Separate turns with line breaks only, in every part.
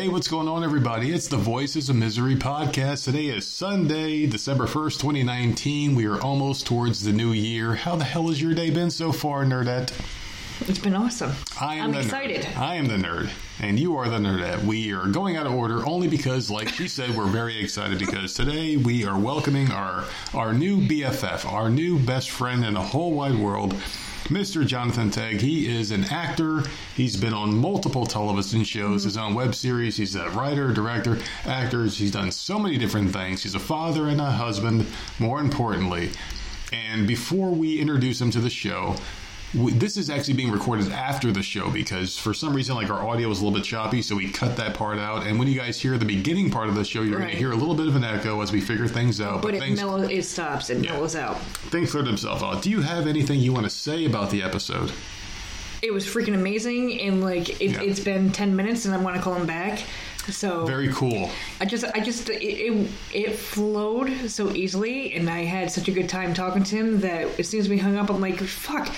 Hey, what's going on, everybody? It's the Voices of Misery podcast. Today is Sunday, December 1st, 2019. We are almost towards the new year. How the hell has your day been so far, Nerdette?
It's been awesome.
I am
I'm
the
excited.
Nerd. I am the nerd, and you are the nerdette. We are going out of order only because, like she said, we're very excited because today we are welcoming our our new BFF, our new best friend in the whole wide world. Mr. Jonathan Tague, he is an actor. He's been on multiple television shows, his own web series. He's a writer, director, actor. He's done so many different things. He's a father and a husband, more importantly. And before we introduce him to the show, this is actually being recorded after the show because for some reason, like our audio was a little bit choppy, so we cut that part out. And when you guys hear the beginning part of the show, you're going to hear a little bit of an echo as we figure things out.
But it
things,
mellows, it stops and
Yeah.
mellows out.
things clear themselves out. Do you have anything you want to say about the episode?
It was freaking amazing, and like it,
Yeah.
it's been ten minutes, and I want to call him back. So
Very cool.
I just, I just, it, it, it flowed so easily, and I had such a good time talking to him that as soon as we hung up, I'm like, fuck.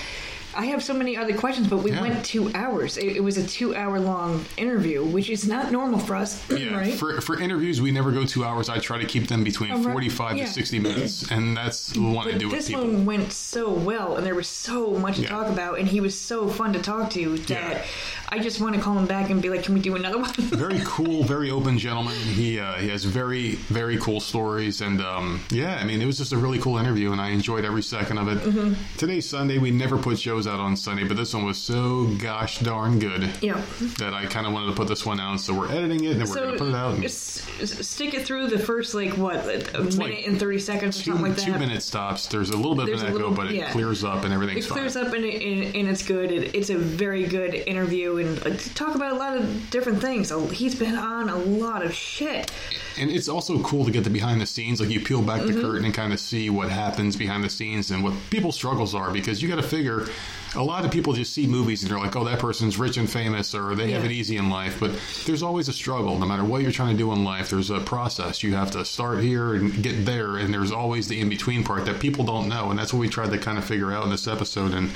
I have so many other questions, but we
Yeah.
went two hours. It, it was a two-hour-long interview, which is not normal for us,
Yeah,
right?
for, for interviews, we never go two hours. I try to keep them between
Oh, right.
45
Yeah.
to 60 minutes, and that's the one I do with
this one went so well, and there was so much to
Yeah.
talk about, and he was so fun to talk to that. I just want to call him back and be like, "Can we do another one?"
very cool, very open gentleman. He uh, he has very very cool stories, and um, yeah, I mean it was just a really cool interview, and I enjoyed every second of it.
Mm-hmm.
Today's Sunday. We never put shows out on Sunday, but this one was so gosh darn good
yeah.
that I kind of wanted to put this one out. So we're editing it, and we're going to put it out. in
s- stick it through the first like what a minute
like
and thirty seconds or
Two,
something like that.
two minute stops. There's a little bit
There's
of an echo,
little-
but it
yeah.
clears up and everything's
It
fine.
clears up and, it, and, and it's good. It, it's a very good interview and uh, talk about a lot of different things. So he's been on a lot of shit.
And it's also cool to get the behind the scenes. Like you peel back
Mm-hmm.
the curtain and kind of see what happens behind the scenes and what people's struggles are. Because you got to figure, a lot of people just see movies and they're like, "Oh, that person's rich and famous, or they have it easy in life." But there's always a struggle. No matter what you're trying to do in life, there's a process. You have to start here and get there, and there's always the in between part that people don't know. And that's what we tried to kind of figure out in this episode. And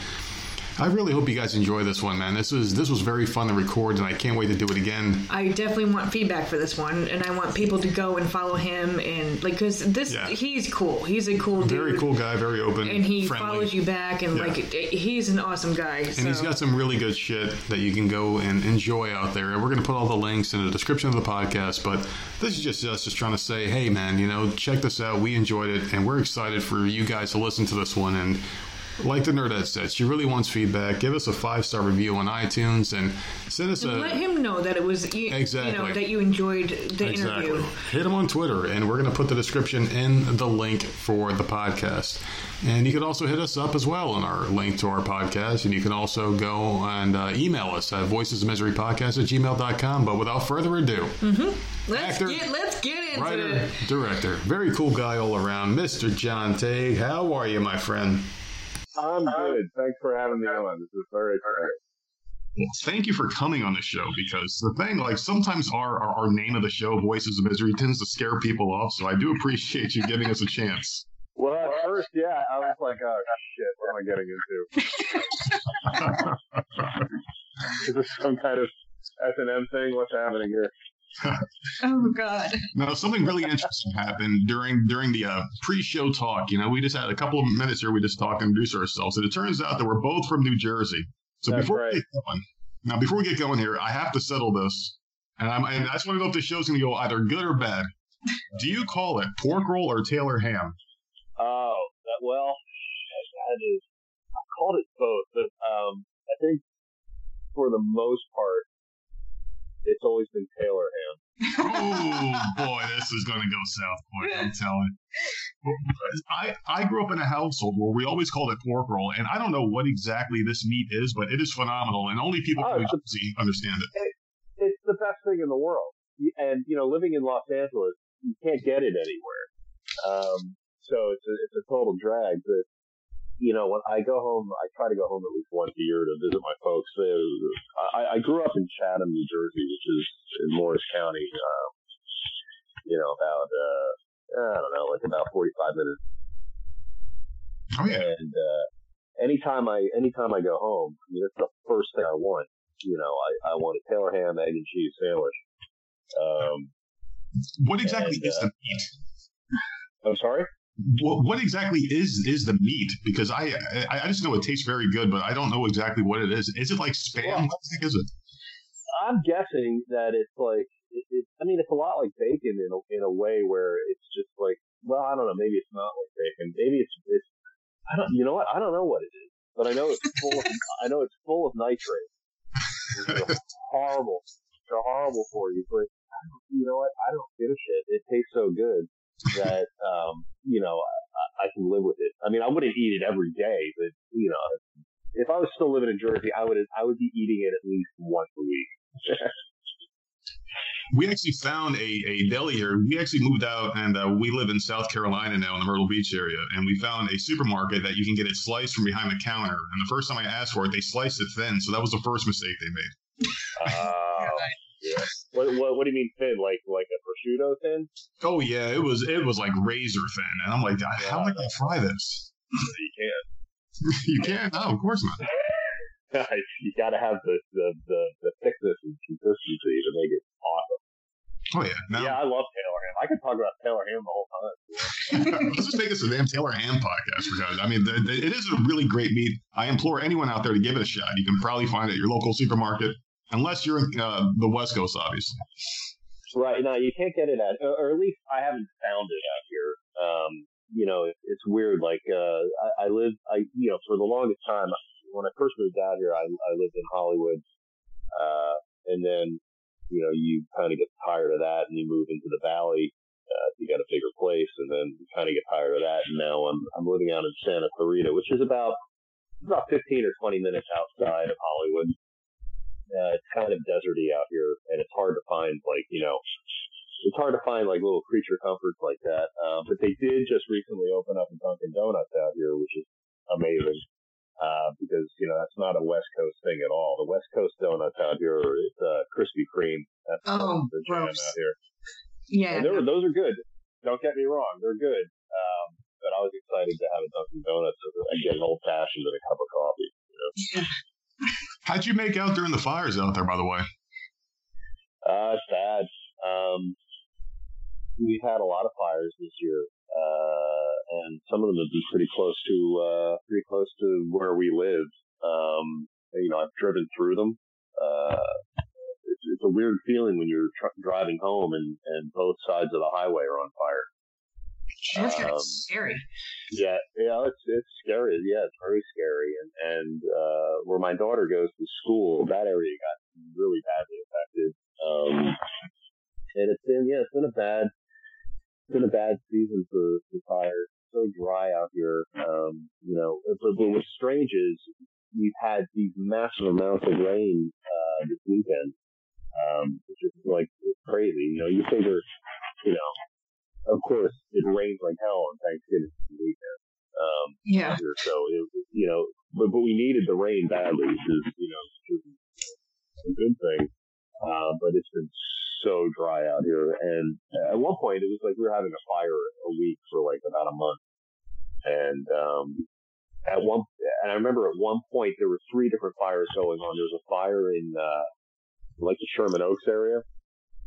I really hope you guys enjoy this one, man. This was this was very fun to record, and I can't wait to do it again.
I definitely want feedback for this one, and I want people to go and follow him and like because this
Yeah.
he's cool. He's a cool dude.
Very cool guy, very open,
and he
friendly.
follows you back and
Yeah.
like he's an awesome guy
And he's got some really good shit that you can go and enjoy out there. And we're going to put all the links in the description of the podcast. But this is just us just trying to say, hey, man, you know, check this out. We enjoyed it. And we're excited for you guys to listen to this one. And like the Nerdette said, she really wants feedback. Give us a five star review on iTunes and send us a.
let him know that it was you,
Exactly.
you know that you enjoyed the
Exactly.
interview
Hit him on Twitter, and we're going to put the description in the link for the podcast. And you can also hit us up as well on our link to our podcast. And you can also go and uh, email us at voicesmiserypodcast at gmail.com. But without further ado,
let's
Actor,
get let's get into
writer,
it
director, very cool guy all around, Mr. John Tague. How are you, my friend?
I'm good. Thanks for having me on. This is very exciting.
Thank you for coming on the show because the thing, like, sometimes our, our, our name of the show, Voices of Misery, tends to scare people off. So I do appreciate you giving us a chance.
Well, at first, yeah, I was like, oh, shit, what am I getting into? Is this some kind of S&M thing? What's happening here?
Oh god
Now, something really interesting happened during during the uh, pre-show talk. You know, we just had a couple of minutes here. We just talked and introduced ourselves, and it turns out that we're both from New Jersey. So
That's
before
right.
we get going, now before we get going here, I have to settle this, and, I'm, and I just want to know if the show's going to go either good or bad. Do you call it pork roll or Taylor ham?
Oh, that, well, that is, I called it both, but um, I think for the most part, it's always been Taylor ham.
oh boy, this is going to go south quick. I'm telling. I I grew up in a household where we always called it pork roll, and I don't know what exactly this meat is, but it is phenomenal, and only people
Oh,
from New Jersey understand it.
It's the best thing in the world. and you know, living in Los Angeles, you can't get it anywhere. Um, so it's a, it's a total drag. But you know, when I go home, I try to go home at least once a year to visit my folks. I, I grew up in Chatham, New Jersey, which is in Morris County. Um, you know, about uh, I don't know, like about forty five minutes.
Oh yeah.
And uh, anytime I anytime I go home, I mean, it's the first thing I want. You know, I, I want a Taylor ham, egg and cheese sandwich. Um,
what exactly
and,
is
uh,
the meat?
I'm sorry.
What, what exactly is is the meat? Because I, I I just know it tastes very good, but I don't know exactly what it is. Is it like spam?
Well,
what the heck is it?
I'm guessing that it's like it, it, I mean, it's a lot like bacon in a, in a way where it's just like, well, I don't know, maybe it's not like bacon. Maybe it's it's I don't, you know what? I don't know what it is, but I know it's full. Of, I know it's full of nitrate. It's horrible. They're horrible for you, but you know what? I don't give a shit. It tastes so good that um, you know I, I can live with it. I mean, I wouldn't eat it every day, but you know, if I was still living in Jersey, I would I would be eating it at least once a week.
we actually found a, a deli here. We actually moved out and uh, we live in South Carolina now in the Myrtle Beach area. And we found a supermarket that you can get it sliced from behind the counter. And the first time I asked for it, they sliced it thin. So that was the first mistake they made.
Oh, yeah. What, what, what do you mean thin? Like like a prosciutto thin?
Oh yeah, it was it was like razor thin, and I'm like, how am I gonna fry this?
You can't.
you can't? No, of course not.
you got to have the, the, the, the thickness and consistency to make it awesome.
Oh yeah,
yeah, I love Taylor Ham. I could talk about Taylor Ham the whole time.
Let's just make this a damn Taylor Ham podcast because I mean, the, the, it is a really great meat. I implore anyone out there to give it a shot. You can probably find it at your local supermarket, unless you're in uh, the West Coast, obviously.
Right now, you can't get it at, or at least I haven't found it out here. Um, you know, it's weird. Like uh, I, I live, I you know, for the longest time, when I first moved out here, I, I lived in Hollywood, uh, and then you know, you kind of get tired of that and you move into the valley. Uh, you got a bigger place and then you kind of get tired of that. And now I'm, I'm living out in Santa Clarita, which is about, about 15 or 20 minutes outside of Hollywood. Uh, it's kind of deserty out here and it's hard to find like, you know, it's hard to find like little creature comforts like that. Uh, but they did just recently open up a Dunkin' Donuts out here, which is amazing uh, because you know that's not a West Coast thing at all. The West Coast donuts out here is uh, Krispy Kreme. That's
oh,
the jam
gross.
out here.
Yeah,
and those are good. Don't get me wrong, they're good. Um, but I was excited to have a Dunkin' Donuts and get an old fashioned and a cup of coffee. You know?
yeah.
How'd you make out during the fires out there, by the way?
Uh, it's bad. Um, we've had a lot of fires this year. Uh, and some of them have been pretty close to, uh, pretty close to where we live. Um, you know, I've driven through them. Uh, it's, it's a weird feeling when you're tr- driving home and, and both sides of the highway are on fire.
That's kind
Um,
of scary.
Yeah, yeah, it's it's scary. Yeah, it's very scary. And and uh, where my daughter goes to school, that area got really badly affected. Um, and it's been yeah, it's been a bad, it's been a bad season for for fires. It's so dry out here. Um, you know, but, but what's strange is we've had these massive amounts of rain uh, this weekend. Um, which is like it's crazy. You know, you figure, you know, of course, it rains like hell on Thanksgiving weekend. Um,
Yeah.
so it, was, you know, but, but we needed the rain badly, which is you know which is a good thing. Uh, but it's been so dry out here, and at one point it was like we were having a fire a week for like about a month, and um, at one, and I remember at one point there were three different fires going on. There was a fire in uh, like the Sherman Oaks area,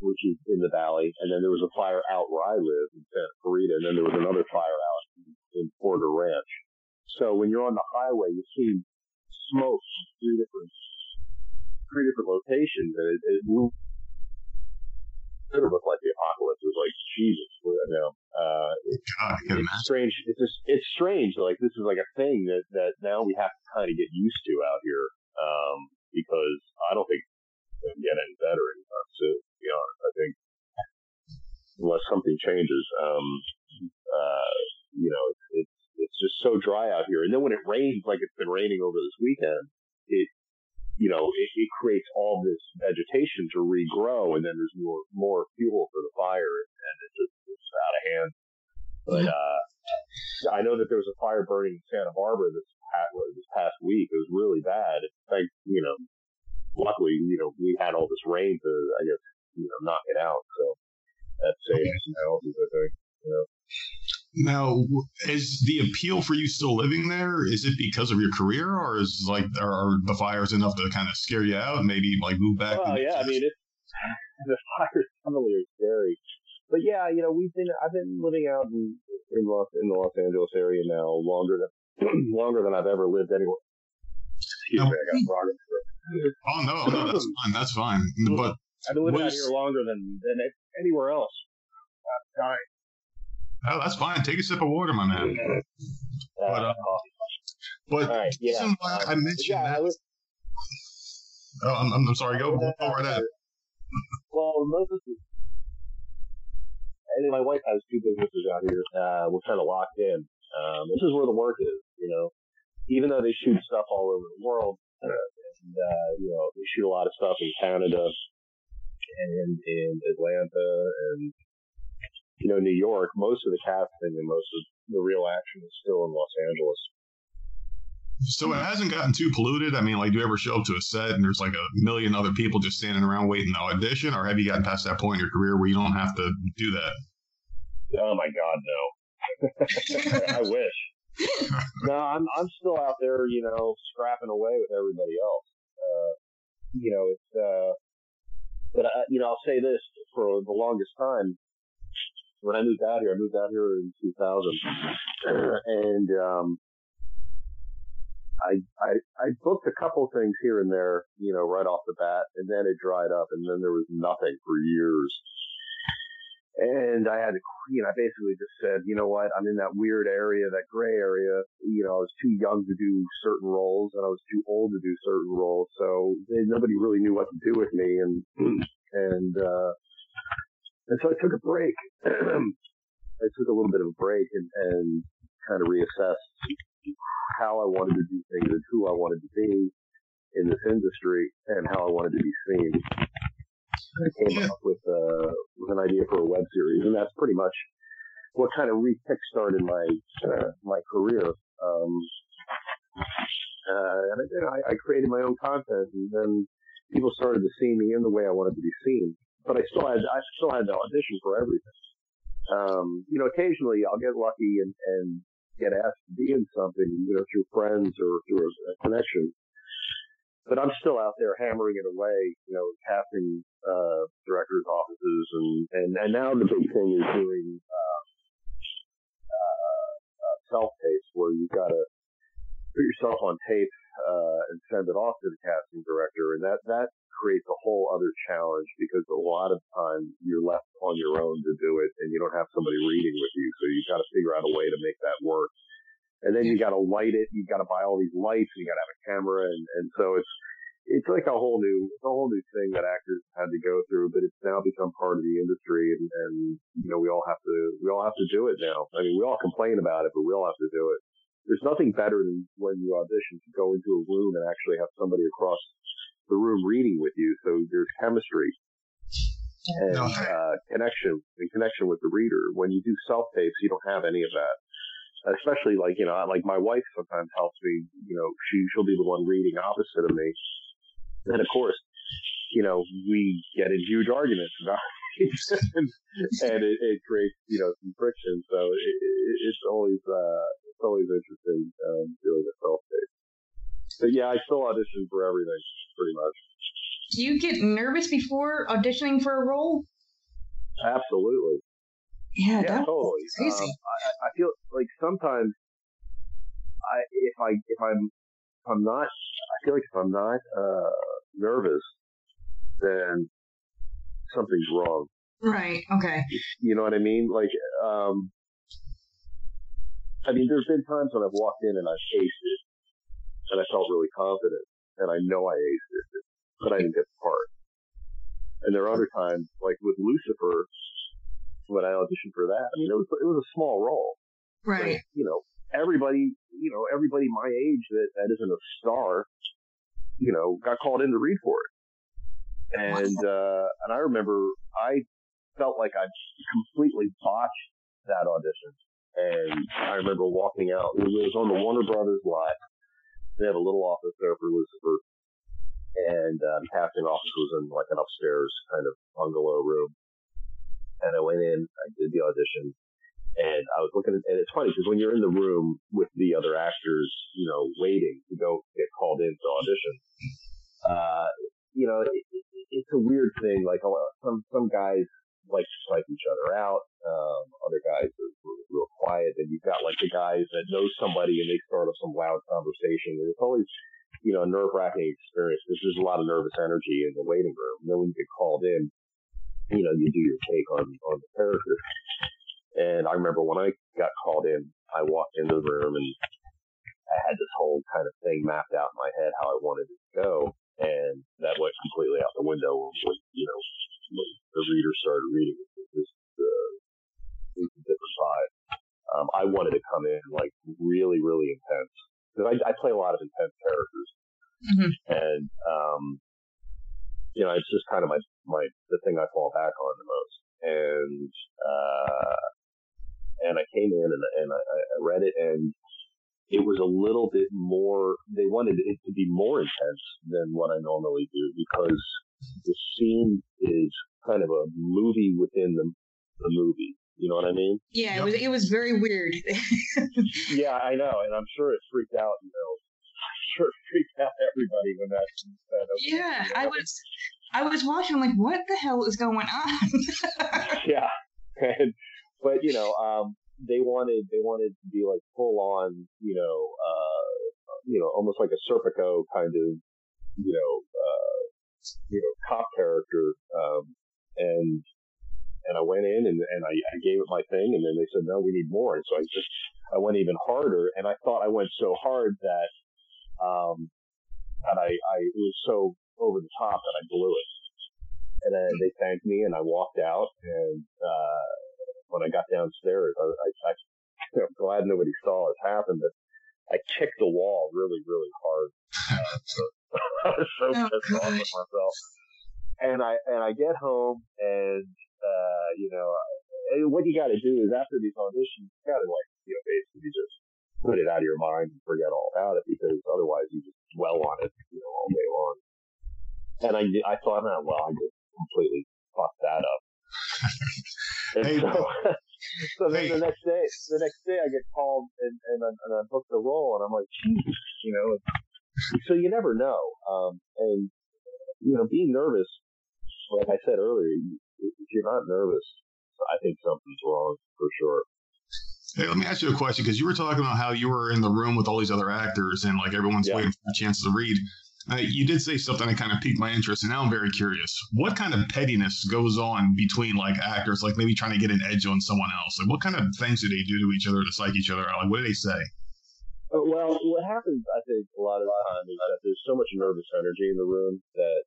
which is in the valley, and then there was a fire out where I live in Santa Clarita, and then there was another fire out in, Porter Ranch. So when you're on the highway, you see smoke three different three different locations, and it, it moved. It looked like the apocalypse. It was like Jesus, you know. Uh, it,
God,
it's
imagine.
strange. It's just, it's strange. Like this is like a thing that that now we have to kind of get used to out here, um, because I don't think it's going to get any better anytime soon. To be honest, I think unless something changes, um, uh, you know, it's, it's it's just so dry out here. And then when it rains, like it's been raining over this weekend, it you know, it, it creates all this vegetation to regrow, and then there's more more fuel for the fire, and it's just it's out of hand. But uh, I know that there was a fire burning in Santa Barbara this past, this past week. It was really bad. Like you know, luckily you know we had all this rain to I guess you know knock it out. So that saved some houses, I think. Know.
Now, is the appeal for you still living there? Is it because of your career, or is like are the fires enough to kind of scare you out and maybe like move back?
Oh yeah, I mean it's the fires definitely are scary, but yeah, you know we've been I've been living out in in Los in the Los Angeles area now longer than longer than I've ever lived anywhere. Excuse me, I got frog
Oh no, no, that's fine, that's fine. But
I've been living out here longer than than anywhere else.
Oh, that's fine. Take a sip of water, my man. But, uh, but
right, yeah.
reason why I
Um,
mentioned
yeah,
that.
was,
Oh, I'm, I'm sorry. Go, go right ahead.
Well, is, and my wife has two businesses out here. Uh, we're kind of locked in. Um, this is where the work is, you know. Even though they shoot stuff all over the world, uh, and uh, you know, we shoot a lot of stuff in Canada and in Atlanta and you know New York. Most of the casting and most of the real action is still in Los Angeles.
So it hasn't gotten too polluted. I mean, like, do you ever show up to a set and there's like a million other people just standing around waiting to audition, or have you gotten past that point in your career where you don't have to do that?
Oh my God, no. I wish. no, I'm I'm still out there, you know, scrapping away with everybody else. Uh, you know, it's uh, but I, you know, I'll say this for the longest time. When I moved out here, I moved out here in 2000, and um, I, I I booked a couple things here and there, you know, right off the bat, and then it dried up, and then there was nothing for years. And I had to, you know, I basically just said, you know what, I'm in that weird area, that gray area. You know, I was too young to do certain roles, and I was too old to do certain roles, so they, nobody really knew what to do with me, and and uh, and so I took a break. I took a little bit of a break and, and kind of reassessed how I wanted to do things and who I wanted to be in this industry and how I wanted to be seen. I came up with, uh, with an idea for a web series, and that's pretty much what kind of re-kickstarted my uh, my career. Um, uh, and then I, I created my own content, and then people started to see me in the way I wanted to be seen. But I still had I still had to audition for everything. Um, you know, occasionally I'll get lucky and, and get asked to be in something, you know, through friends or through a, a connection. But I'm still out there hammering it away, you know, casting uh, directors' offices, and, and and now the big thing is doing uh, uh, uh, self tapes where you've got to put yourself on tape uh, and send it off to the casting director, and that that creates a whole other challenge because a lot of time you're left on your own to do it, and you don't have somebody reading with you, so you've got to figure out a way to make that work. And then you got to light it, you got to buy all these lights, and you got to have a camera, and and so it's it's like a whole new it's a whole new thing that actors had to go through, but it's now become part of the industry, and and you know we all have to we all have to do it now. I mean, we all complain about it, but we all have to do it there's nothing better than when you audition to go into a room and actually have somebody across the room reading with you. So there's chemistry and uh, connection and connection with the reader. When you do self tapes, you don't have any of that. Especially like you know, like my wife sometimes helps me. You know, she she'll be the one reading opposite of me, and of course, you know, we get in huge arguments about. and, and it, it creates, you know, some friction. So it, it, it's always, uh, it's always interesting um, doing a self tape. But yeah, I still audition for everything, pretty much.
Do you get nervous before auditioning for a role?
Absolutely.
Yeah,
Yeah, totally.
crazy.
Um, I, I feel like sometimes I, if I, if I'm, if I'm not, I feel like if I'm not uh, nervous, then something's wrong.
right. Okay.
You know what I mean? Like, um, I mean, there's been times when I've walked in and I've aced it, and I felt really confident, and I know I aced it, but I didn't get the part. And there are other times, like with Lucifer, when I auditioned for that. I mean, it was it was a small role,
Right.
but, you know, everybody, you know, everybody my age that that isn't a star, you know, got called in to read for it. And, uh, and I remember I felt like I completely botched that audition. And I remember walking out. It was on the Warner Brothers lot. They have a little office there for Lucifer. And uh, the casting office was in like an upstairs kind of bungalow room. And I went in, I did the audition, and I was looking at, and it's funny because when you're in the room with the other actors, you know, waiting to go get called in to audition, uh, you know, it, it, it's a weird thing. Like some, some guys like to psych each other out. Um, other guys are real, real quiet. And you've got like the guys that know somebody and they start up some loud conversation. And it's always, you know, a nerve wracking experience because there's a lot of nervous energy in the waiting room. Then when get called in, you know, you do your take on, on the character. And I remember when I got called in, I walked into the room and I had this whole kind of thing mapped out in my head how I wanted it to go. And that went completely out the window when, you know, when the reader started reading it. It was, uh, it a different vibe. Um, I wanted to come in like really, really intense because I, I play a lot of intense characters. Mm-hmm. And, um, you know, it's just kind of my, my, the thing I fall back on the most. And, uh, and I came in and, and I, I read it and it was a little bit more, they wanted it to be more intense than what I normally do because the scene is kind of a movie within the, the movie. You know what I mean?
Yeah, yep. it was it was very weird.
yeah, I know, and I'm sure it freaked out. You know, I'm sure freaked out everybody when that. that
yeah, I was I was watching. I'm like, what the hell is going on?
yeah, and but you know, um, they wanted they wanted to be like full on, you know, uh, you know, almost like a Serpico kind of, you know, uh, you know, cop character, um, and and I went in and, and I, I gave it my thing, and then they said, no, we need more, and so I just I went even harder, and I thought I went so hard that, um, that I I it was so over the top that I blew it. And then they thanked me and I walked out and, uh, when I got downstairs, I, I, I I'm glad nobody saw it happen, but I kicked the wall really, really hard. Uh, so, I was so oh, pissed off with myself. And I, and I get home and, uh, you know, what you gotta do is after these auditions, you gotta like, you know, basically just put it out of your mind and forget all about it because otherwise you just dwell on it, you know, all day long. And I, I thought, oh, well, I just completely fucked that up. hey, so, so then hey. the next day, the next day I get called and, and, I, and I book the role and I'm like, you know, so you never know. Um, and, you know, being nervous, like I said earlier, if you're not nervous, I think something's wrong for sure.
Hey, let me ask you a question because you were talking about how you were in the room with all these other actors and like everyone's yeah. waiting for a chance to read. Uh, you did say something that kind of piqued my interest, and now I'm very curious. What kind of pettiness goes on between like actors, like maybe trying to get an edge on someone else? Like, what kind of things do they do to each other to psych each other out? Like, what do they say?
Uh, well, what happens, I think, a lot of the time is that there's so much nervous energy in the room that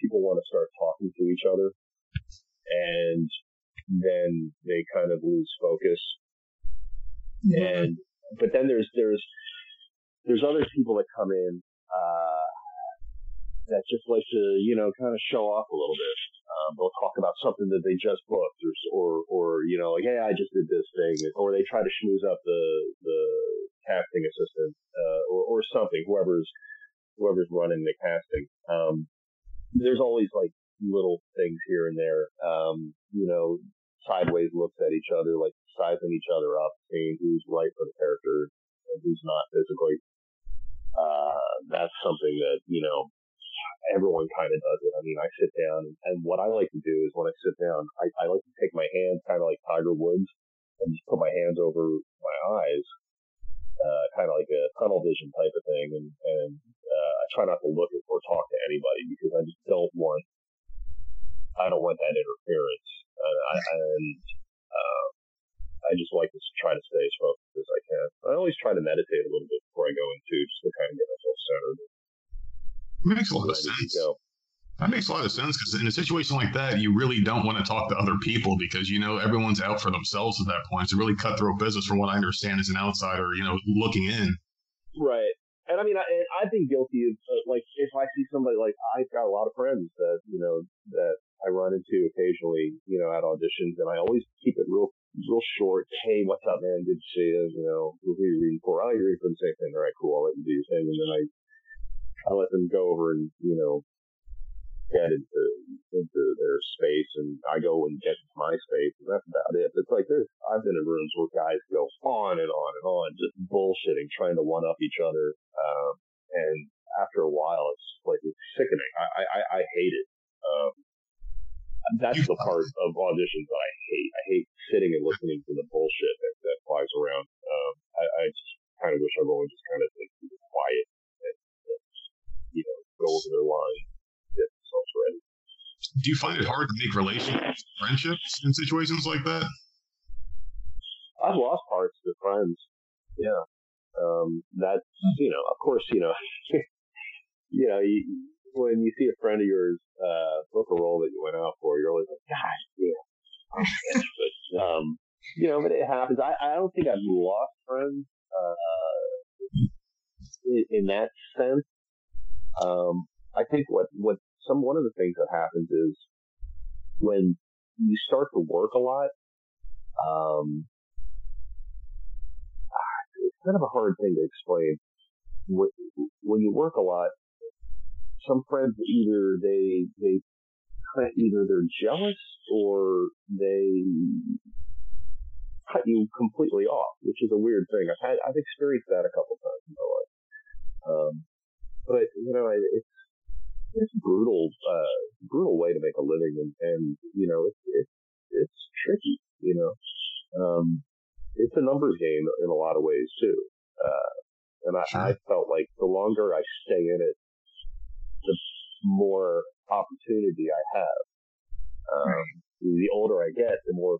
people want to start talking to each other, and then they kind of lose focus. And but then there's there's there's other people that come in uh, that just like to, you know, kind of show off a little bit. Um, they'll talk about something that they just booked or, or, or, you know, like, hey, I just did this thing. Or they try to schmooze up the, the casting assistant, uh, or, or something, whoever's, whoever's running the casting. Um, there's always like little things here and there. Um, you know, sideways looks at each other, like sizing each other up, seeing who's right for the character and who's not physically. Uh, that's something that, you know, everyone kind of does it. I mean, I sit down and what I like to do is when I sit down, I, I like to take my hands kind of like Tiger Woods and just put my hands over my eyes, uh, kind of like a tunnel vision type of thing. And, and, uh, I try not to look at or talk to anybody because I just don't want, I don't want that interference. And I, and, uh, I just like to try to stay as focused as I can. I always try to meditate a little bit before I go into just to kind of get myself centered.
It makes a lot of sense. That makes a lot of sense because in a situation like that, you really don't want to talk to other people because you know everyone's out for themselves at that point. It's a really cutthroat business, from what I understand, as an outsider, you know, looking in.
Right, and I mean, I, I've been guilty of uh, like if I see somebody like I've got a lot of friends that you know that I run into occasionally, you know, at auditions, and I always keep it real, real short. Hey, what's up, man? Good to see you. You know, who are you reading for? Oh, you're reading for the same thing. All right, cool. I'll let you do your thing, and then I, I let them go over and you know, get into into their space, and I go and get into my space, and that's about it. It's like there's I've been in rooms where guys go on and on and on, just bullshitting, trying to one up each other, um, and after a while, it's like it's sickening. I I, I hate it. Um, that's the part of auditions that I hate. I hate sitting and listening to the bullshit that, that flies around. Um, I, I just kind of wish everyone just kind of like, be quiet and, and, you know, go over their line, get themselves ready.
Do you find it hard to make relationships, friendships in situations like that?
I've lost parts to friends. Yeah. Um, that's, you know, of course, you know, you know, you, when you see a friend of yours uh, book a role that you went out for, you're always like, gosh, yeah. but um, you know, but it happens. I, I don't think I've lost friends uh, in, in that sense. Um, I think what what some one of the things that happens is when you start to work a lot. Um, it's kind of a hard thing to explain. When you work a lot, some friends either they they either they're jealous or they cut you completely off, which is a weird thing. I've had I've experienced that a couple times in my life. Um, but you know, it's it's brutal uh, brutal way to make a living, and, and you know, it's it's it's tricky. You know, um, it's a numbers game in a lot of ways too. Uh, and I, sure. I felt like the longer I stay in it, more opportunity I have. Um, right. The older I get, the more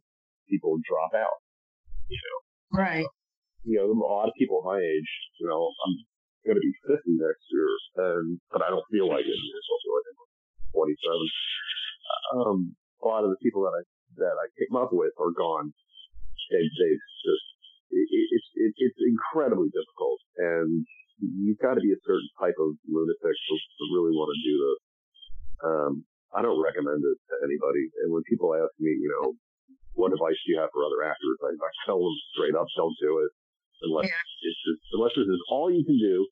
people drop out. You know.
Right.
You know, a lot of people my age. You know, I'm going to be 50 next year, and but I don't feel like it. I'm 27. Um, a lot of the people that I that I came up with are gone. They they just it, it's it, it's incredibly difficult, and you've got to be a certain type of lunatic to, to really want to do this. Um, I don't recommend it to anybody. And when people ask me, you know, what advice do you have for other actors? I, I tell them straight up, don't do it unless yeah. it's just, unless this is all you can do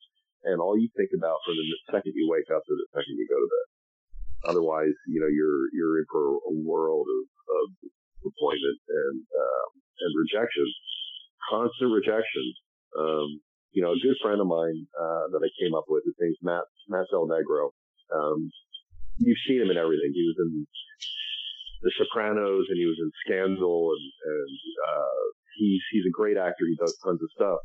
and all you think about from the second you wake up to the second you go to bed. Otherwise, you know, you're you're in for a world of, of disappointment and um, and rejection, constant rejection. Um, you know, a good friend of mine uh, that I came up with, his name's Matt Matt Del Negro. Um, you've seen him in everything. He was in The Sopranos and he was in Scandal, and, and uh, he's he's a great actor. He does tons of stuff.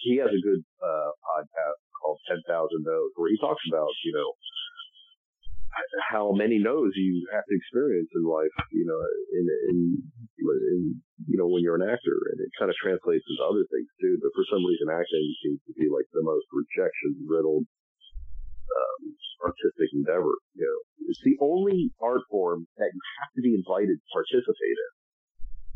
He has a good uh, podcast called Ten Thousand No's, where he talks about you know how many no's you have to experience in life, you know, in, in, in, you know, when you're an actor and it kind of translates into other things too. But for some reason, acting seems to be like the most rejection riddled, um, artistic endeavor. You know, it's the only art form that you have to be invited to participate in.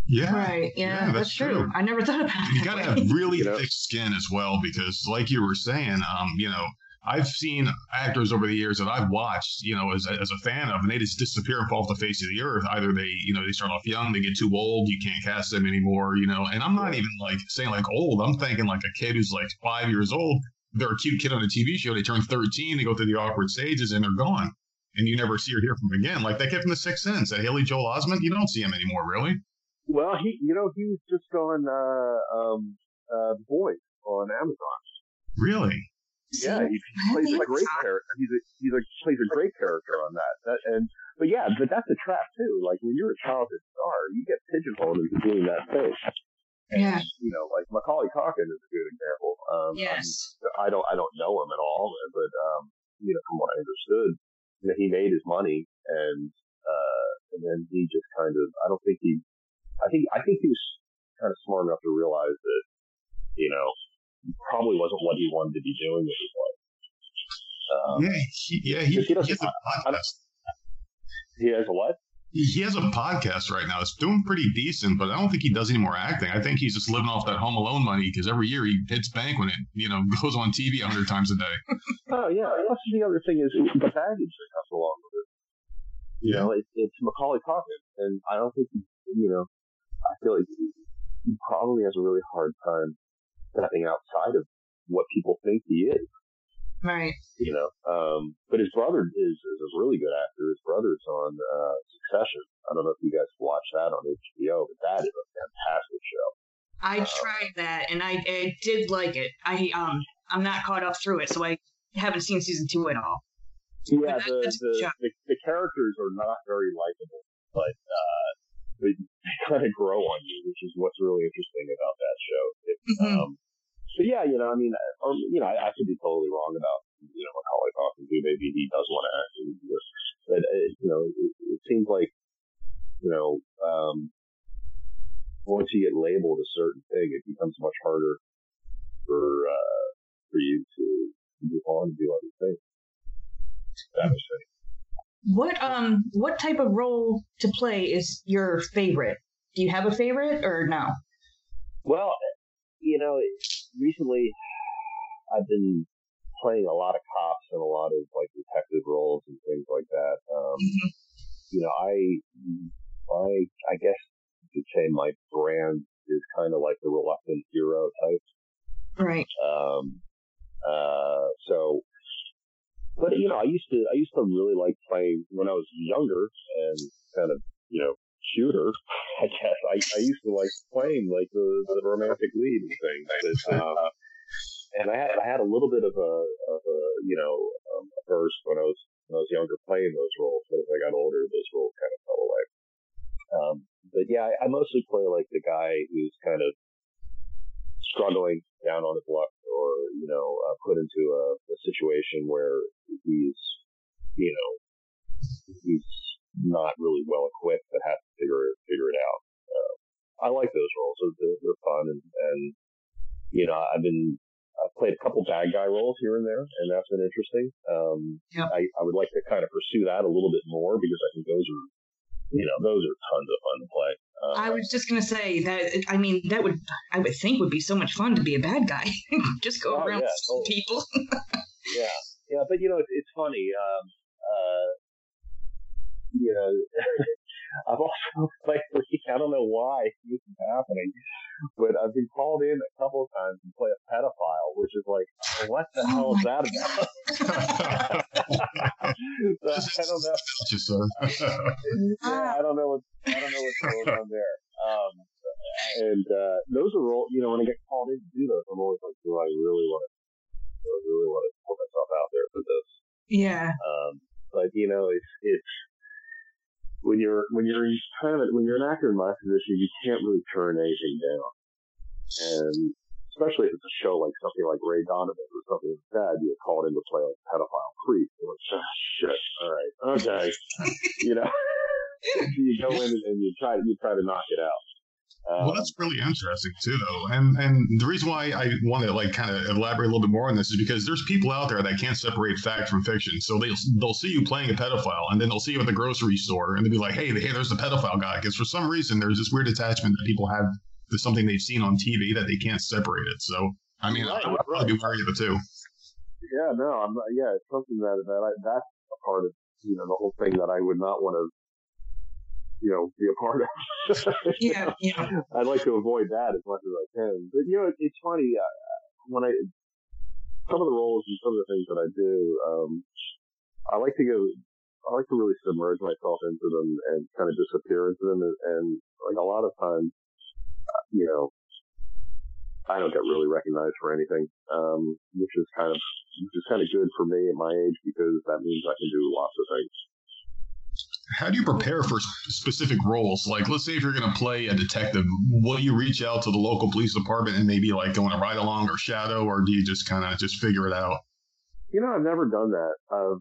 Yeah. Right. Yeah, yeah that's, that's true. true. I never thought about it.
You got to have really you know? thick skin as well because, like you were saying, um, you know, I've seen actors over the years that I've watched, you know, as a, as a fan of, and they just disappear and fall off the face of the earth. Either they, you know, they start off young, they get too old, you can't cast them anymore, you know. And I'm not even like saying like old. I'm thinking like a kid who's like five years old. They're a cute kid on a TV show. They turn 13, they go through the awkward stages, and they're gone. And you never see or hear from them again. Like that kid from The Sixth Sense, that Haley Joel Osment, you don't see him anymore, really.
Well, he, you know, he was just on uh, um, uh, Boys on Amazon.
Really?
Yeah, he, he plays a great character. He's a he's a plays a great character on that. that. And but yeah, but that's a trap too. Like when you're a childhood star, you get pigeonholed into doing that thing.
And, yeah.
You know, like Macaulay Culkin is a good example. Um,
yes.
I, I don't I don't know him at all, but um, you know, from what I understood, you know, he made his money and uh, and then he just kind of I don't think he I think I think he was kind of smart enough to realize that you know probably wasn't what he wanted to be doing with his life.
Um, yeah, he, yeah, he, he, he has a podcast.
He has a what?
He has a podcast right now. It's doing pretty decent, but I don't think he does any more acting. I think he's just living off that Home Alone money because every year he hits bank when it, you know, goes on TV a hundred times a day.
oh yeah, that's the other thing is the baggage that comes along with it. You know, it, it's Macaulay Culkin, and I don't think you know, I feel like he probably has a really hard time stepping outside of what people think he is.
Right.
You know, um, but his brother is, is a really good actor. His brother's on uh, Succession. I don't know if you guys watch that on HBO, but that is a fantastic show.
I uh, tried that and I, I did like it. I um I'm not caught up through it, so I haven't seen season two at all.
Yeah, that, the, the, the, the characters are not very likable, but uh, they, they kind of grow on you, which is what's really interesting about that show. It, mm-hmm. um, so yeah, you know, I mean, or you know, I, I could be totally wrong about you know Macaulay Culkin too. Maybe he does want to act, but it, But, you know, it, it seems like you know, um, once you get labeled a certain thing, it becomes much harder for uh, for you to move on and do other things. That makes sense.
What um what type of role to play is your favorite? Do you have a favorite or no?
Well, you know, recently I've been playing a lot of cops and a lot of like detective roles and things like that. Um, mm-hmm. You know, I, I, I guess you could say my brand is kind of like the reluctant hero type.
Right.
Um, uh, so, but you know, I used to, I used to really like playing when I was younger and kind of, you know, shooter, I guess. I, I used to like playing like the, the romantic lead and things. But, uh, and I had I had a little bit of a, of a you know um, a burst when I was when I was younger playing those roles, but as I got older, those roles kind of fell away. Um, but yeah, I, I mostly play like the guy who's kind of struggling down on his luck, or you know, uh, put into a, a situation where he's you know he's not really well equipped but has to figure figure it out. Uh, I like those roles. They're, they're fun and, and, you know, I've been, I've played a couple bad guy roles here and there and that's been interesting. Um,
yep.
I, I would like to kind of pursue that a little bit more because I think those are, you know, those are tons of fun to play.
Uh, I was just gonna say that. I mean, that would I would think would be so much fun to be a bad guy. just go oh, around yeah, totally. people.
yeah, yeah, but you know, it's, it's funny. Um, uh, you know, I've also played I don't know why this is happening, but I've been called in a couple of times to play a pedophile, which is like, what the hell is that about? I don't know. yeah, I don't know what I don't know what's going on there. Um, and uh, those are all, you know, when I get called in to do those, I'm always like, do I really want to? Do I really want to put myself out there for this?
Yeah.
Um, but you know, it's it's when you're when you're kind of when you're an actor in my position, you can't really turn anything down, and especially if it's a show like something like Ray Donovan or something like that, you get called in to play like pedophile creep. You're like, oh, shit, all right, okay, you know. you go in and you try you try to knock it out.
Um, well, that's really interesting too, though, and and the reason why I want to like kind of elaborate a little bit more on this is because there's people out there that can't separate fact from fiction. So they they'll see you playing a pedophile, and then they'll see you at the grocery store, and they'll be like, "Hey, hey, there's the pedophile guy," because for some reason there's this weird attachment that people have to something they've seen on TV that they can't separate it. So I mean, right, I would right. probably be wary of it too.
Yeah, no, I'm not, yeah, it's something that that I, that's a part of you know the whole thing that I would not want to you know, be a part of.
yeah, yeah.
I'd like to avoid that as much as I can. But you know, it, it's funny uh, when I some of the roles and some of the things that I do. Um, I like to go. I like to really submerge myself into them and kind of disappear into them. And, and like a lot of times, uh, you know, I don't get really recognized for anything, um, which is kind of which is kind of good for me at my age because that means I can do lots of things
how do you prepare for specific roles? Like, let's say if you're going to play a detective, will you reach out to the local police department and maybe like go on a ride along or shadow, or do you just kind of just figure it out?
You know, I've never done that. Uh,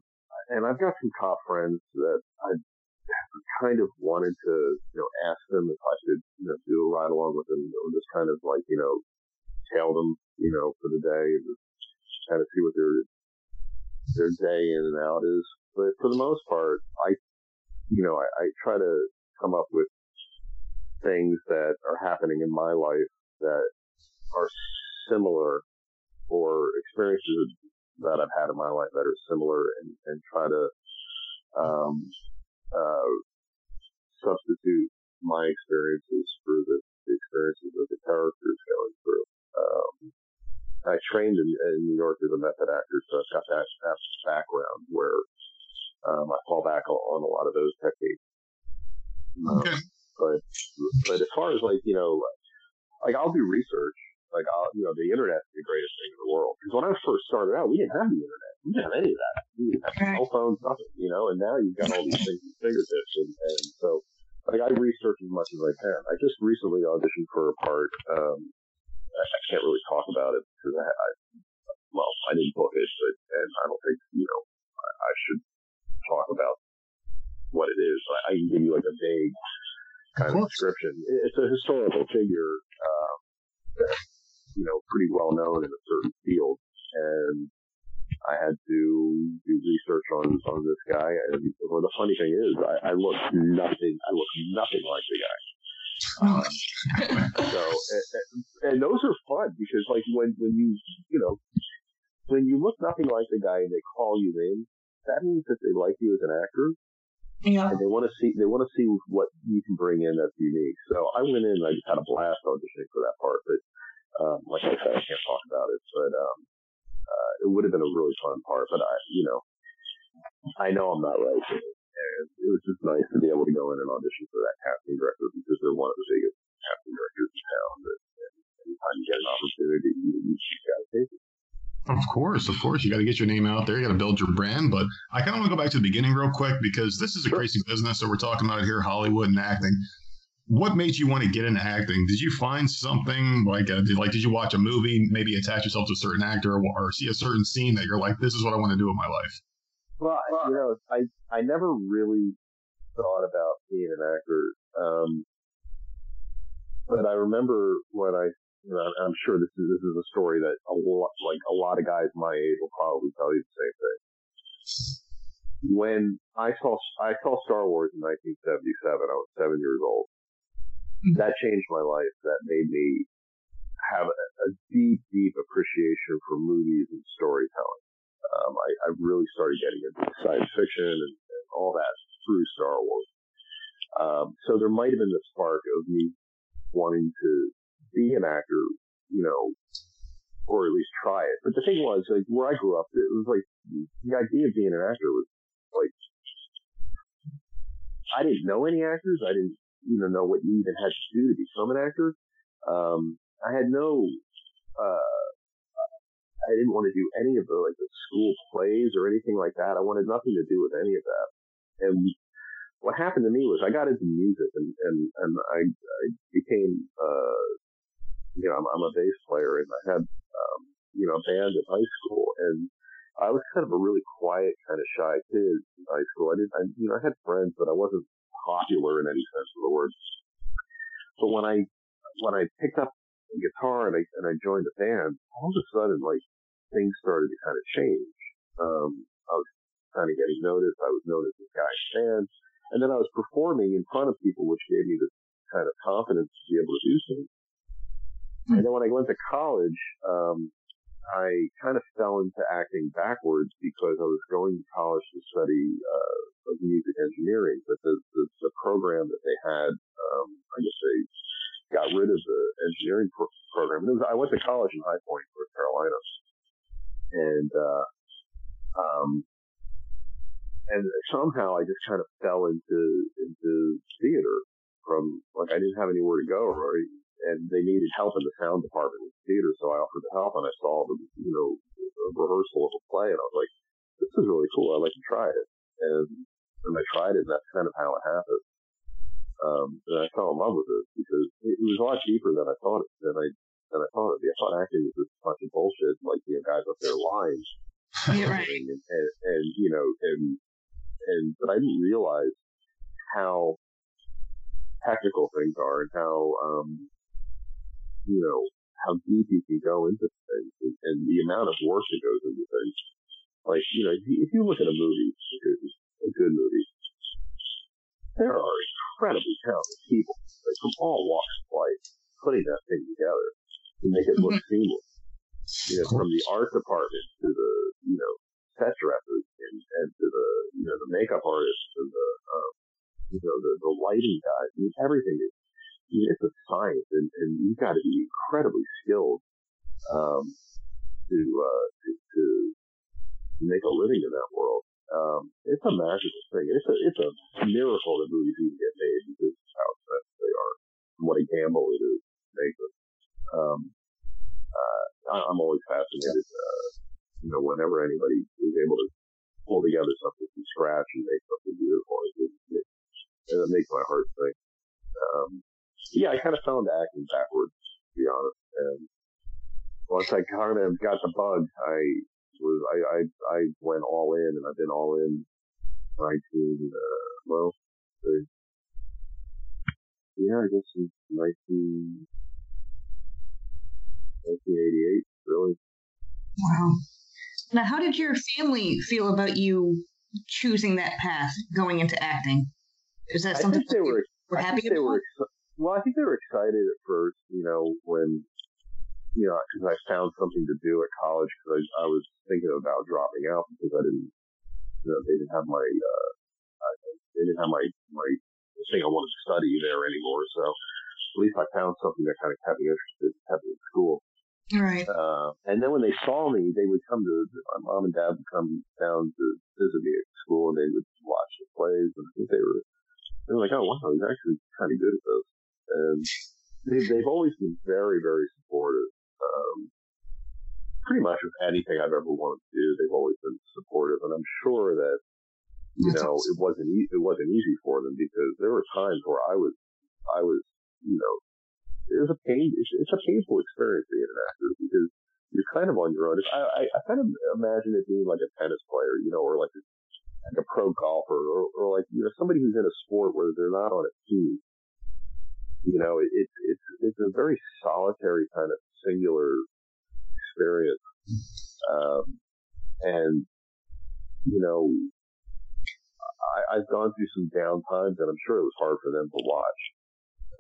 and I've got some cop friends that I kind of wanted to, you know, ask them if I should, you know, do a ride along with them, or just kind of like, you know, tail them, you know, for the day and kind of see what their their day in and out is. But for the most part, I you know, I, I try to come up with things that are happening in my life that are similar or experiences that I've had in my life that are similar and, and try to, um, uh, substitute my experiences for the, the experiences of the characters going through. Um, I trained in, in New York as a method actor, so I've got that, that background where um, I fall back on, on, a lot of those techniques.
Okay. Um,
but but as far as like you know, like I'll do research. Like I'll you know the internet's the greatest thing in the world. Because when I first started out, we didn't have the internet. We didn't have any of that. We didn't have cell phones, nothing. You know, and now you've got all these things at fingertips, and, and so like I research as much as I can. I just recently auditioned for a part. Um, I, I can't really talk about it because I, I well, I didn't book it, but and I don't think you know I, I should talk about what it is. I, I can give you like a vague kind of, of description. It's a historical figure um, that you know pretty well known in a certain field, and I had to do research on on this guy. And well, the funny thing is, I, I look nothing. I look nothing like the guy. Um, so, and, and those are fun because, like, when when you you know when you look nothing like the guy and they call you in, that means that they like you as an actor.
Yeah.
And they want to see they want to see what you can bring in that's unique. So I went in and I just had a blast auditioning for that part. But um, like I said, I can't talk about it. But um, uh, it would have been a really fun part. But I, you know, I know I'm not right. And it was just nice to be able to go in and audition for that casting director because they're one of the biggest
Of course, of course. You got to get your name out there. You got to build your brand. But I kind of want to go back to the beginning real quick because this is a crazy business that we're talking about here, Hollywood and acting. What made you want to get into acting? Did you find something like, a, did, like, did you watch a movie, maybe attach yourself to a certain actor, or, or see a certain scene that you're like, this is what I want to do in my life?
Well, you know, I I never really thought about being an actor. Um, but I remember when I I'm sure this is this is a story that a lot, like a lot of guys my age will probably tell you the same thing. When I saw I saw Star Wars in 1977, I was seven years old. Mm-hmm. That changed my life. That made me have a, a deep, deep appreciation for movies and storytelling. Um, I, I really started getting into science fiction and, and all that through Star Wars. Um, so there might have been the spark of me wanting to be an actor, you know, or at least try it. But the thing was, like, where I grew up, it was like, the idea of being an actor was like, I didn't know any actors. I didn't even know what you even had to do to become an actor. Um, I had no, uh, I didn't want to do any of the, like, the school plays or anything like that. I wanted nothing to do with any of that. And what happened to me was I got into music and, and, and I, I became, uh, you know, I'm, I'm a bass player and I had, um, you know, a band in high school and I was kind of a really quiet, kind of shy kid in high school. I didn't, I, you know, I had friends, but I wasn't popular in any sense of the word. But when I, when I picked up a guitar and I, and I joined the band, all of a sudden, like, things started to kind of change. Um, I was kind of getting noticed. I was known as this guy in band. And then I was performing in front of people, which gave me this kind of confidence to be able to do things. Hmm. And then when I went to college, um, I kind of fell into acting backwards because I was going to college to study uh, music engineering, but the, the, the program that they had, um, I guess they got rid of the engineering pro- program. Was, I went to college in High Point, North Carolina, and uh, um, and somehow I just kind of fell into into theater from like I didn't have anywhere to go, right? And they needed help in the sound department with the theater, so I offered to help, and I saw the, you know, a rehearsal of a play, and I was like, this is really cool. I'd like to try it. And, and I tried it, and that's kind of how it happened. Um, and I fell in love with it because it, it was a lot deeper than I thought it, than I, than I thought it'd be. I thought acting was just a bunch of bullshit, like, you know, guys up there lying.
Yeah, right.
and, and, and, you know, and, and, but I didn't realize how technical things are and how, um, you know, how deep you can go into things and, and the amount of work that goes into things. Like, you know, if you, if you look at a movie, a good movie, there are incredibly talented people like, from all walks of life putting that thing together to make it look mm-hmm. seamless. You know, from the art department to the you know set dressers and, and to the you know the makeup artists and the um, you know the, the lighting guys. I mean, everything is it's a science, and, and you've got to be incredibly skilled um, to, uh, to to make a living in that world. Um, it's a magical thing. It's a it's a miracle that movies even get made because of how expensive they are and what a gamble it is to make them. Um, uh, I, I'm always fascinated. Uh, you know, whenever anybody is able to pull together something from scratch and make something beautiful, it, it, it, it makes my heart sing. Yeah, I kind of fell into acting backwards, to be honest. And once I kind of got the bug, I was I I, I went all in, and I've been all in. Nineteen, uh, well, the, yeah, I guess in 19, 1988, really.
Wow. Now, how did your family feel about you choosing that path, going into acting? Is that something
they were,
were happy about?
Were, well, I think they were excited at first, you know, when, you know, because I found something to do at college because I, I was thinking about dropping out because I didn't, you know, they didn't have my, uh, I, they didn't have my, my thing I wanted to study there anymore. So at least I found something that kind of kept me interested, kept me in school.
Right.
Uh, and then when they saw me, they would come to my mom and dad would come down to visit me at school, and they would watch the plays, and I think they were they were like, "Oh wow, he's actually kind of good at this." And they, they've always been very, very supportive. Um, pretty much with anything I've ever wanted to do, they've always been supportive, and I'm sure that you know it wasn't e- it wasn't easy for them because there were times where I was I was you know it was a pain. It's, it's a painful experience being an actor because you're kind of on your own. I, I, I kind of imagine it being like a tennis player, you know, or like a, like a pro golfer, or, or like you know somebody who's in a sport where they're not on a team. You know, it, it, it's it's a very solitary kind of singular experience, um, and you know, I, I've gone through some down times, and I'm sure it was hard for them to watch.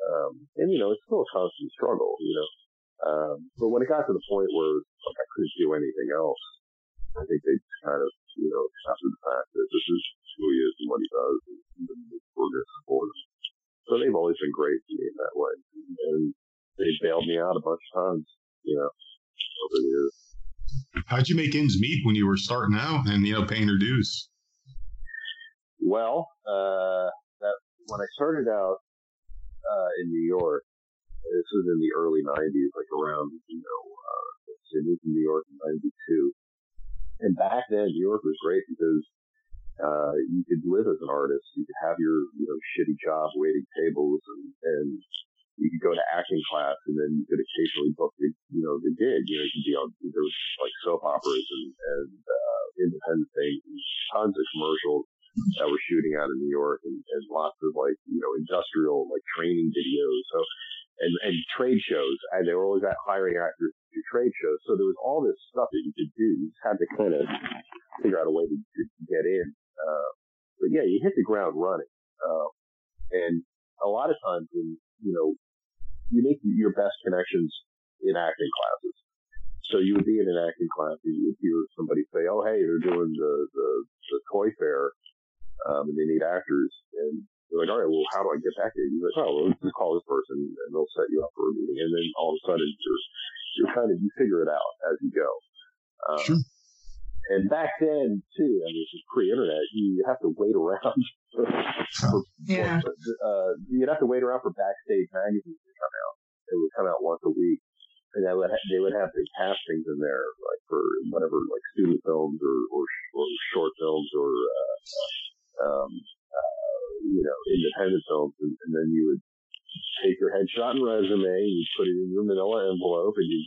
Um, and you know, it's still a constant struggle, you know. Um, but when it got to the point where like I couldn't do anything else, I think they just kind of, you know, accepted the fact that this is who he is and what he does, and, we're going to support him. So they've always been great to me in that way, and they bailed me out a bunch of times, you know, over the years.
How'd you make ends meet when you were starting out and you know paying your dues?
Well, uh, that when I started out, uh, in New York. This was in the early 90s, like around, you know, uh, I moved to New York in 92. And back then, New York was great because, uh, you could live as an artist. You could have your, you know, shitty job waiting tables and, and you could go to acting class and then you could occasionally book the, you know, the gig. You know, you could be on, there was like soap operas and, and, uh, independent things, and tons of commercials that were shooting out of New York and, and lots of like, you know, industrial like training videos. So, and, and trade shows. And they were always at hiring actors to do trade shows. So there was all this stuff that you could do. You just had to kind of figure out a way to, to get in. Uh, but yeah, you hit the ground running. Uh, and a lot of times when, you know, you make your best connections in acting classes. So you would be in an acting class and you would hear somebody say, "Oh, hey, they're doing the the, the toy fair um, and they need actors. And they're like, all right, well, how do I get back here? You're like, oh, well, just call this person and they'll set you up for a meeting. And then all of a sudden you're, you're kind of, you figure it out as you go. Um, sure. And back then too, I mean, this is pre-internet. You have to wait around. For,
for, yeah.
For, uh, you'd have to wait around for Backstage magazines to come out. It would come out once a week, and they would ha- they would have the castings in there, like for whatever, like student films or or, or short films or uh, um, uh, you know, independent films, and, and then you would take your headshot and resume, you put it in your manila envelope, and you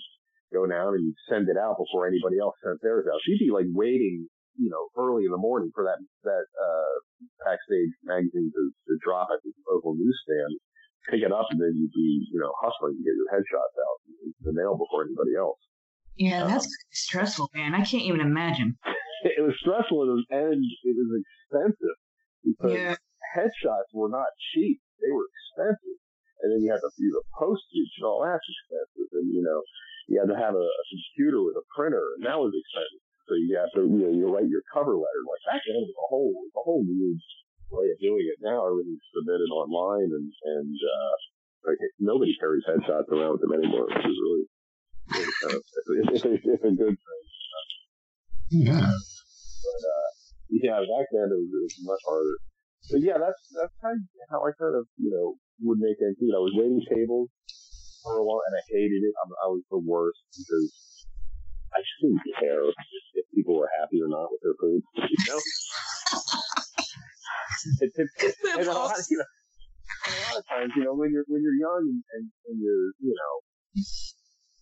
go down and you send it out before anybody else sent theirs out. You'd be like waiting, you know, early in the morning for that that uh, backstage magazine to, to drop at the local newsstand. Pick it up, and then you'd be, you know, hustling to get your headshots out in the mail before anybody else.
Yeah, that's um, stressful, man. I can't even imagine.
It was stressful and it was expensive because yeah. headshots were not cheap; they were expensive. And then you had to do the postage and all that's expensive. And you know, you had to have a, a computer with a printer, and that was expensive. So you have to, you know, you write your cover letter. Like back then, it was a whole, a whole new way of doing it. Now everything's submitted online, and and uh, like nobody carries headshots around with them anymore, which is really, really kind of it's, it's, it's a good thing.
Yeah.
But uh, yeah, back then it was, it was much harder. But yeah, that's that's kind of how I kind of you know would make ends meet. I was waiting tables for a while, and I hated it. I, I was the worst because I just didn't care if, if people were happy or not with their food. You know. it, it, it, and a lot, of, you know, and a lot of times, you know, when you're when you're young and, and, and you're you know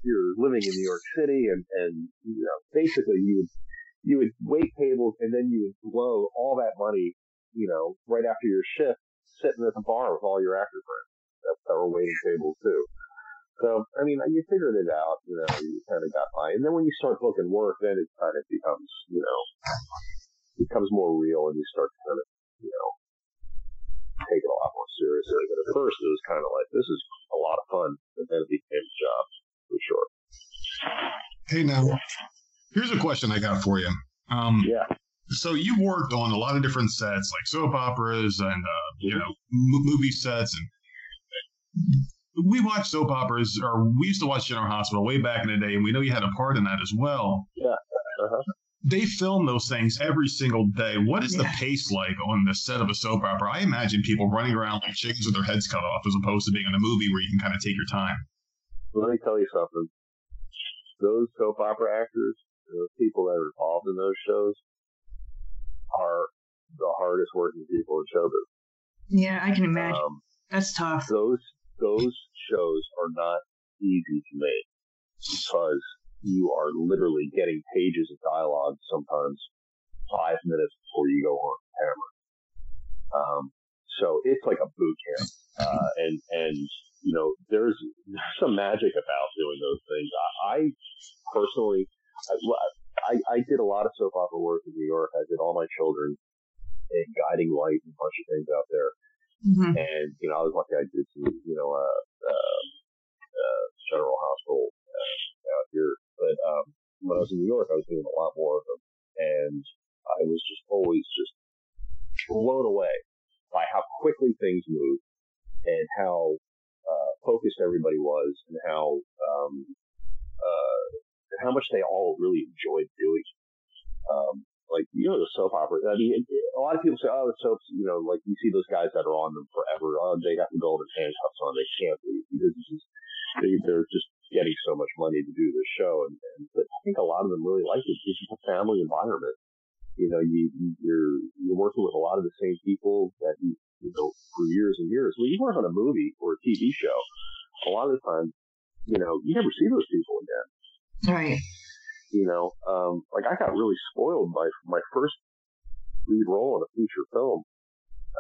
you're living in New York City and and you know basically you would you would wait tables and then you would blow all that money, you know, right after your shift, sitting at the bar with all your actor friends that, that were waiting tables too. So, I mean, you figured it out, you know, you kind of got by. And then when you start booking work, then it kind of becomes, you know, becomes more real and you start to kind of, you know, take it a lot more seriously. But at first it was kind of like, this is a lot of fun. And then it became a job, for sure.
Hey, now, here's a question I got for you. Um,
Yeah.
so you worked on a lot of different sets, like soap operas and uh, you know m- movie sets, and we watch soap operas, or we used to watch General Hospital way back in the day, and we know you had a part in that as well.
Uh-huh.
They film those things every single day. What is the pace like on the set of a soap opera? I imagine people running around like chickens with their heads cut off, as opposed to being in a movie where you can kind of take your time.
Let me tell you something. Those soap opera actors, those people that are involved in those shows, are the hardest working people in showbiz.
Yeah, I can imagine.
Um,
That's tough.
those those shows are not easy to make because you are literally getting pages of dialogue sometimes five minutes before you go on camera. Um, so it's like a boot camp, uh, and and you know there's some magic about doing those things. I, I personally, I, I I did a lot of soap opera work in New York. I did all my children and guiding light and a bunch of things out there.
Hmm
And, you know, I was lucky I did some, you know, uh, uh, uh, General Hospital, uh, out here. But, um, when I was in New York, I was doing a lot more of them. And I was just always just blown away by how quickly things moved and how, uh, focused everybody was and how, um, uh, how much they all really enjoyed doing. Um, like you know the soap opera. I mean, a lot of people say, "Oh, the soaps." You know, like you see those guys that are on them forever. Oh, they got the golden handcuffs on. They can't leave because it's just, they, they're just getting so much money to do this show. And, and but I think a lot of them really like it. It's a family environment. You know, you you- you're you're working with a lot of the same people that you you know for years and years. When you work on a movie or a TV show, a lot of the time, you know, you never see those people again
Right.
You know, um, like I got really spoiled by my first lead role in a feature film.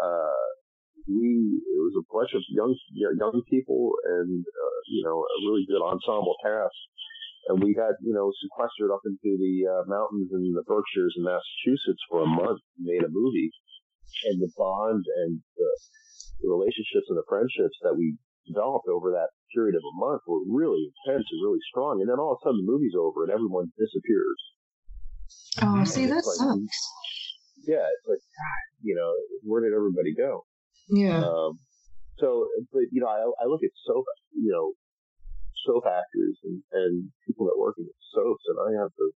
Uh, we, it was a bunch of young, young people and, uh, you know, a really good ensemble cast. And we got, you know, sequestered up into the uh, mountains in the Berkshires in Massachusetts for a month, made a movie. And the bond and the, the relationships and the friendships that we developed over that period of a month were really intense and really strong. And then all of a sudden the movie's over and everyone disappears.
Oh, see,
And
that
like,
sucks.
Yeah, it's like, God, you know, where did everybody go?
Yeah.
Um, so, but you know, I, I look at soap, you know, soap actors and, and people that work in soaps, and I have the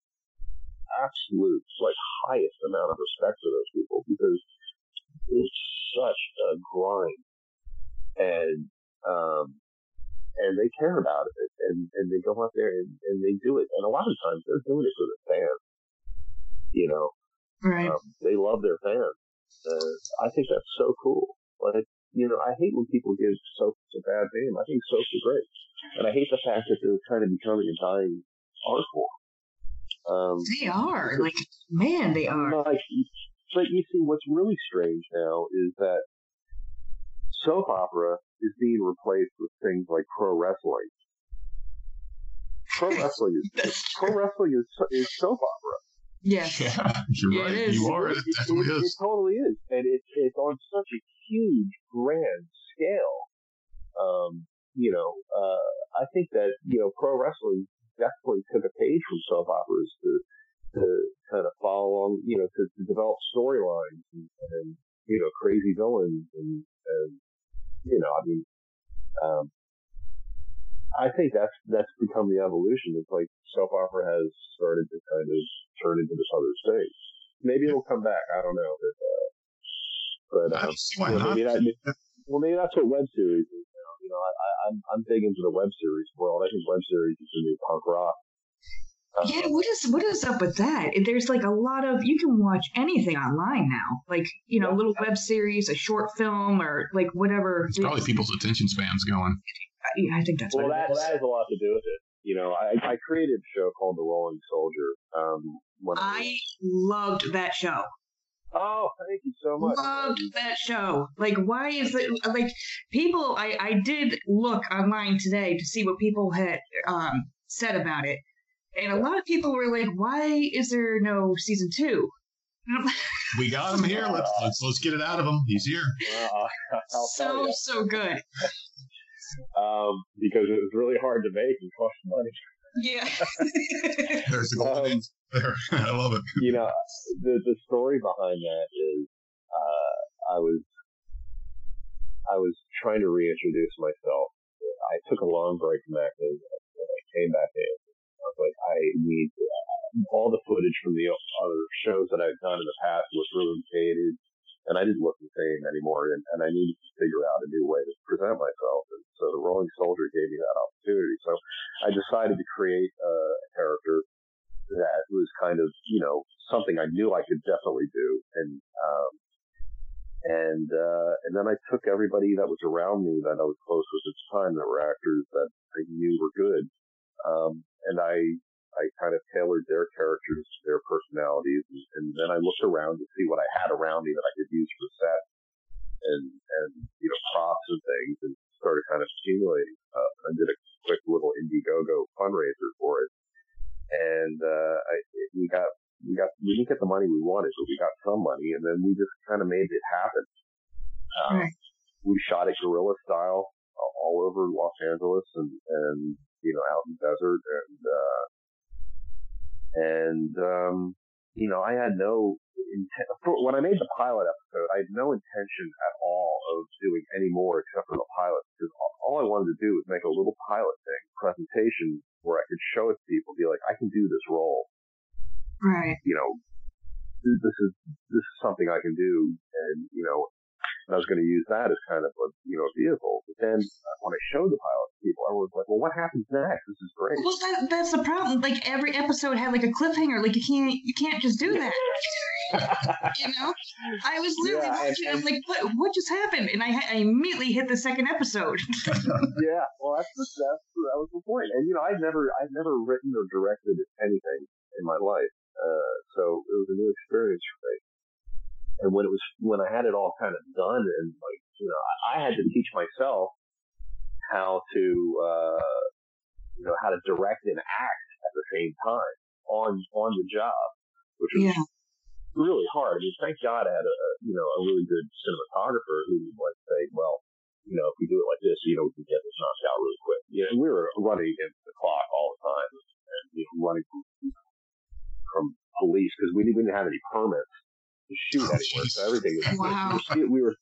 absolute like highest amount of respect for those people because it's such a grind, and um, and they care about it, and and they go out there and, and they do it, and a lot of times they're doing it for the fans, you know.
Right.
Um, they love their fans. Uh, I think that's so cool. Like, you know, I hate when people give soaps a bad name. I think soaps are great. And I hate the fact that they're kind of becoming a dying art form. Um,
They are. Like, man, they are.
like, but you see, what's really strange now is that soap opera is being replaced with things like pro wrestling. Pro wrestling is pro wrestling is, is soap opera.
Yes.
Yeah, you're
Yeah,
right.
it is.
You are. It,
It,
definitely
it, it
is.
totally is, and it's it's on such a huge, grand scale. Um, you know, uh, I think that you know, pro wrestling definitely took a page from soap operas to to kind of follow along, you know, to, to develop storylines and, and you know, crazy villains and, and you know, I mean, um, I think that's that's become the evolution. It's like soap opera has started to kind of turn into this other thing. Maybe it'll come back. I don't know, but uh, but
I
um,
why
you know,
not.
maybe that, well, maybe that's what web series is now. You know, I, I, I'm I'm big into the web series world. I think web series is the new punk rock.
Yeah, what is what is up with that? There's like a lot of you can watch anything online now, like you know, a little web series, a short film, or like whatever.
It's probably people's attention spans going.
Yeah, I think that's
Well,
what
that
it is.
that has a lot to do with it. You know, I I created a show called The Rolling Soldier. Um, when
I loved that show.
oh, thank you so much.
Loved that show. Like, why is it like people? I I did look online today to see what people had um said about it, and a lot of people were like, "Why is there no season two? And I'm like,
We got him here. Let's let's let's get it out of him. He's here.
Well,
so so good.
um, because it was really hard to make and cost money.
Yeah.
There's the golden
Um,
there. I love it.
you know, the the story behind that is, uh, I was, I was trying to reintroduce myself. I took a long break from acting, and I came back in. Like, I need uh, all the footage from the other shows that I've done in the past was really dated, and I didn't look the same anymore, and, and I needed to figure out a new way to present myself. And so the Rolling Soldier gave me that opportunity. So I decided to create a character that was kind of, you know, something I knew I could definitely do. And, um, and, uh, and then I took everybody that was around me that I was close with at the time that were actors that I knew were good. Um, and I, I kind of tailored their characters, their personalities, and, and then I looked around to see what I had around me that I could use for set and, and, you know, props and things and started kind of accumulating stuff. I did a quick little Indiegogo fundraiser for it and uh, I, we got we got we didn't get the money we wanted, but we got some money, and then we just kind of made it happen. Um,
Right.
We shot it guerrilla style all over Los Angeles and and you know out in the desert and uh, and um, you know I had no intent when I made the pilot episode. I had no intention at all of doing any more except for the pilot because all- all I wanted to do was make a little pilot thing presentation where I could show it to people, be like, I can do this role.
Right.
You know, this is this is something I can do, and you know, and I was going to use that as kind of a you know vehicle. But then uh, when I showed the pilot to people, I was like, well, what happens next? This is great.
Well, that, that's the problem. Like every episode had like a cliffhanger. Like you can't you can't just do that. you know, I was literally
Yeah, and-
watching. I'm like, what what just happened? And I, I immediately hit the second episode.
yeah, well, that's the, that's that was the point. And you know, I've never I've never written or directed anything in my life, uh, so it was a new experience for me. And when it was when I had it all kind of done, and like you know, I, I had to teach myself how to uh, you know how to direct and act at the same time on on the job, which was
Yeah.
really hard. I mean, thank God I had a, you know a really good cinematographer who would like say, well, you know, if we do it like this, you know, we can get this knocked out really quick. You know, we were running against the clock all the time, and you know, running from, from police because we didn't even have any permits shoot anywhere. So everything was
Wow.
we, were we were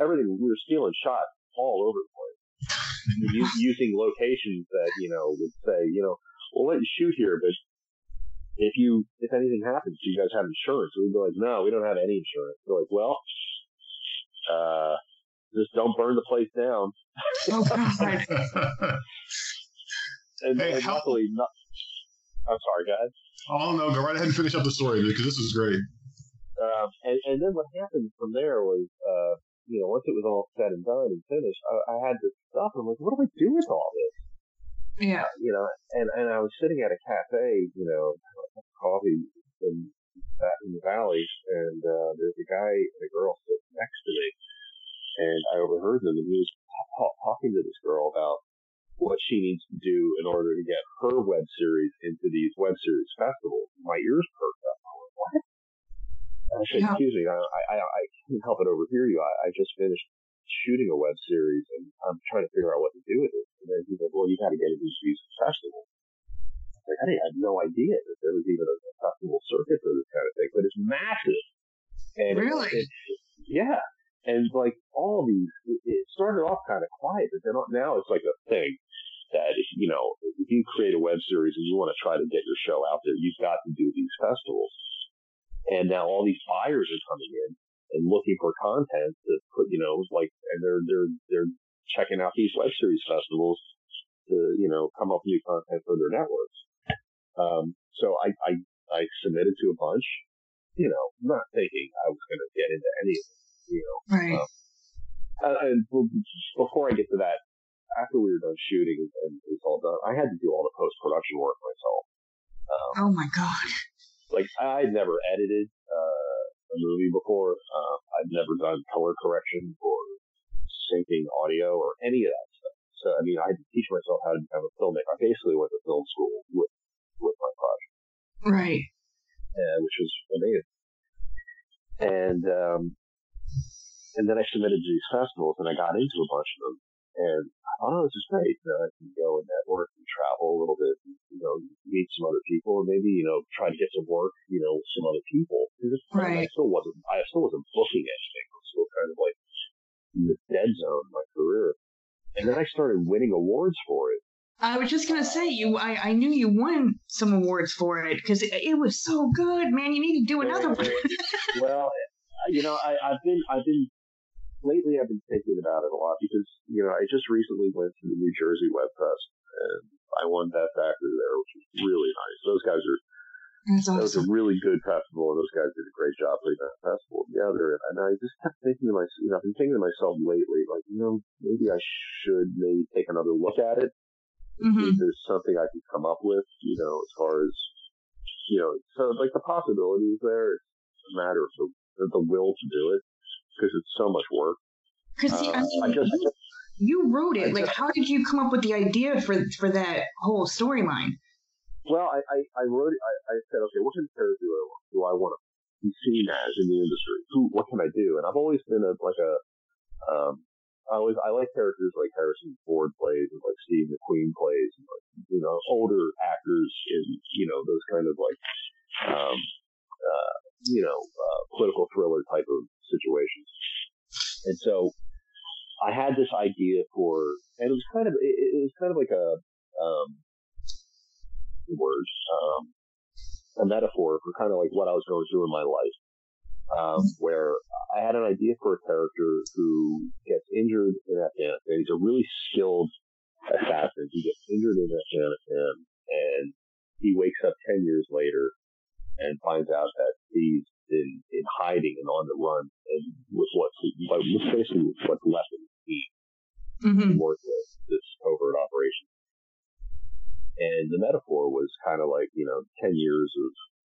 everything we were stealing shots all over the place, U- using locations that you know would say, you know, we'll let you shoot here, but if you if anything happens, do you guys have insurance? We'd be like, no, we don't have any insurance. They're like, well, uh, just don't burn the place down.
Oh God.
And,
Hey,
and
how-
luckily, not. I'm sorry, guys.
oh no, go right ahead and finish up the story because this is great.
Um, and, and then what happened from there was, uh, you know, once it was all said and done and finished, I, I had this stuff. And I'm like, what do I do with all this?
yeah.
You know, and, and I was sitting at a cafe, you know, coffee in, in the valley, and uh, there's a guy and a girl sitting next to me, and I overheard them, and he was ta- ta- talking to this girl about what she needs to do in order to get her web series into these web series festivals. My ears perked up. I went, what? Said,
Yeah.
excuse me, I, I, I can't help but overhear you. I, I just finished shooting a web series and I'm trying to figure out what to do with it. And then he said, well, you got to get it into these festivals. Like, I had no idea that there was even a festival circuit for this kind of thing, but it's massive. And it-
Really?
it- yeah. And like all these, it, it started off kind of quiet, but then now it's like a thing that if, you know, if you create a web series and you want to try to get your show out there, you've got to do these festivals. And now all these buyers are coming in and looking for content to put, you know, like, and they're, they're, they're checking out these web series festivals to, you know, come up with new content for their networks. Um, so I, I, I submitted to a bunch, you know, not thinking I was going to get into any of it, you know,
Right.
uh, and before I get to that, after we were done shooting and, and it was all done, I had to do all the post production work myself. Um,
Oh my god.
Like I had never edited uh, a movie before. Uh, I'd never done color correction or syncing audio or any of that stuff. So I mean, I had to teach myself how to become a filmmaker. I basically went to film school with with my project,
Right.
uh, which was amazing. And um, and then I submitted to these festivals, and I got into a bunch of them. And I thought, oh, this is great. You know, I can go and network and travel a little bit, and, you know, meet some other people, and maybe you know try to get some work, you know, with some other people. kind of- I still wasn't. I still wasn't booking anything. I was still kind of like in the dead zone of my career. And then I started winning awards for it.
I was just gonna say you. I, I knew you won some awards for it because it, it was so good, man. You need to do another one.
well, you know, I, I've been, I've been, lately I've been thinking about it a lot because, you know, I just recently went to the New Jersey Web Fest and I won Best Actor there, which was really nice. Those guys are,
That's
that was a really good festival and those guys did a great job putting that festival together. And I just kept thinking to myself, you know, I've been thinking to myself lately, like, you know, maybe I should maybe take another look at it
hmm
if there's something I could come up with, you know, as far as, you know, so like the possibility is there. It's a matter of the, the will to do it because it's so much work.
Because
Uh,
I mean,
I just,
you, you wrote
I
it. Like,
just-
how did you come up with the idea for for that whole storyline?
well, I, I, I wrote it, I, I said, okay, what kind of character do I want, do I want to be seen as in the industry? Who, what can I do? And I've always been a, like a, um, I always, I like characters like Harrison Ford plays and like Steve McQueen plays and like, you know, older actors in, you know, those kind of like, um, uh, you know, uh, political thriller type of situations. And so I had this idea for, and it was kind of, it, it was kind of like a, um, um, a metaphor for kind of like what I was going through in my life. Um, where I had an idea for a character who gets injured in Afghanistan. He's a really skilled assassin. He gets injured in Afghanistan and he wakes up 10 years later and finds out that he's in, in hiding and on the run and with what's, what, basically what's left of his team
hmm
work with this covert operation. And the metaphor was kind of like, you know, 10 years of,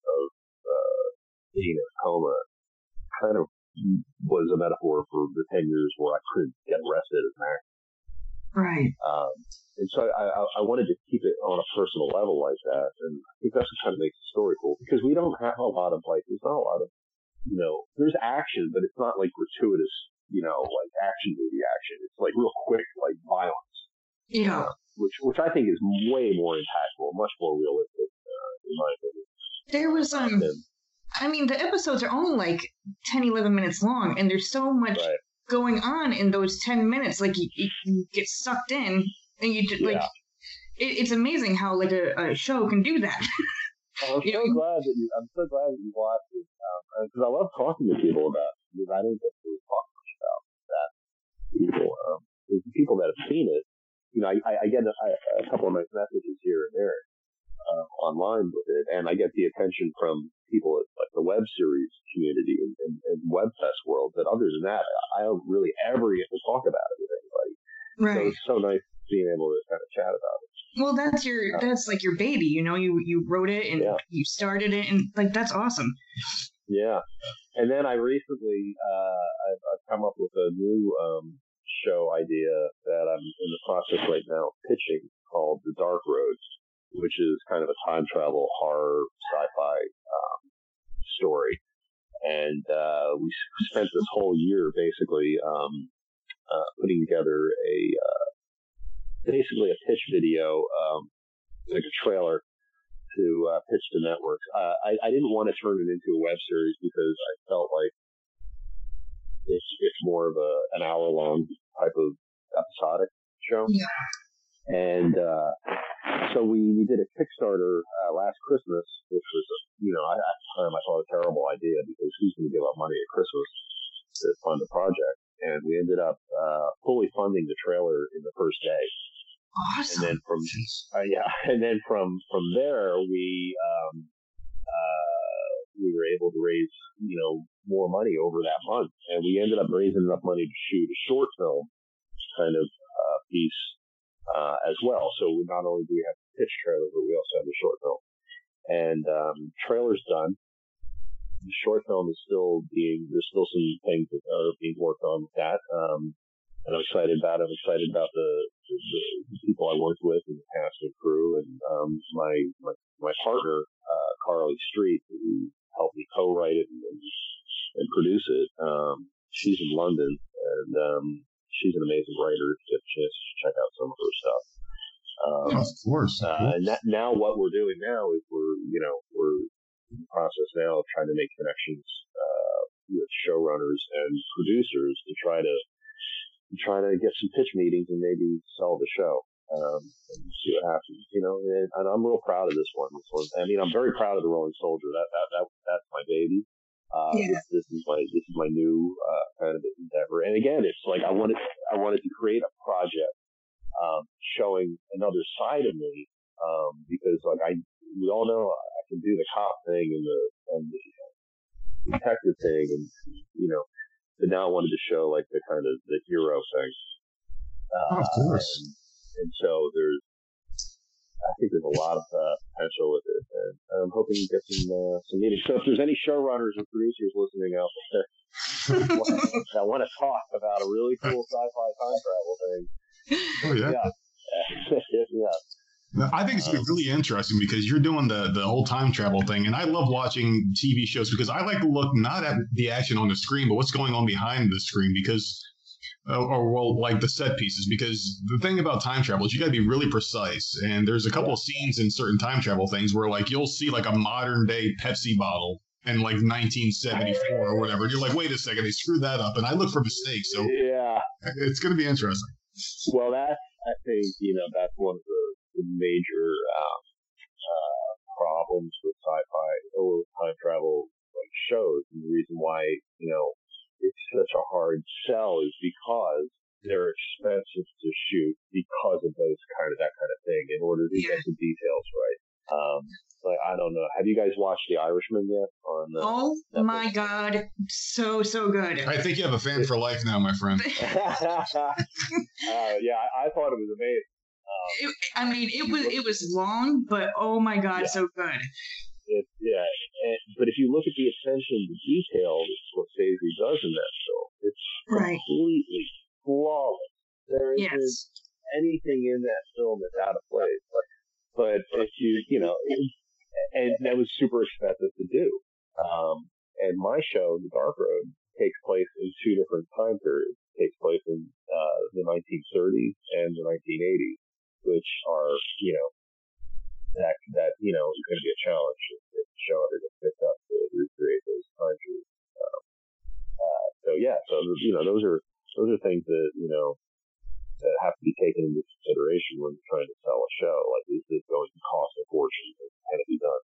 of, uh, being in a coma kind of was a metaphor for the 10 years where I couldn't get arrested as an actor.
Right.
Um, and so I, I, I wanted to keep it on a personal level like that. And I think that's what kind of makes the story cool because we don't have a lot of like, there's not a lot of, you know, there's action, but it's not like gratuitous, you know, like action movie action. It's like real quick, like violence
Yeah.
which which I think is way more impactful, much more realistic, uh, in my opinion.
There was um.
than-
I mean, the episodes are only like 10, 11 minutes long, and there's so much
right.
Going on in those 10 minutes. Like, you, you, get sucked in, and you just, like,
Yeah.
it, it's amazing how, like, a, a show can do that.
Well, I'm
You
so
know-
glad that you, I'm so glad that you watched it because I love talking to people about it because I don't get to talk much about that. People, um, people that have seen it. You know, I, I, I get a, a couple of nice messages here and there uh, online with it, and I get the attention from people at like the web series community and, and, and web fest world. But other than that, I don't really ever get to talk about it with anybody.
Right.
So it's so nice being able to kind of chat about it.
Well, that's your that's like your baby, you know. You you wrote it and
Yeah.
you started it, and like that's awesome.
Yeah. And then I recently, uh, I've, I've come up with a new, um, show idea that I'm in the process right now of pitching called The Dark Road, which is kind of a time travel horror sci-fi, um, story. And uh, we spent this whole year basically um, uh, putting together a uh, basically a pitch video, um, like a trailer to uh, pitch to networks. Uh, I, I didn't want to turn it into a web series because I felt like it's it's more of a an hour long type of episodic show.
Yeah.
And uh, so we, we did a Kickstarter uh, last Christmas, which was, you know, I, at the time I thought a terrible idea because who's going to give up money at Christmas to fund the project? And we ended up uh, fully funding the trailer in the first day.
Awesome.
And then from uh, yeah, and then from from there we um, uh, we were able to raise you know more money over that month, and we ended up raising enough money to shoot a short film kind of uh, piece uh, as well. So not only do we have the pitch trailer, but we also have the short film. And um, trailer's done. The short film is still being there's still some things that are being worked on with that. Um, and I'm excited about it. I'm excited about the, the, the people I worked with and the cast and crew and um, my, my my partner uh, Carly Street who helped me co-write it and, and produce it. Um, she's in London and um, she's an amazing writer. If you get a chance to check out some of her stuff. Um,
of course. Of
uh, and that, now what we're doing now is we're, you know, we're in the process now of trying to make connections, uh, with showrunners and producers to try to, try to get some pitch meetings and maybe sell the show. Um, and see what happens, you know, and, and I'm real proud of this one. This one, I mean, I'm very proud of the Rolling Soldier. That, that, that, that's my baby. Uh,
Yeah.
this, this is my, this is my new, uh, kind of endeavor. And again, it's like I wanted, I wanted to create a project, um, showing another side of me, um, because like I, we all know I can do the cop thing and the, and the detective thing and, you know, but now I wanted to show like the kind of the hero thing. Uh,
of course.
And, and so there's, I think there's a lot of uh, potential with it, and I'm hoping to get some uh, some meetings. So if there's any showrunners or producers listening out there that want to talk about a really cool sci-fi time travel thing,
Oh yeah.
yeah, yeah,
I think it's really interesting because you're doing the the whole time travel thing, and I love watching TV shows because I like to look not at the action on the screen, but what's going on behind the screen because. Uh, or well, like the set pieces, because the thing about time travel is you got to be really precise. And there's a couple of scenes in certain time travel things where, like, you'll see like a modern day Pepsi bottle in like 1974 or whatever. And you're like, wait a second, they screwed that up. And I look for mistakes, so
yeah.
it's going to be interesting.
Well, that's I think you know that's one of the, the major um, uh, problems with sci-fi or time travel like shows, and the reason why you know it's such a hard sell is because they're expensive to shoot because of those kind of that kind of thing in order to
Yeah.
get the details right. Um, like I don't know. Have you guys watched The Irishman yet? On uh,
Oh
Netflix?
my god, so so good.
I think you have a fan for life now, my friend.
uh, yeah, I, I thought it was amazing.
It- I mean, it was it was long, but oh my god,
Yeah.
so good.
It, yeah, and, but if you look at the attention to detail that Scorsese does in that film, it's
Right.
completely flawless. There isn't anything in that film that's out of place. But, but if you, you know, and that was super expensive to do. Um, and my show, The Dark Road, takes place in two different time periods. It takes place in uh, the 1930s and the 1980s, which are, you know, that that you know is going to be a challenge if, ever gets up to recreate those periods. Um, uh, so yeah, so you know those are those are things that you know that have to be taken into consideration when you're trying to sell a show. Like, is this going to cost a fortune? Can it be done?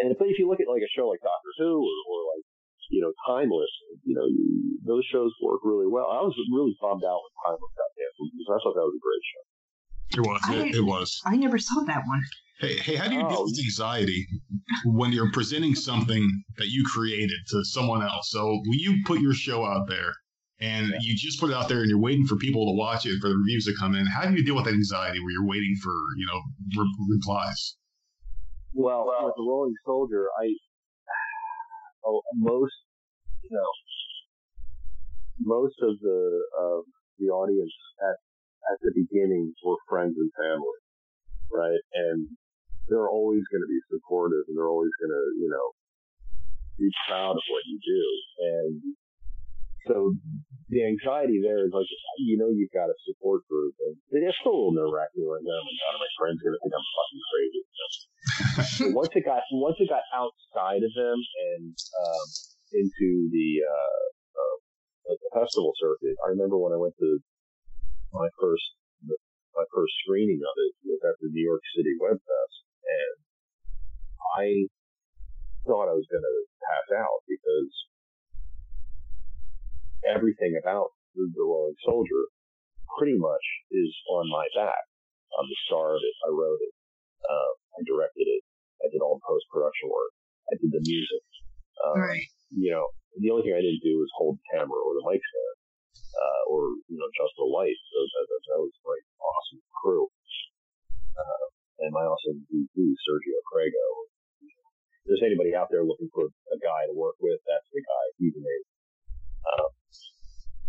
And but if you look at like a show like Doctor Who or, or like you know Timeless, you know those shows work really well. I was really bummed out when Timeless got canceled because I thought that was a great show.
It was. It, it was.
I never saw that one.
Hey, hey, how do you deal
Oh.
with anxiety when you're presenting something that you created to someone else? So when you put your show out there and
Yeah.
you just put it out there and you're waiting for people to watch it for the reviews to come in, how do you deal with that anxiety where you're waiting for you know re- replies?
Well, with the Rolling Soldier, I oh, most you know most of the of the audience at at the beginning were friends and family, right? And they're always going to be supportive, and they're always going to you know be proud of what you do. And so the anxiety there is like, you know, you've got a support group, and it's still a little nerve wracking. Like, oh my god, my friends gonna think I'm fucking crazy. once it got once it got outside of them and um, into the uh, uh, like the festival circuit, I remember when I went to my first my first screening of it was at the New York City Web Fest, and I thought I was going to pass out because everything about the, the Rolling Soldier pretty much is on my back. I'm the star of it. I wrote it. Uh, I directed it. I did all the post production work. I did the music.
Um, right.
You know, the only thing I didn't do was hold the camera or the mic stand, uh, or you know, just the light. So that, that, that was my awesome crew. Uh, and my awesome DP, Sergio Crago. If there's anybody out there looking for a guy to work with, that's the guy. He's amazing. Um,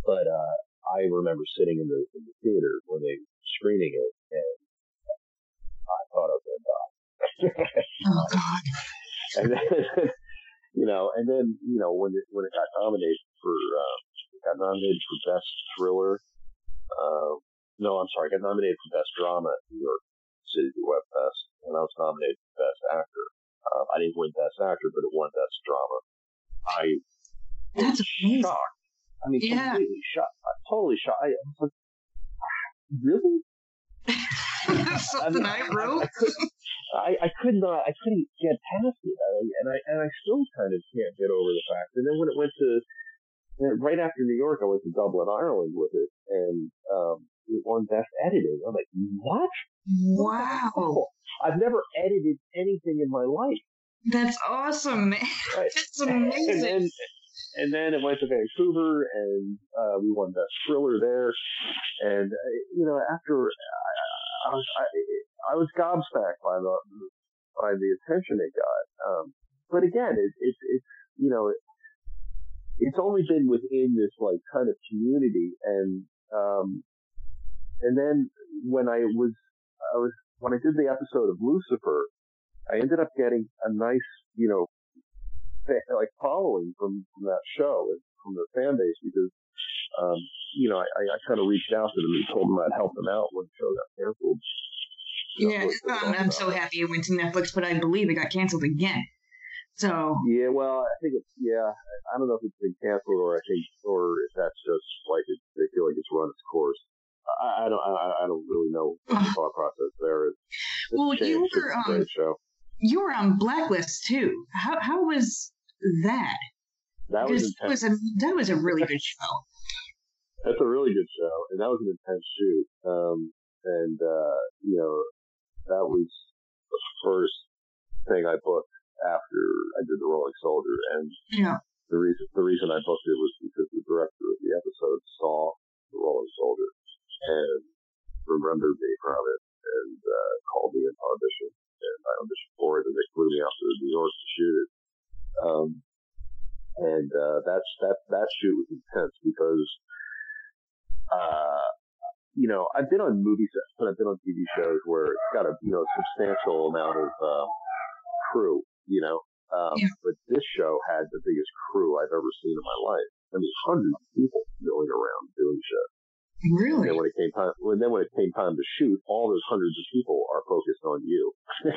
but uh, I remember sitting in the in the theater when they were screening it, and I thought I was going to die.
oh God!
And then, you know, and then you know when it when it got nominated for uh, got nominated for best thriller. Uh, no, I'm sorry, got nominated for best drama at New York City Web Fest, and I was nominated for best actor. Uh, I didn't win best actor, but it won best drama. I
that's amazing.
shocked. I mean,
yeah.
completely shocked. I'm totally shocked. I, I was like, really?
something I, mean, I wrote.
I, I, I, could not. I couldn't get past it, and I and I still kind of can't get over the fact. And then when it went to right after New York, I went to Dublin, Ireland with it, and um, it won Best Editing. I'm like, what?
Wow!
I've never edited anything in my life.
That's awesome, man. Right. That's amazing.
And then, and then it went to Vancouver, and uh, we won Best Thriller there. And uh, you know, after I, I was I, I, was gobsmacked by the by the attention it got. Um, but again, it, it, it's you know, it's only been within this like kind of community, and um, and then when I was I was when I did the episode of Lucifer, I ended up getting a nice, you know, like following from, from that show and from the fan base because, um, you know, I, I kind of reached out to them and told them I'd help them out when the show got canceled.
Yeah, um, I'm so happy it went to Netflix, but I believe it got canceled again. So
yeah, well, I think it's yeah. I don't know if it's been canceled or I think or if that's just like it, they feel like it's run its course. I, I don't I, I don't really know what the thought process there is.
It's well, you were um, you were on Blacklist too. How how was that?
That was
intense. Was a, that was a really good show.
That's a really good show, and that was an intense shoot. Um, and uh, you know, that was the first thing I booked after I did the Rolling Soldier, and
yeah.
the reason the reason I booked it was because the director of the episode saw the Rolling Soldier and remembered me from it and uh, called me in audition, and I auditioned for it, and they flew me out to New York to shoot it. Um, and uh, that's that that shoot was intense because uh, you know I've been on movie sets and I've been on TV shows where it's got a you know substantial amount of uh, crew, you know. Um, yeah. But this show had the biggest crew I've ever seen in my life. I mean, hundreds of people milling around doing shit.
Really?
And then when it came time, when then when it came time to shoot, all those hundreds of people are focused on you,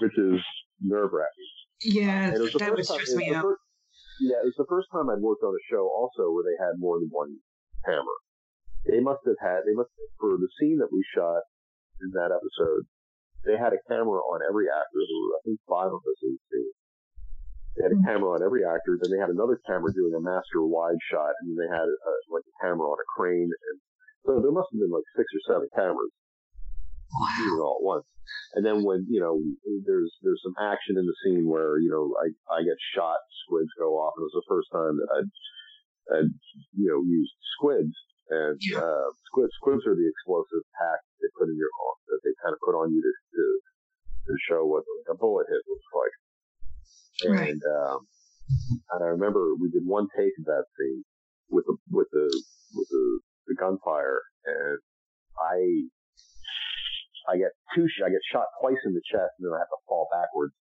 which is nerve wracking.
Yeah, that would stress me out.
First, yeah, it was the first time I'd worked on a show also where they had more than one camera. They must have had, they must, for the scene that we shot in that episode, they had a camera on every actor. There were, I think, five of us in the scene. They had a mm-hmm. camera on every actor. Then they had another camera doing a master wide shot, and they had a, like a camera on a crane. And so there must have been like six or seven cameras
wow.
all at once. And then when, you know, there's, there's some action in the scene where, you know, I, I get shot, squids go off. It was the first time that I'd, I'd, you know, used squids. And, yeah. uh, squids, squids are the explosive pack they put in your, that they kind of put on you to, to, to show what a bullet hit looks like.
Right.
And, um, and I remember we did one take of that scene with the, with the, with the, the gunfire and I I get two, I get shot twice in the chest and then I have to fall backwards.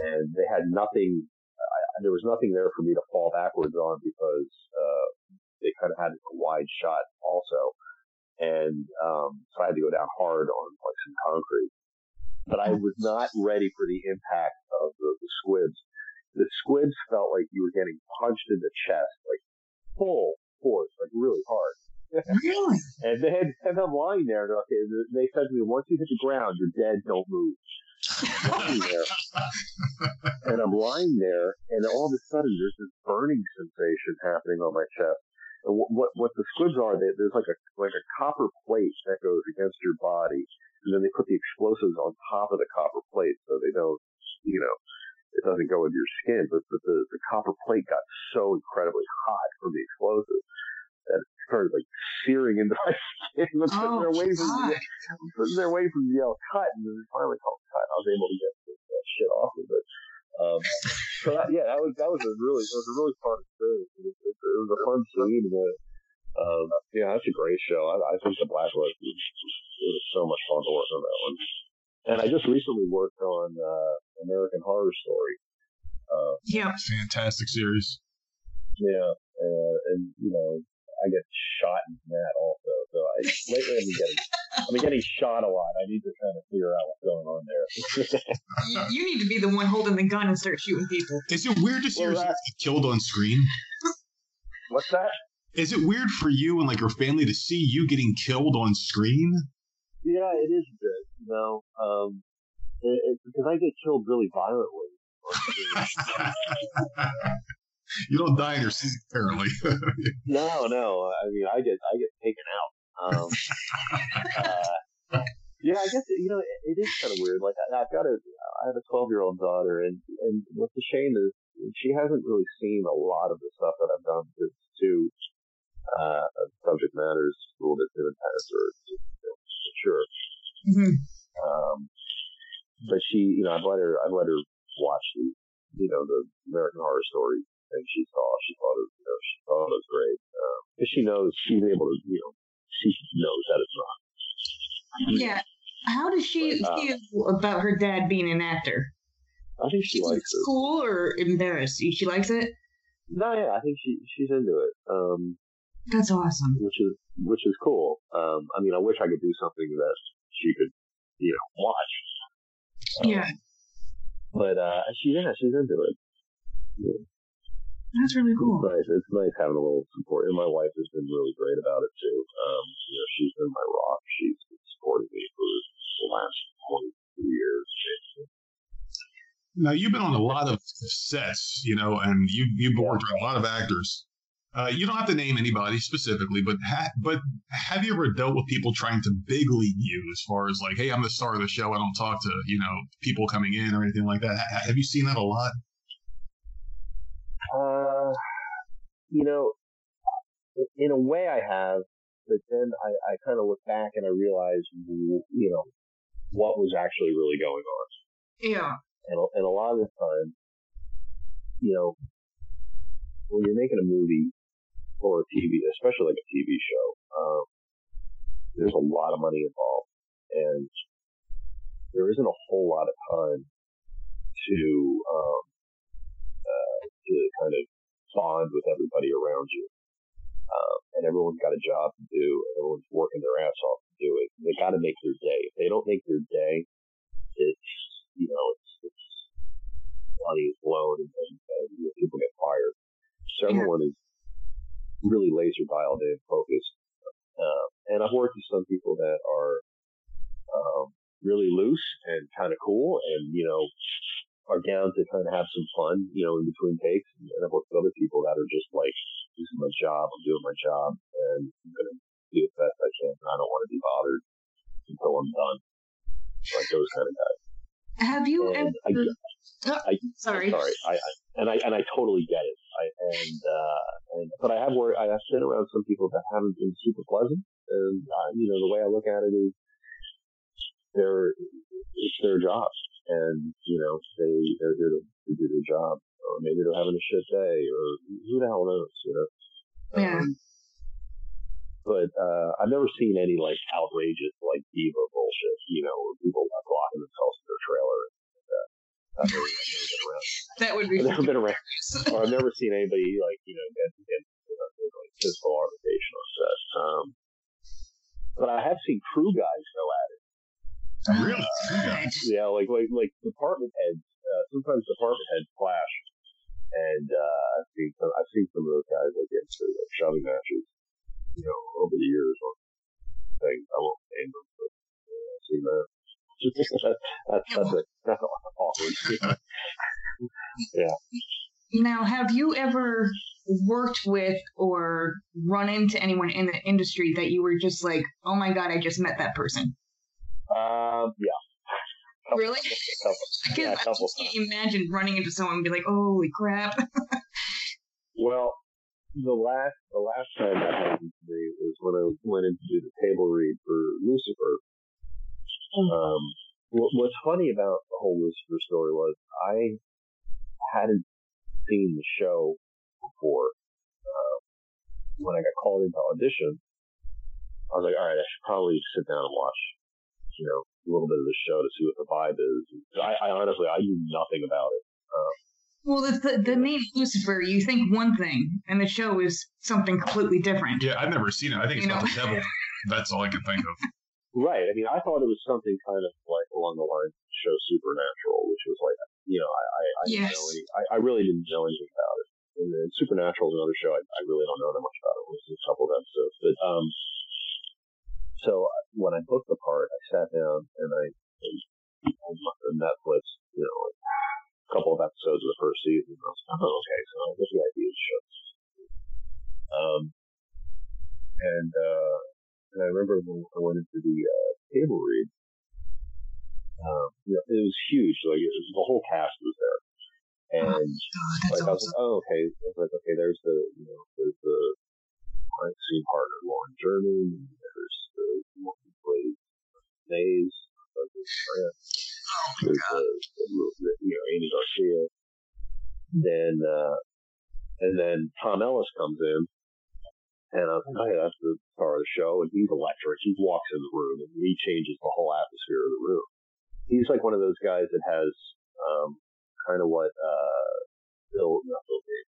And they had nothing, I, I there was nothing there for me to fall backwards on because uh, they kind of had a wide shot also, and um, so I had to go down hard on like some concrete. But I was not ready for the impact of the, the squids. The squids felt like you were getting punched in the chest, like full force, like really hard.
Really?
And then, and I'm lying there, and okay, they said to me, once you hit the ground, you're dead, don't move. Lying there, and I'm lying there, and all of a sudden there's this burning sensation happening on my chest. What what, what the squids are, they, there's like a like a copper plate that goes against your body, and then they put the explosives on top of the copper plate so they don't, you know, it doesn't go into your skin. But, but the the copper plate got so incredibly hot from the explosives that it started like searing into my skin. Sitting
Oh,
waiting for
God.
the, there waiting for the yell cut, and then finally called cut. I was able to get this uh, shit off of it. Um, so that, yeah, that was that was a really that was a really fun experience. It was, it, it was a fun scene. And, uh, um, yeah, that's a great show. I, I think the Blacklist was, it was so much fun to work on that one. And I just recently worked on uh, American Horror Story. Uh,
Yeah.
Fantastic series.
yeah, uh, and you know, I get shot in that also. So I lately I've been getting I've been getting shot a lot. I need to kind of figure out what's going on there.
You, you need to be the one holding the gun and start shooting people.
Is it weird to see
Well,
yourself
that-
get killed on screen?
what's that?
Is it weird for you and like your family to see you getting killed on screen?
Yeah, it is good. You know, um, it, it, because I get killed really violently.
you don't die in your sleep, apparently.
no, no. I mean, I get I get taken out. Um, uh, yeah, I guess you know it, it is kind of weird. Like I, I've got a I have a 12 year old daughter, and and what's a shame is she hasn't really seen a lot of the stuff that I've done. Because too uh, subject matters a little bit too intense or you know, mature.
Mhm.
Um, but she, you know, I've let her, I've let her watch the, you know, the American Horror Story thing she saw. She thought it, you know, she thought it was great. Um, cause she knows, she's able to, you know, she knows that it's not.
Yeah. How does she
But, uh,
feel about her dad being an actor?
I think she likes
it
it.
cool or embarrassed? She likes it?
No, yeah, I think she, she's into it. Um,
That's awesome.
which is, which is cool. Um, I mean, I wish I could do something that she could, you know, watch. Um,
Yeah.
But, uh, she, yeah, she's into it. Yeah.
That's really cool.
It's nice. It's nice having a little support. And my wife has been really great about it too. Um, you know, she's been my rock. She's been supporting me for the last 22 years.
now you've been on a lot of sets, you know, and you you've worked with a lot of actors. Uh, you don't have to name anybody specifically, but ha- but have you ever dealt with people trying to big league you as far as like, hey, I'm the star of the show. I don't talk to you know people coming in or anything like that. Ha- have you seen that a lot?
Uh, you know, in a way I have, but then I, I kind of look back and I realize, you know, what was actually really going on.
Yeah.
And, a- and a lot of the time, you know, when you're making a movie or a TV, especially like a TV show, um, there's a lot of money involved and there isn't a whole lot of time to, um, to kind of bond with everybody around you. Um, and everyone's got a job to do and everyone's working their ass off to do it. They got to make their day. If they don't make their day, it's, you know, it's, it's money is blown and, and, and you know, people get fired. So
Yeah.
everyone is really laser dialed in, focused. Um, and I've worked with some people that are um, really loose and kind of cool, and you know, are down to kind of have some fun, you know, in between takes. And I've worked with other people that are just like, "This is my job. I'm doing my job, and I'm gonna do the best I can. And I don't want to be bothered until I'm done." Like those kind of guys.
Have you
And I,
ever? Oh,
I-
sorry.
Sorry, I, I and I and I totally get it. I and uh, and but I have worked. I have been around some people that haven't been super pleasant, and uh, you know the way I look at it is, they're it's their job, and you know they they're here to, to do their job, or maybe they're having a shit day, or who the hell knows, you know.
Yeah.
Um, but uh, I've never seen any like outrageous like diva bullshit, you know, where people like locking themselves in their trailer. And, I've never, I've never been around.
That would be.
I've never been around, or I've never seen anybody like you know get get you know, like physical arbitration on set. Um, but I have seen crew guys go at it.
Really?
God.
Yeah, like like like department heads. Uh, sometimes department heads clash, and uh, I've seen some, I've seen some of those guys like get into like shoving matches. You know, over the years on things. I won't name them, but uh, I've seen that. that's that's a that's awkward. Yeah.
Now, have you ever worked with or run into anyone in the industry that you were just like, oh my god, I just met that person?
Um, yeah. Couple-
Really?
couple-
I
Yeah,
can't, I can't imagine running into someone and be like, holy crap.
Well, the last the last time that happened to me was when I went in to do the table read for Lucifer. Um, what, what's funny about the whole Lucifer story was I hadn't seen the show before. Uh, when I got called into audition, I was like, all right, I should probably sit down and watch, you know, a little bit of the show to see what the vibe is. I, I honestly, I knew nothing about it. Um,
well, the, the, the name Lucifer, you think one thing, and the show is something completely different.
Yeah, I've never seen it. I think it's
You
about
know?
the devil. That's all I can think of.
Right. I mean, I thought it was something kind of like along the lines of the show Supernatural, which was like, you know, I, I, I didn't
Yes.
know any, I, I really didn't know anything about it. And then Supernatural is another show I, I really don't know that much about it. It was a couple of episodes, but um, so uh, when I booked the part, I sat down and I and on Netflix, you know, like a couple of episodes of the first season. And I was like, oh, okay, so I get the idea the show. Um, and uh, and I remember when I went into the uh, table read, um, you know, it was huge. Like it was, the whole cast was there, and
God, that's
like I was like, oh, okay. I was like, okay, there's the you know, there's the crime scene partner Lauren German, Maze, Douglas Grant, there's the, the, the, you know Aimee Garcia, then uh, and then Tom Ellis comes in. And I was like, oh that's the star of the show, and he's electric. He walks in the room and he changes the whole atmosphere of the room. He's like one of those guys that has um, kind of what uh, Bill, not Bill Gates,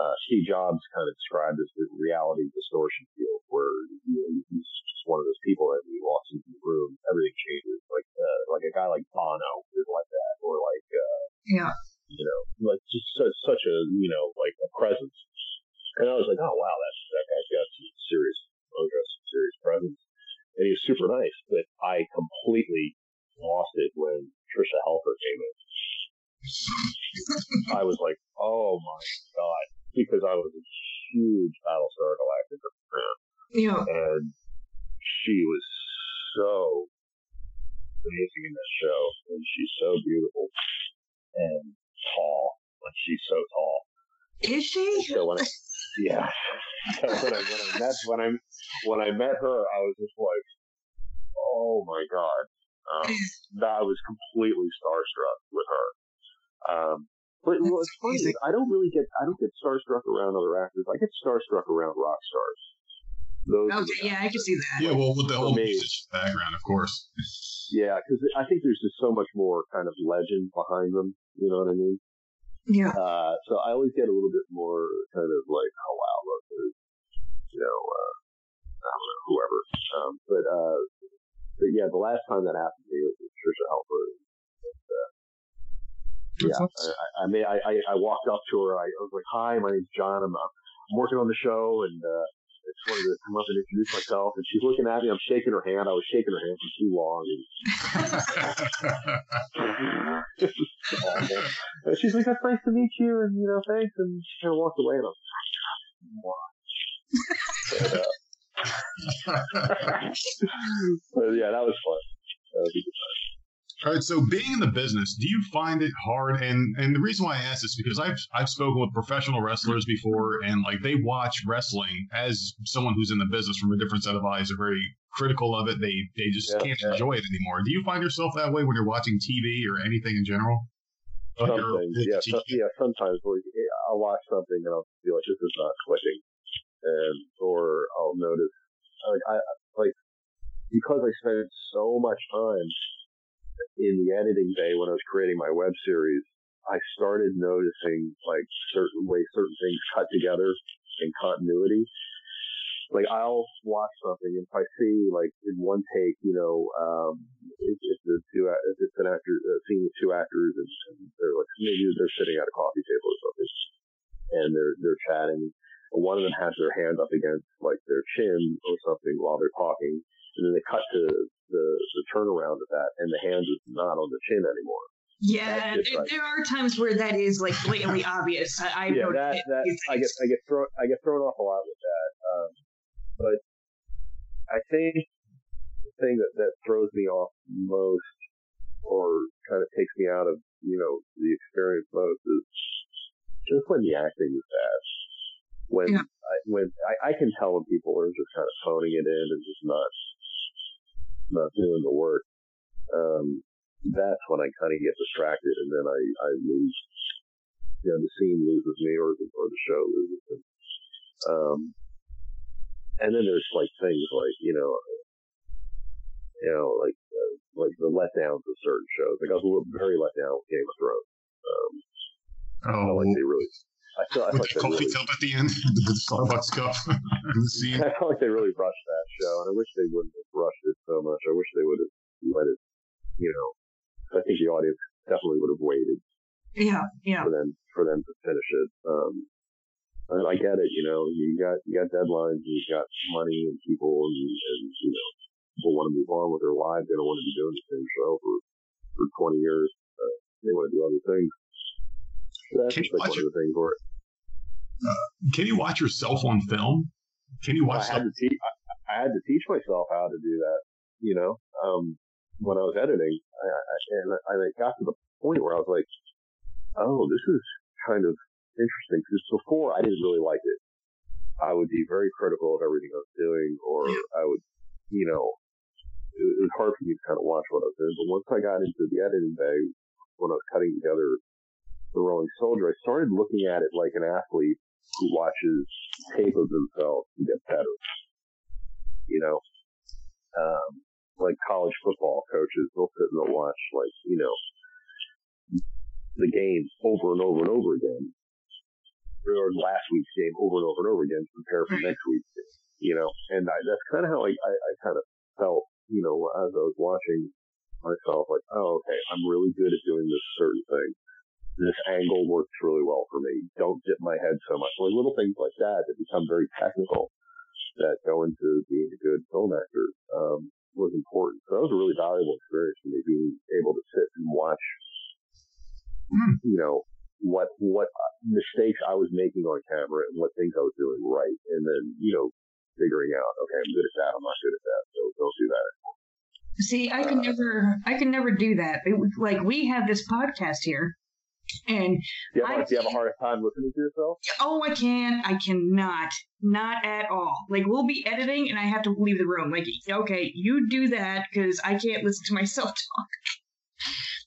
uh, Steve Jobs kind of described as the reality distortion field, where you know, he's just one of those people that he walks into the room, everything changes. Like uh, like a guy like Bono is like that, or like uh,
Yeah.
you know, like just such, such a you know like a presence. And I was like, oh wow, that's that guy's got some serious, got some serious presence. And he was super nice, but I completely lost it when Tricia Helfer came in. I was like, oh my god, because I was a huge Battlestar Galactica fan,
Yeah.
and she was so amazing in that show, and she's so beautiful and tall. Like she's so tall.
Is she?
So when I, yeah, so when I when I met when I when I met her, I was just like, oh my god, um, that I was completely starstruck with her. Um, but
That's
what's funny is. I don't really get I don't get starstruck around other actors. I get starstruck around rock stars. Those
Okay, yeah, I can see that.
Yeah, well, with the whole
me.
background, of course.
Yeah, because I think there's just so much more kind of legend behind them. You know what I mean?
Yeah.
Uh, so I always get a little bit more kind of like, oh wow, look, there's, you know, uh, I don't know, whoever. Um, but, uh, but yeah, the last time that happened to me was with Tricia Helfer. And, uh, yeah, I, I- mean, I, I, walked up to her. I, was like, hi, my name's John. I'm, I'm working on the show and, uh, I just wanted to come up and introduce myself. And she's looking at me. I'm shaking her hand. I was shaking her hand for too long. And this is awful. And she's like, "That's nice to meet you," and you know, thanks. And she kind of walked away, and I was like? But, uh, but yeah, that was fun. That was a good time.
All right, so being in the business, do you find it hard? And and the reason why I ask this is because I've I've spoken with professional wrestlers before, and like they watch wrestling as someone who's in the business from a different set of eyes. Are very critical of it. They they just
Yeah,
can't
yeah.
enjoy it anymore. Do you find yourself that way when you're watching TV or anything in general?
Sometimes, yeah, yeah. Sometimes I'll watch something and I'll be like, "This is not clicking," and or I'll notice like I like because I spend so much time in the editing bay when I was creating my web series, I started noticing like certain ways certain things cut together in continuity. Like I'll watch something and if I see like in one take, you know, um, if, if the two if it's an actor a scene with two actors and, and they're like maybe they're sitting at a coffee table or something and they're they're chatting. And one of them has their hand up against like their chin or something while they're talking, and then they cut to the the turnaround of that, and the hand is not on the chin anymore.
Yeah,
That's like-
there are times where that is like blatantly obvious. I, I
yeah,
noticed
that that I get I get thrown I get thrown off a lot with that. Um, but I think the thing that that throws me off most, or kind of takes me out of you know the experience most, is just when the acting is bad. When
Yeah.
I, when I, I can tell when people are just kind of phoning it in and just not not doing the work. Um, that's when I kind of get distracted, and then I I lose you know, the scene loses me or the, or the show loses me. Um, and then there's like things like, you know, you know, like, uh, like the letdowns of certain shows. Like I was a little- very let down with Game of Thrones. Um, I
Oh,
felt like they really, I feel, I
with
like
the coffee
really,
cup at the end, the Starbucks cup, the scene.
I felt like they really rushed that show and I wish they wouldn't have rushed it so much. I wish they would have let it, you know, I think the audience definitely would have waited
yeah, yeah.
for them for them to finish it. Um, and I get it, you know, you got you got deadlines, you got money and people, and, and you know, people want to move on with their lives. They don't want to be doing the same show for for 20 years. Uh, they want to do other things. So that's
Can
just
you
like
watch
one of the things where
Can you watch yourself on film? Can you
I
watch
had
stuff?
to teach I, I had to teach myself how to do that. You know, um, when I was editing, I, I, and I, I got to the point where I was like, oh, this is kind of interesting because before I didn't really like it. I would be very critical of everything I was doing, or I would, you know, it, it was hard for me to kind of watch what I was doing. But once I got into the editing bay, when I was cutting together the Rolling Soldier, I started looking at it like an athlete who watches tape of themselves to get better. You know, um, like college football coaches, they'll sit and they'll watch like, you know, the game over and over and over again. Or last week's game over and over and over again to prepare for next week's game. You know, and I, that's kind of how I, I, I kind of felt, you know, as I was watching myself, like, oh, okay, I'm really good at doing this certain thing. This angle works really well for me. Don't dip my head so much. Like little things like that that become very technical that go into being a good film actor um, was important. So that was a really valuable experience for me, being able to sit and watch,
Hmm.
you know, what what mistakes I was making on camera and what things I was doing right, and then you know, figuring out, okay, I'm good at that, I'm not good at that, so don't do that.
See, I can
Uh,
never, I can never do that. It, like we have this podcast here, and
Do you, have,
I
do you have a hard time listening to yourself?
oh, I can, I cannot, not at all. Like we'll be editing, and I have to leave the room. Like, okay, you do that because I can't listen to myself talk.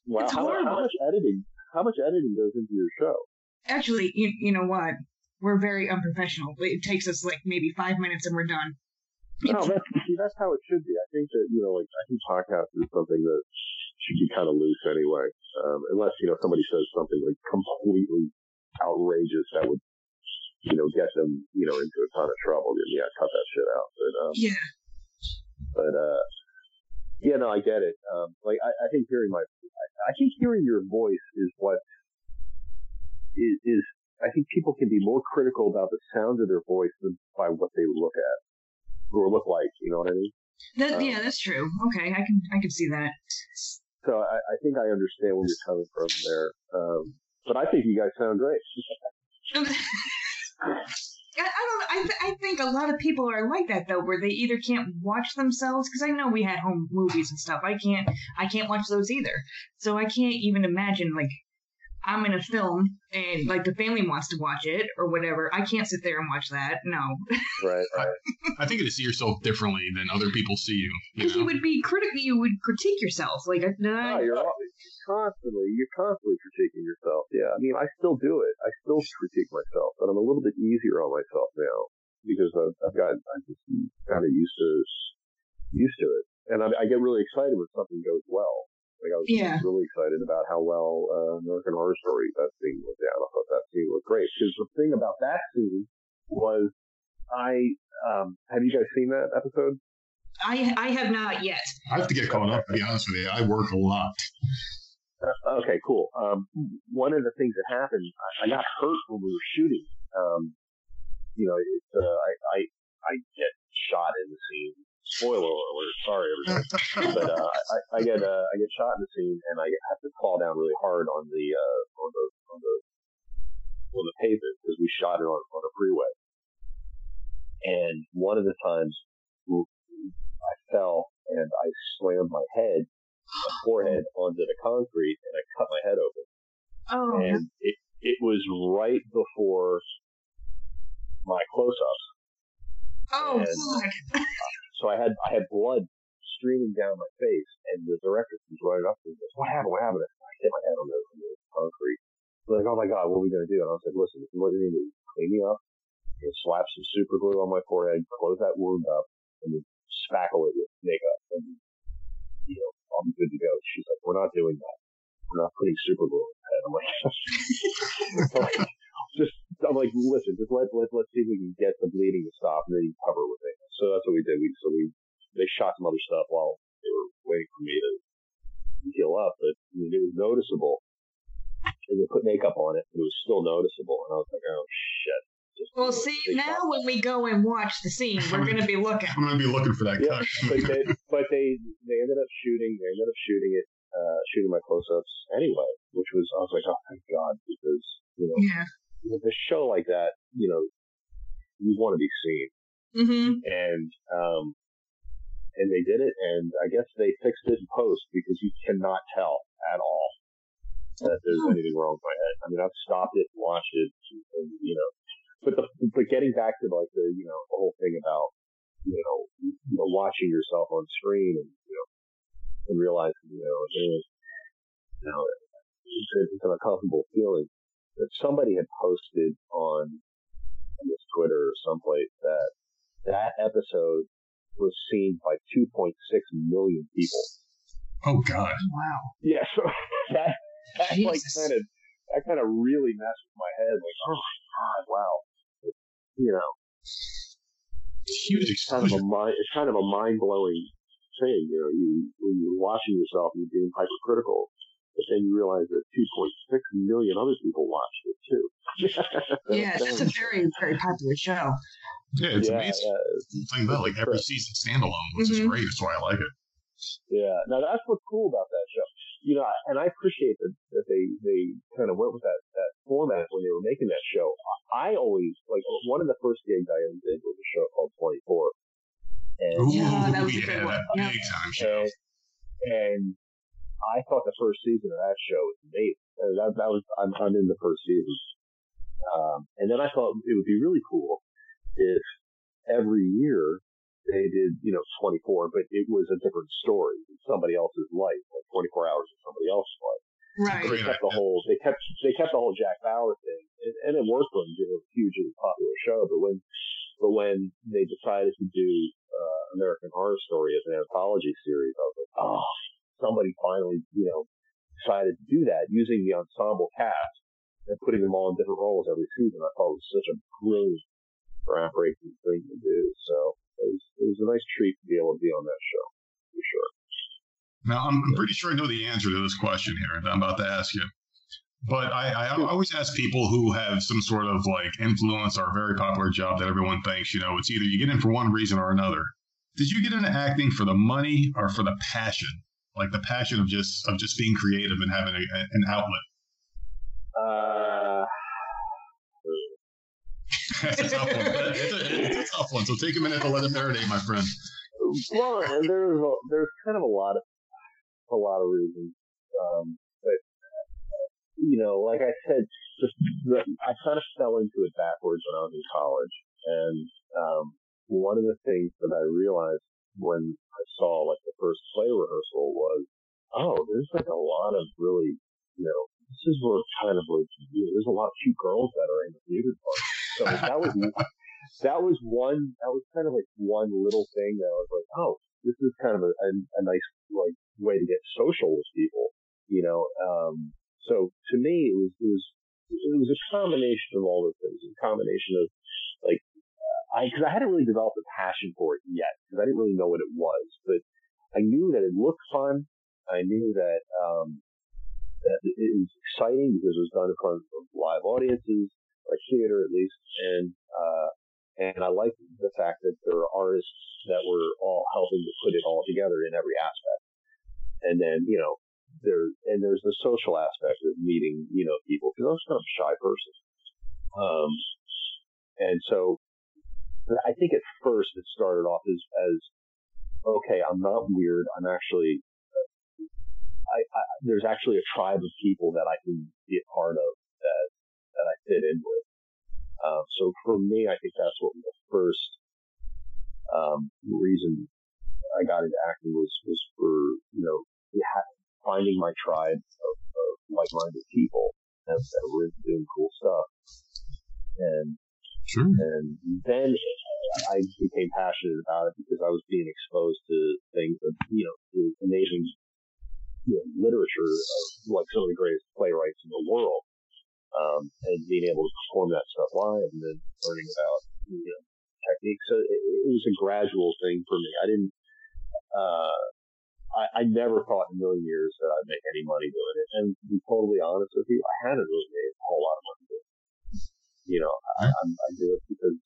Wow,
It's
how,
horrible.
how much editing? How much editing goes into your show?
Actually, you, you know what? We're very unprofessional. It takes us like maybe five minutes, and we're done.
No, that's, see, that's how it should be. I think that, you know, like, I think podcast is something that should be kind of loose anyway. Um, unless, you know, somebody says something like completely outrageous that would, you know, get them, you know, into a ton of trouble. Then, yeah, cut that shit out. But, um,
Yeah.
but, uh, yeah, no, I get it. Um, like, I, I think hearing my, I, I think hearing your voice is what is, is, I think people can be more critical about the sound of their voice than by what they look at or look like. You know what I mean?
That,
Um,
yeah, that's true. Okay, I can, I can see that.
So I, I think I understand where you're coming from there. Um, but I think you guys sound great.
I, don't. I, th- I think a lot of people are like that though, where they either can't watch themselves because I know we had home movies and stuff. I can't. I can't watch those either. So I can't even imagine like I'm in a film and like the family wants to watch it or whatever. I can't sit there and watch that. No,
Right, right.
I think you see yourself differently than other people see you.
because
You
you, would be critical. You would critique yourself. Like,
No, you're al- constantly, you're constantly critiquing yourself. Yeah, I mean, I still do it. I still critique myself, but I'm a little bit easier on myself now because I've, I've got, I'm just kind of used to, used to it. And I, I get really excited when something goes well. Like I was
Yeah.
really excited about how well uh, American Horror Story that scene was down. I thought that scene was great because the thing about that scene was I um have you guys seen that episode?
I I have not yet.
I have to get caught up. To be honest with you, I work a lot.
Uh, okay, cool. Um, one of the things that happened, I, I got hurt when we were shooting. Um, you know, it's, uh, I, I, I get shot in the scene. Spoiler alert. Sorry, everybody. but, uh, I, I get, uh, I get shot in the scene and I have to fall down really hard on the, uh, on the, on the, on the pavement because we shot it on, on a freeway. And one of the times I fell and I slammed my head, my forehead onto the concrete and I cut my head open
Oh,
and it it was right before my close ups.
oh,
and-. So I had I had blood streaming down my face and the director comes running up to me and goes, What happened? What happened? I hit my head on the, on the concrete. They're like, Oh my god, what are we gonna do? And I like, Listen, what you're gonna do. Clean me up, you know, slap some super glue on my forehead, close that wound up, and then spackle it with makeup and you know, I'm good to go. She's like, We're not doing that. We're not putting super glue on head. I'm like, just I'm like, listen, just let let let's see if we can get the bleeding to stop, and then you cover with it. So that's what we did. We so we they shot some other stuff while they were waiting for me to heal up, but I mean, it was noticeable. And they put makeup on it, but it was still noticeable, and I was like, oh shit. Just,
Well, see, now
shot-
when we go and watch the scene, we're going to be looking.
I'm gonna be looking for that
Yeah,
cut.
but they but they they ended up shooting they ended up shooting it uh shooting my close ups anyway, which was I was like, oh thank God, because you know
Yeah.
With a show like that, you know, you want to be seen.
Mm-hmm.
And, um, and they did it, and I guess they fixed it in post because you cannot tell at all that there's
Hmm.
anything wrong with my head. I mean, I've stopped it, watched it, and, you know, but the, but getting back to like the, you know, the whole thing about, you know, you know, watching yourself on screen and, you know, and realizing, you know, is, you know, it's, it's an uncomfortable feeling that somebody had posted on, I guess, Twitter or someplace that that episode was seen by 2.6 million people.
Oh God.
Wow.
Yeah, so that, that like kind of, that kind of really messed with my head. Like, oh my God, wow. It, you know,
Huge
it's kind of a mind, it's kind of a mind blowing thing. You know, you, when you're watching yourself and you're being hypercritical, but then you realize that 2.6 million other people watched it too.
Yeah, that's a very, very popular show.
Yeah, it's
yeah,
amazing.
yeah,
The thing about like every season standalone, which is
Mhm.
great. That's why I like it.
Yeah, now that's what's cool about that show. You know, and I appreciate that, that they they kind of went with that that format when they were making that show. I always like one of the first gigs I ever did was a show called Twenty Four, and
Ooh,
Yeah, that was a good one.
that
Yeah.
big time show.
and, and I thought the first season of that show was amazing. And that that was I'm I'm in the first season, um, and then I thought it would be really cool if every year they did, you know, 24, but it was a different story, somebody else's life, like 24 hours of somebody else's life.
Right.
They kept the whole, they kept, they kept the whole Jack Bauer thing, and, and it worked for them. It was a hugely popular show, but when, but when they decided to do uh, American Horror Story as an anthology series, I was like, oh, somebody finally, you know, decided to do that using the ensemble cast and putting them all in different roles every season. I thought it was such a brilliant, groundbreaking thing to do. So it was, it was a nice treat to be able to be on that show, for sure.
Now, I'm, pretty sure I know the answer to this question here that I'm about to ask you. But I, I always ask people who have some sort of like influence or a very popular job that everyone thinks, you know, it's either you get in for one reason or another. Did you get into acting for the money or for the passion? Like the passion of just of just being creative and having a, an outlet.
Uh,
That's a tough one. It's a, it's a tough one. So take a minute to let it marinate, my friend.
well, there's a, there's kind of a lot of a lot of reasons, um, but uh, you know, like I said, just the, I kind of fell into it backwards when I was in college, and um, one of the things that I realized when I saw like the first play rehearsal was, oh, there's like a lot of really, you know, this is where kind of like there's a lot of cute girls that are in the theater part. So that was that was one that was kind of like one little thing that I was like, oh, this is kind of a, a, a nice like way to get social with people, you know. Um, so to me, it was it was it was a combination of all those things. A combination of like I because I hadn't really developed a passion for it yet because I didn't really know what it was, but I knew that it looked fun. I knew that um, that it was exciting because it was done in front of live audiences, like theater at least, and uh, and I liked the fact that there were artists that were all helping to put it all together in every aspect. And then you know there and there's the social aspect of meeting you know people because I was kind of a shy person. Um, and so I think at first it started off as, as okay, I'm not weird. I'm actually, I, I, there's actually a tribe of people that I can be a part of that, that I fit in with. Um, so for me, I think that's what the first, um, reason I got into acting was, was for, you know, finding my tribe of, of like-minded people that, that were doing cool stuff. And
Sure.
And then I became passionate about it because I was being exposed to things that, you know, to amazing you know, literature of like some of the greatest playwrights in the world. Um, and being able to perform that stuff live and then learning about, you know, techniques. So it, it was a gradual thing for me. I didn't, uh, I, I never thought in a million years that I'd make any money doing it. And to be totally honest with you, I hadn't really made a whole lot of money you know, I, I'm, I do it because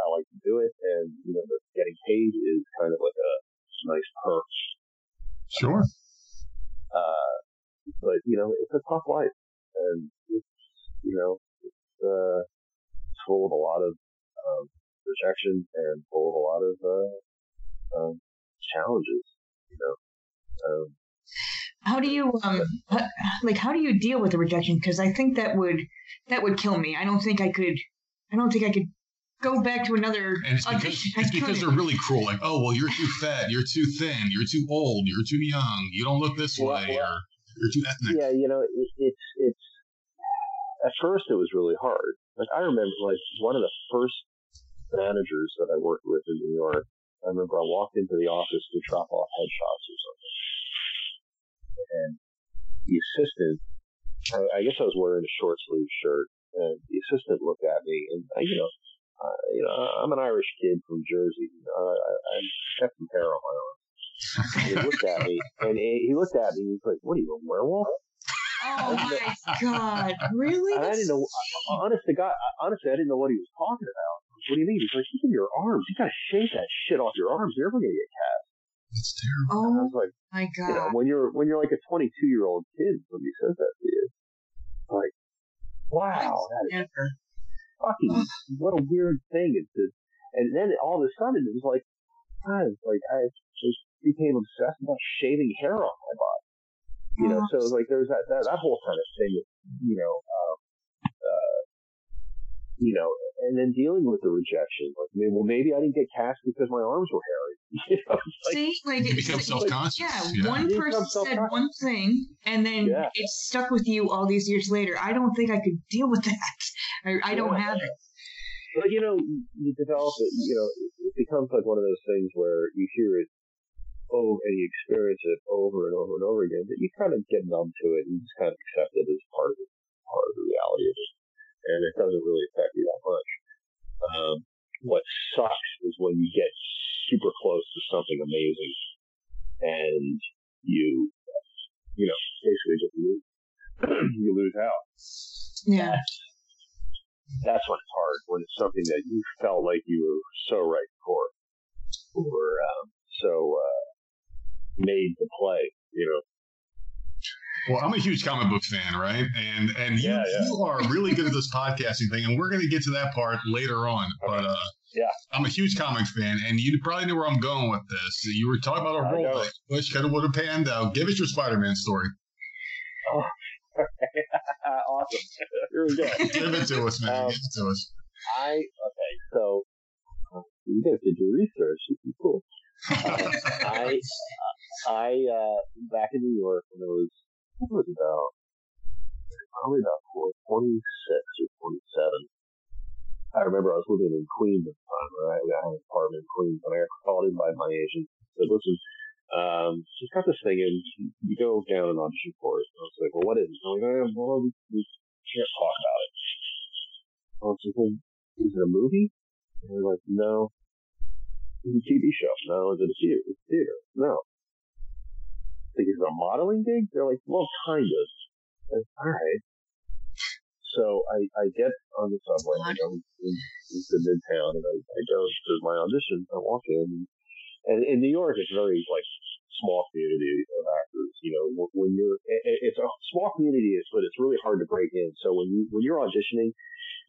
I like to do it, and you know, the getting paid is kind of like a nice perk.
Sure.
Uh, but you know, it's a tough life, and it's you know, it's uh, it's full of a lot of um, rejection and full of a lot of uh, um, challenges. You know. Um,
how do you um like how do you deal with the rejection? Because i think that would that would kill me. I don't think i could i don't think i could go back to another
and it's because, it's because they're really cruel like oh well you're too fat you're too thin you're too old you're too young you don't look this way or you're too ethnic
yeah you know it, it's it's at first it was really hard. Like i remember like one of the first managers that i worked with in new york i remember i walked into the office to drop off headshots or something and the assistant, I, I guess I was wearing a short sleeve shirt, and the assistant looked at me, and I, you know, uh, you know, I'm an Irish kid from Jersey. Uh, I, I got some hair on my arm. he looked at me, and he, he looked at me, and he's like, "What are you, a werewolf?"
Oh uh, my god! Really?
I didn't know. Honest to God, honestly, I didn't know what he was talking about. What do you mean? He's like, "Look at your arms. You gotta shave that shit off your arms. You're never gonna get cast."
That's terrible.
Oh
I was like,
my god!
You know, when you're when you're like a 22 year old kid, when he says that to you, like, wow, that is fucking what a weird thing. It's just, and then all of a sudden it was like, God, like I just became obsessed about shaving hair off my body. You know, so like there's that, that that whole kind of thing. You know, um, uh, you know, and then dealing with the rejection. Like, well, maybe I didn't get cast because my arms were hairy. You know,
like, See, like
you become self-conscious.
Yeah, yeah, one person said one thing, and then yeah. it stuck with you all these years later. I don't think I could deal with that. I, I don't have it.
But you know, you develop it. You know, it becomes like one of those things where you hear it over and you experience it over and over and over again. That you kind of get numb to it and you just kind of accept it as part of part of the reality of it and it doesn't really affect you that much. Um, what sucks is when you get super close to something amazing and you, you know, basically just lose, you lose out.
Yeah.
That's, that's when it's hard, when it's something that you felt like you were so right for, or um, so uh, made to play, you know.
Well, I'm a huge comic book fan, right? And and you, yeah, yeah. you are really good at this podcasting thing, and we're going to get to that part later on. Okay. But uh,
yeah,
I'm a huge comic fan, and you probably know where I'm going with this. You were talking about a role which kind of would have panned out. Give us your Spider-Man story.
Oh, awesome! Here we go.
Give it to us, man. Um, Give it to us.
I okay, so uh, you guys did your research. This is cool. Uh, I I uh, back in New York when it was it was about probably about 26 or 27. I remember I was living in Queens at the time, right? I had an apartment in Queens, and I got called in by my agent. Said, "Listen, um, she's got this thing, and you go down an audition for it. And I was like, well, what is it? I'm like, eh, well, we, we can't talk about it. I was like, well, is it a movie? And they're like, no. Is it a TV show? No. Is it a theater? It's theater. No. Like, is a modeling gig? They're like, well, kind of. All right. So I, I get on the subway, I go into Midtown, and I, I go to my audition. I walk in, and in New York, it's very like small community of actors. You know, when you're, it's a small community, but it's really hard to break in. So when you when you're auditioning,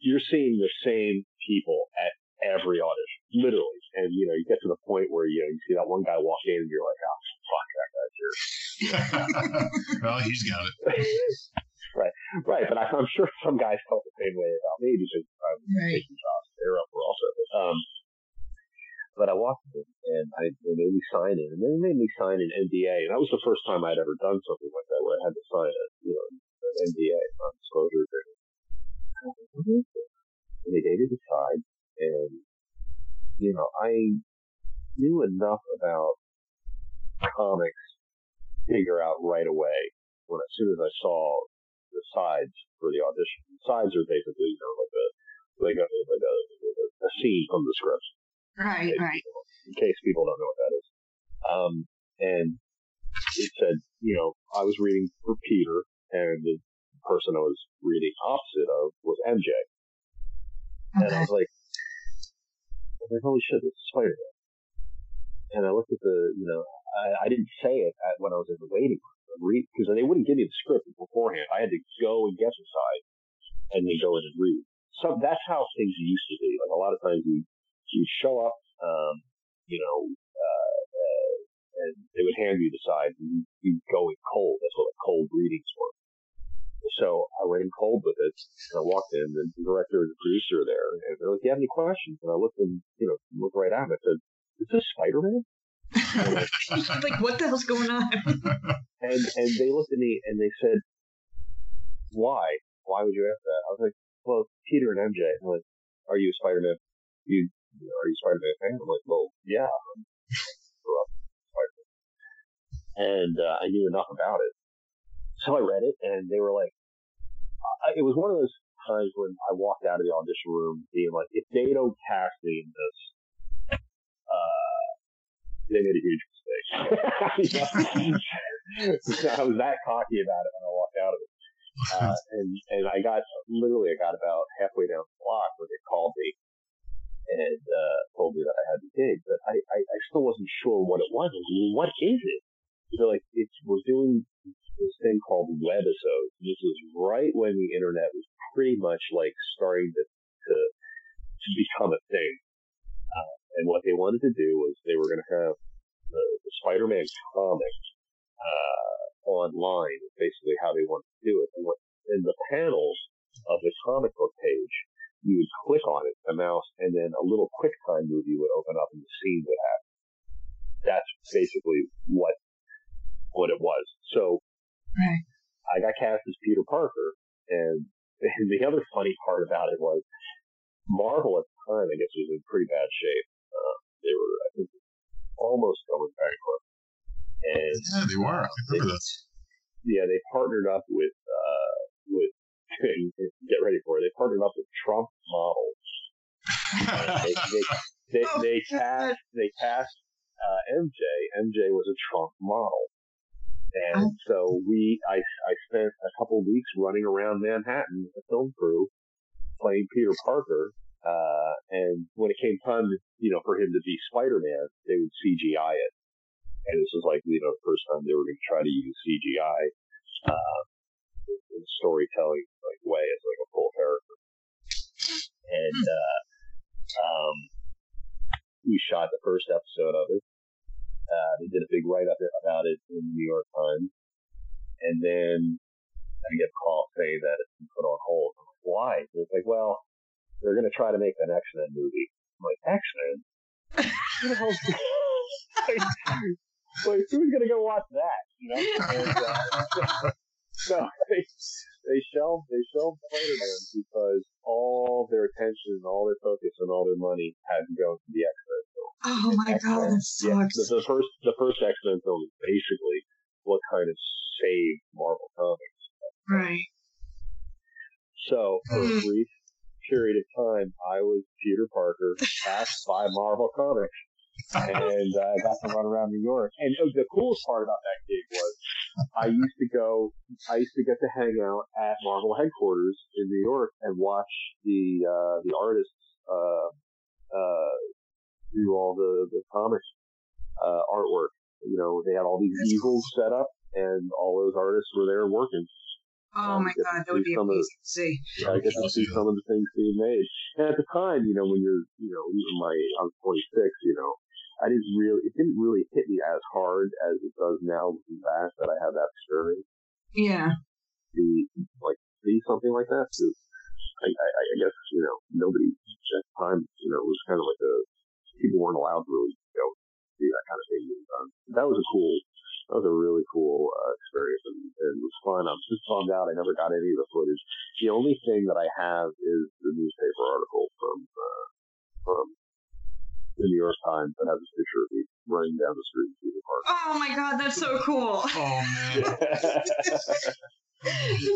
you're seeing the same people at every audition, literally. And you know, you get to the point where you know you see that one guy walk in, and you're like, oh fuck, that guy's here.
well, he's got it.
right, right. But I, I'm sure some guys felt the same way about me because I'm
Right.
taking jobs. They're up for also. Um, but I walked in and I they made me sign it, and they made me sign an NDA, and that was the first time I'd ever done something like that where I had to sign a you know an NDA, non-disclosure agreement. And I was like, "What is this?" And they gave it aside, and you know I knew enough about comics to figure out right away when as soon as I saw the sides for the audition. The sides are basically you know like a like a like a, a scene from the script
Right, right.
in case people don't know what that is. Um, and it said, you know, I was reading for Peter, and the person I was reading opposite of was MJ. And I was like, I was like, holy shit, this is Spider-Man. And I looked at the, you know, I, I didn't say it at, when I was in the waiting room, because they wouldn't give me the script beforehand. I had to go and the side, and then go in and read. So that's how things used to be. Like a lot of times you, you show up, um, you know, uh, uh, and they would hand you the side, and you, you go in cold. That's what cold readings were. So I went in cold with it, and I walked in, and the director and the producer are there, and they're like, "Do you have any questions?" And I looked them, you know, looked right at him. I said, "Is this Spider-Man?"
like, what the hell's going on?
And and they looked at me and they said, "Why? Why would you ask that?" I was like, "Well, Peter and MJ." I'm like, "Are you a Spider-Man? You are you a Spider-Man fan?" I'm like, "Well, yeah." I'm grew up Spider-Man. And uh, I knew enough about it, so I read it, and they were like, I, "It was one of those times when I walked out of the audition room being like, if they don't cast me in this, uh, they made a huge mistake." I was that cocky about it when I walked out of it. Uh, and, and I got, literally, I got about halfway down the block where they called me and, uh, told me that I had the gig, but I, I, I still wasn't sure what it was. I like, what is it? They're like, it's, we're doing this thing called webisodes. This was right when the internet was pretty much like starting to, to, to become a thing. Uh, and what they wanted to do was they were going to have the, the Spider-Man comic, uh, online basically how they wanted to do it. And what, in the panels of the comic book page, you would click on it, a mouse, and then a little QuickTime movie would open up and the scene would happen. That's basically what what it was. So
Right.
I got cast as Peter Parker, and, and the other funny part about it was Marvel at the time, I guess, was in pretty bad shape. Uh, they were, I think, almost going bankrupt. And
Yeah, they were. I remember that.
yeah, they partnered up with uh with get ready for it. They partnered up with Trump models. They they they,
Oh,
they
God.
cast they cast uh, MJ. MJ was a Trump model, and
Oh.
so we I I spent a couple of weeks running around Manhattan with the film crew playing Peter Parker. Uh, and when it came time, to, you know, for him to be Spider-Man, they would CGI it. And this was like, you know, the first time they were going to try to use CGI, uh, in a storytelling like way as like a full character. And, uh, um, we shot the first episode of it. Uh, they did a big write up about it in the New York Times. And then I get a call that it's been put on hold. I'm like, why? And it's like, well, they're going to try to make an X-Men movie. I'm like, the like, like, who's going to go watch that? You know? And, uh, so they, they they shelved Spider-Man because all their attention, and all their focus, and all their money had to go to the X-Men film.
Oh my god, that
Yeah,
sucks.
the, the first the first X Men film is basically what kind of saved Marvel Comics.
Right.
So for a
Mm.
brief period of time, I was Peter Parker, cast by Marvel Comics, and uh, I got to run around New York. And uh, the coolest part about that gig was I used to go, I used to get to hang out at Marvel headquarters in New York and watch the uh, the artists uh, uh, do all the the comic uh, artwork. You know, they had all these easels set up, and all those artists were there working.
Oh
Um,
my god, that would be amazing to see.
I get to see some of the things being made. And at the time, you know, when you're, you know, even my, I was 26, you know, I didn't really, it didn't really hit me as hard as it does now looking back that I had that experience.
Yeah.
To like see something like that. 'Cause I, I, I guess, you know, nobody at the time, you know, it was kind of like a, people weren't allowed to really go see that kind of thing done. That was a cool, that was a really cool uh, experience and, and it was fun. I'm just bummed out. I never got any of the footage. The only thing that I have is the newspaper article from uh, from the New York Times that has a picture of me running down the street in the Park.
Oh my god, that's so cool.
Oh man.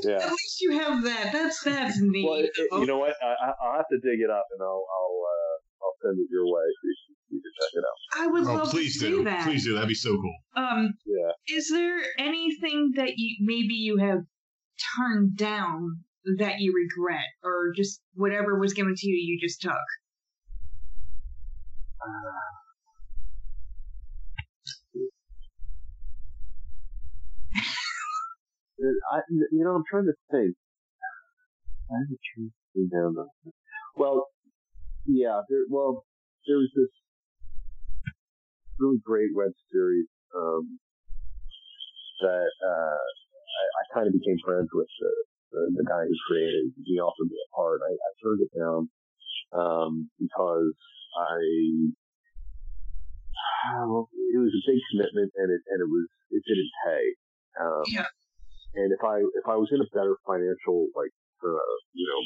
yeah.
At least you have that. That's that's neat.
Well, it, it- you know what? I, I- I'll have to dig it up and I'll I'll uh, I'll send it your way so you can, you can check it out.
I would
Oh,
love
please
to see
do.
that.
Please do. That'd be so cool.
Um,
Yeah.
is there anything that you maybe you have turned down that you regret, or just whatever was given to you, you just took?
I, you know, I'm trying to think. I haven't choose down the. Well, yeah. There, well, there was this really great web series um, that uh, I, I kind of became friends with the, the, the guy who created. He offered me a part. I, I turned it down um, because I. Well, it was a big commitment, and it and it was it didn't pay. Um,
Yeah.
and if I if I was in a better financial like uh, you know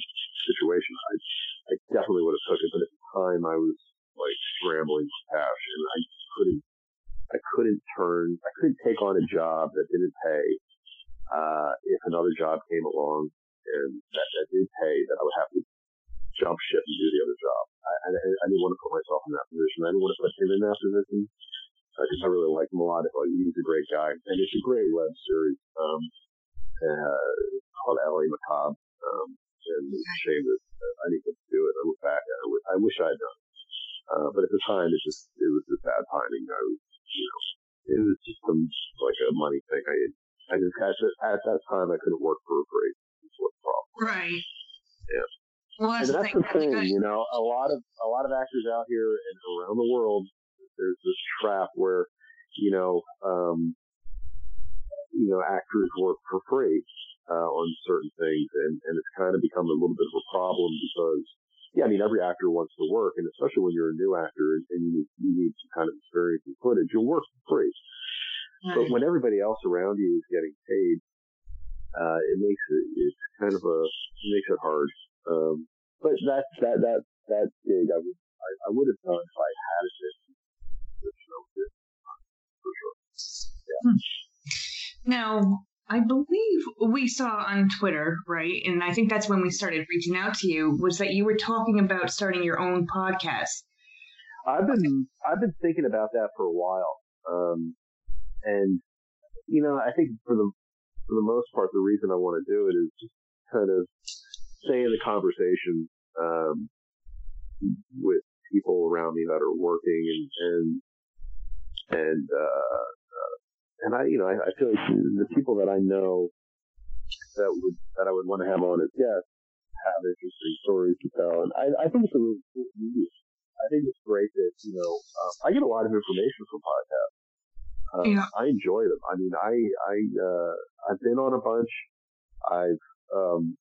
situation, I I definitely would have took it. But at the time, I was like scrambling for cash, and I couldn't I couldn't turn I couldn't take on a job that didn't pay. Uh, if another job came along and that, that did pay, that I would have to jump ship and do the other job. I, I, I didn't want to put myself in that position. I didn't want to put him in that position because I really like him a lot. I thought he's a great guy, and it's a great web series um, uh, called L.A. Macabre. Um, and it's a shame that uh, I didn't get to do it. I look back. I w- I wish I had done it. Uh, but at the time, it just it was just bad timing. I was, you know, it was just some like a money thing. I I just at, at that time I couldn't work for free. That's what the problem.
Right.
Yeah.
Well, that's,
that's
the
the
thing.
thing, you know, a lot of a lot of actors out here and around the world, there's this trap where, you know, um, you know, actors work for free uh, on certain things, and and it's kind of become a little bit of a problem because, yeah, I mean, every actor wants to work, and especially when you're a new actor and, and you need, you need some kind of experience and footage, you'll work for free. But when everybody else around you is getting paid, uh, it makes it it's kind of a it makes it hard. Um, but that that that that gig I would I, I would have done if I had it. But, you know, it- For sure.
Now, I believe we saw on Twitter, right? And I think that's when we started reaching out to you, was that you were talking about starting your own podcast.
I've been I've been thinking about that for a while, um, and you know I think for the for the most part the reason I want to do it is just kind of stay in the conversation um, with people around me that are working and and and uh, uh, and I you know I, I feel like the people that I know that would that I would want to have on as guests have interesting stories to tell, and I, I think it's a really cool medium. I think it's great that you know um, I get a lot of information from podcasts. Um,
Yeah.
I enjoy them. I mean, I I uh, I've been on a bunch. I've um,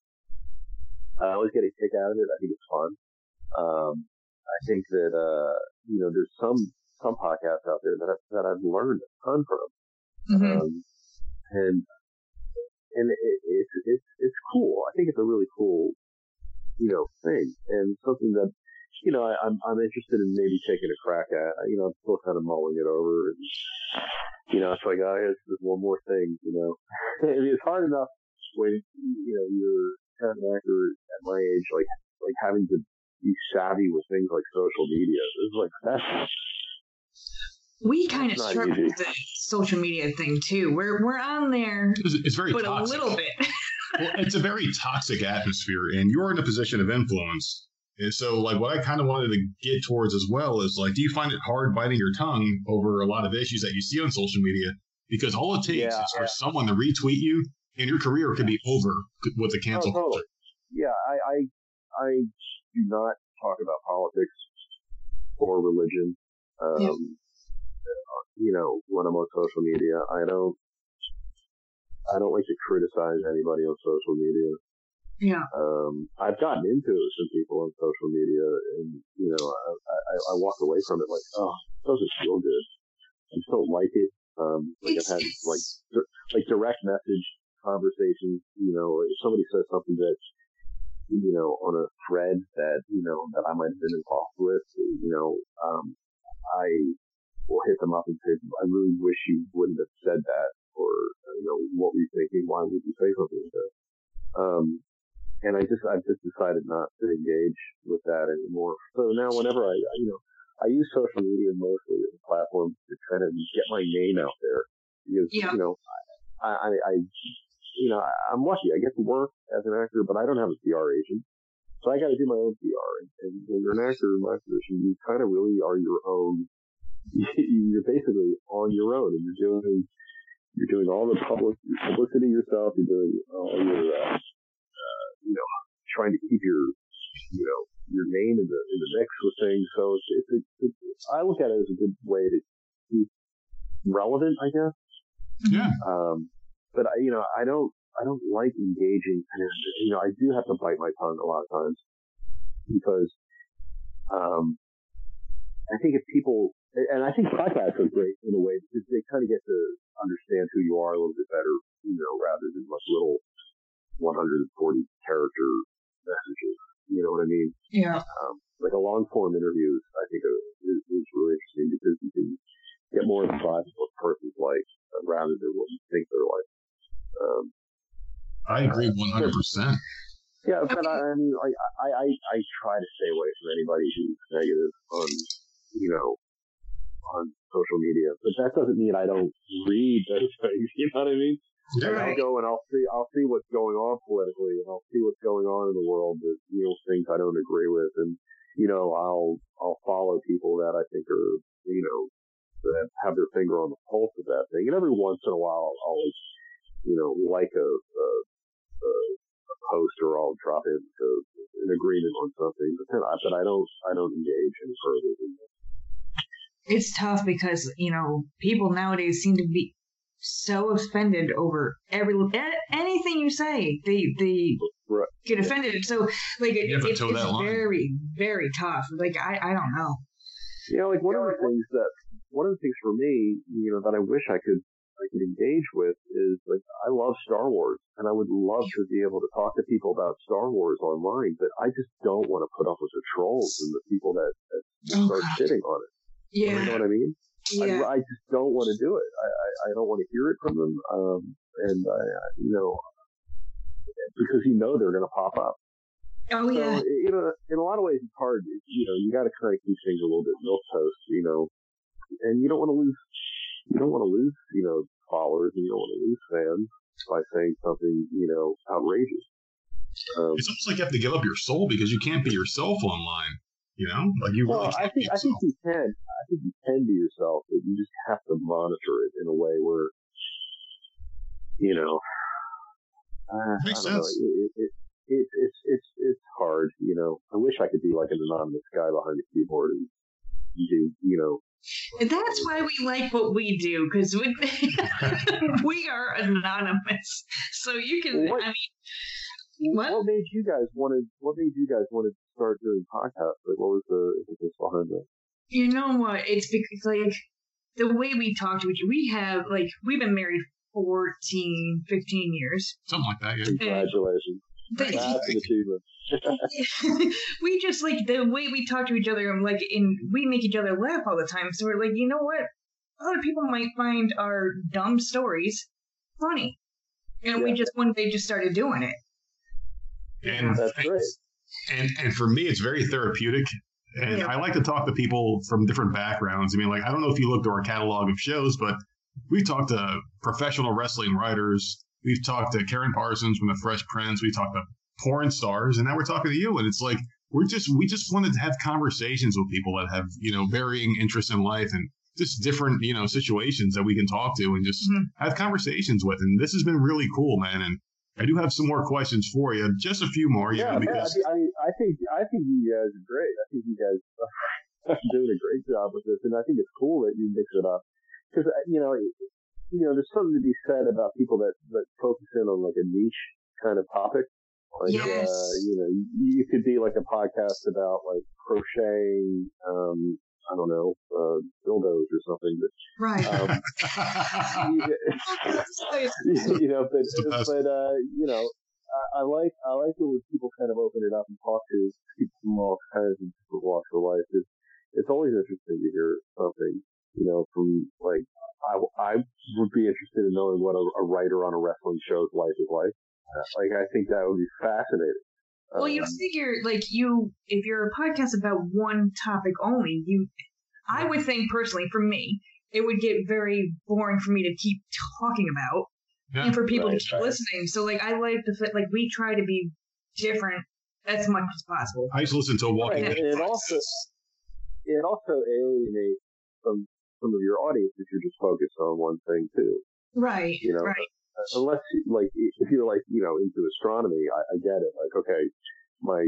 I always get a kick out of it. I think it's fun. Um, I think that uh, you know there's some some podcasts out there that I, that I've learned a ton from.
Mm-hmm.
Um, and and it, it's it's it's cool. I think it's a really cool, you know, thing and something that you know, I, I'm I'm interested in maybe taking a crack at. You know, I'm still kind of mulling it over, and you know, it's like, oh, yeah, it's one more thing. You know, I mean, it's hard enough when you know you're kind an actor at my age, like like having to be savvy with things like social media. It's like that's
we kind of struggle
easy.
with the social media thing too. We're we're on there,
It's, it's very
but
toxic.
a little bit.
well, it's a very toxic atmosphere, and you're in a position of influence. And so, like, what I kind of wanted to get towards as well is like, do you find it hard biting your tongue over a lot of issues that you see on social media? Because all it takes
Yeah,
is for
yeah.
someone to retweet you, and your career could be over with the cancel
Oh,
culture.
yeah, I, I I do not talk about politics or religion. Um,
Yeah.
You know, when I'm on social media, I don't I don't like to criticize anybody on social media.
yeah,
Um, I've gotten into it with some people on social media, and you know, I, I, I walk away from it like, oh, it doesn't feel good. I just don't like it. Um, like
It's-
I've had like like direct message conversations. You know, if somebody says something that you know on a thread that you know that I might have been involved with, you know, um, I will hit them up and say, I really wish you wouldn't have said that, or you know, what were you thinking? Why would you say something like that? Um, and I just I've just decided not to engage with that anymore. So now whenever I I, you know I use social media mostly as a platform to kind of get my name out there because
Yeah.
you know I, I I you know I, I'm lucky I get to work as an actor, but I don't have a PR agent. So I got to do my own PR, and, and when you're an actor in my position, you kind of really are your own. You're basically on your own, and you're doing you're doing all the public publicity yourself. You're doing all your uh, uh, you know trying to keep your you know your name in the in the mix with things. So it's it's, it's, it's I look at it as a good way to keep relevant, I guess.
Yeah.
Um, but I, you know, I don't, I don't like engaging, and you know, I do have to bite my tongue a lot of times because, um, I think if people, and I think podcasts are great in a way because they kind of get to understand who you are a little bit better, you know, rather than like little 140 character messages. You know what I mean?
yeah.
um, like a long form interviews, I think are, is, is really interesting because you can get more of the vibe of what a person's like uh, rather than what you think they're like. Um,
I agree 100%.
yeah, but I, I mean, like, I, I, I try to stay away from anybody who's negative on, you know, on social media. But that doesn't mean I don't read those things. You know what I mean?
Yeah.
I'll go and I'll see I'll see what's going on politically and I'll see what's going on in the world that you know things I don't agree with and you know I'll I'll follow people that I think are you know that have their finger on the pulse of that thing and every once in a while I'll always you know like a a, a, a post or I'll drop into an agreement on something but then I, but I don't I don't engage any further than that.
It's tough because you know people nowadays seem to be so offended over every anything you say. They they
Right.
get offended. So like it,
You have to
it- it's
line.
very very tough. Like I I don't know.
You know, like one of the things that one of the things for me, you know, that I wish I could I could engage with is like I love Star Wars and I would love to be able to talk to people about Star Wars online, but I just don't want to put up with the trolls and the people that, that
Oh,
start
God.
shitting on it. Yeah. You know what I mean?
yeah.
I, I just don't want to do it. I, I, I don't want to hear it from them. Um, and I, you know, because you know they're going to pop up.
Oh
So,
yeah.
you know, in a lot of ways, it's hard. You know, you got to kind of keep things a little bit milk toast, you know, and you don't want to lose, you don't want to lose, you know, followers, and you don't want to lose fans by saying something, you know, outrageous. Um,
It's almost like you have to give up your soul because you can't be yourself online. You know, like you really
well, I
can't be
think I think you can. I think you can be yourself, but you just have to monitor it in a way where, you know, uh,
Makes
I
sense.
know. It, it, it, it's it's it's hard. You know, I wish I could be like an anonymous guy behind the keyboard and do, you know,
that's why we like what we do because we we are anonymous. So you can.
What-
I mean, What?
What made you guys want to? What made you guys want to start doing podcasts? Like, what was the impetus behind that?
you know what? It's because like the way we talk to each other. We have like we've been married 14, 15 years.
Something like that. Yeah.
Congratulations!
The-
That's an achievement.
we just like the way we talk to each other and like and we make each other laugh all the time. So we're like, you know what? Other people might find our dumb stories funny. And we just one day just started doing it.
And
That's great.
and and for me it's very therapeutic and
Yeah.
i like to talk to people from different backgrounds i mean like i don't know if you looked at our catalog of shows but we've talked to professional wrestling writers we've talked to karyn parsons from the fresh prince we talked to porn stars and now we're talking to you and it's like we're just we just wanted to have conversations with people that have you know varying interests in life and just different you know situations that we can talk to and just
Mhm.
have conversations with and this has been really cool man and I do have some more questions for you, just a few more, you
Yeah,
know,
man,
because
I, I, I think I think you guys are great. I think you guys are doing a great job with this, and I think it's cool that you mix it up because you know, you know, there's something to be said about people that that focus in on like a niche kind of topic. Like,
Yes.
uh, you know, you, you could be like a podcast about like crocheting, um, I don't know, uh, dildos or something. But,
Right.
um, you know, but
It's the best.
but uh, you know, I, I like I like it when people kind of open it up and talk to people from all kinds of different walks of life. It's it's always interesting to hear something, you know, from like I I would be interested in knowing what a, a writer on a wrestling show's life is like. Uh, like I think that would be fascinating.
Well, you
Um,
figure like you, if you're a podcast about one topic only, you, I would think personally, for me, it would get very boring for me to keep talking about,
Yeah.
and for people
Right,
to keep
right.
listening. So like, I like the fit, like we try to be different as much as possible.
I used to listen to a Walking
Right,
Dead.
and it also it also alienates some some of your audience if you're just focused on one thing too.
Right.
You know,
Right.
Uh, unless you- like if you're like you know into astronomy, I, I get it. Like okay, my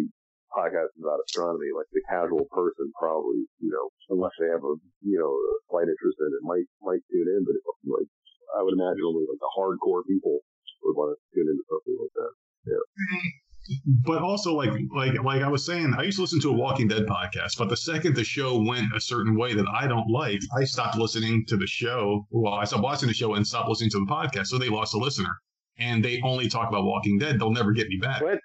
podcast is about astronomy. Like the casual person probably you know unless they have a you know a slight interest in it might might tune in, but like I would imagine only like the hardcore people would want to tune into something like that.
Right.
But also, like like like I was saying, I used to listen to a Walking Dead podcast. But the second the show went a certain way that I don't like, I stopped listening to the show. Well, I stopped watching the show and stopped listening to the podcast. So they lost a listener, and they only talk about Walking Dead. They'll never get me back.
When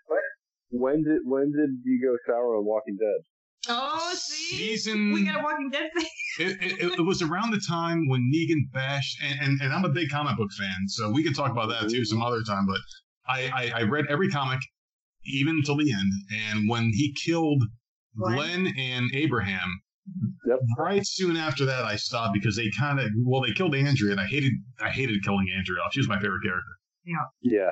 when did when did you go sour on Walking Dead?
Oh, see,
Season-
we got a Walking Dead thing.
It, it, it was around the time when Negan bashed, and, and, and I'm a big comic book fan, so we can talk about that too some mm-hmm. other time. But I, I, I read every comic, even till the end, and when he killed
Glenn?
Glenn and Abraham,
Yep.
right soon after that, I stopped because they kind of well, they killed Andrea, and I hated I hated killing Andrea off. She was my favorite character,
Yeah. Yeah.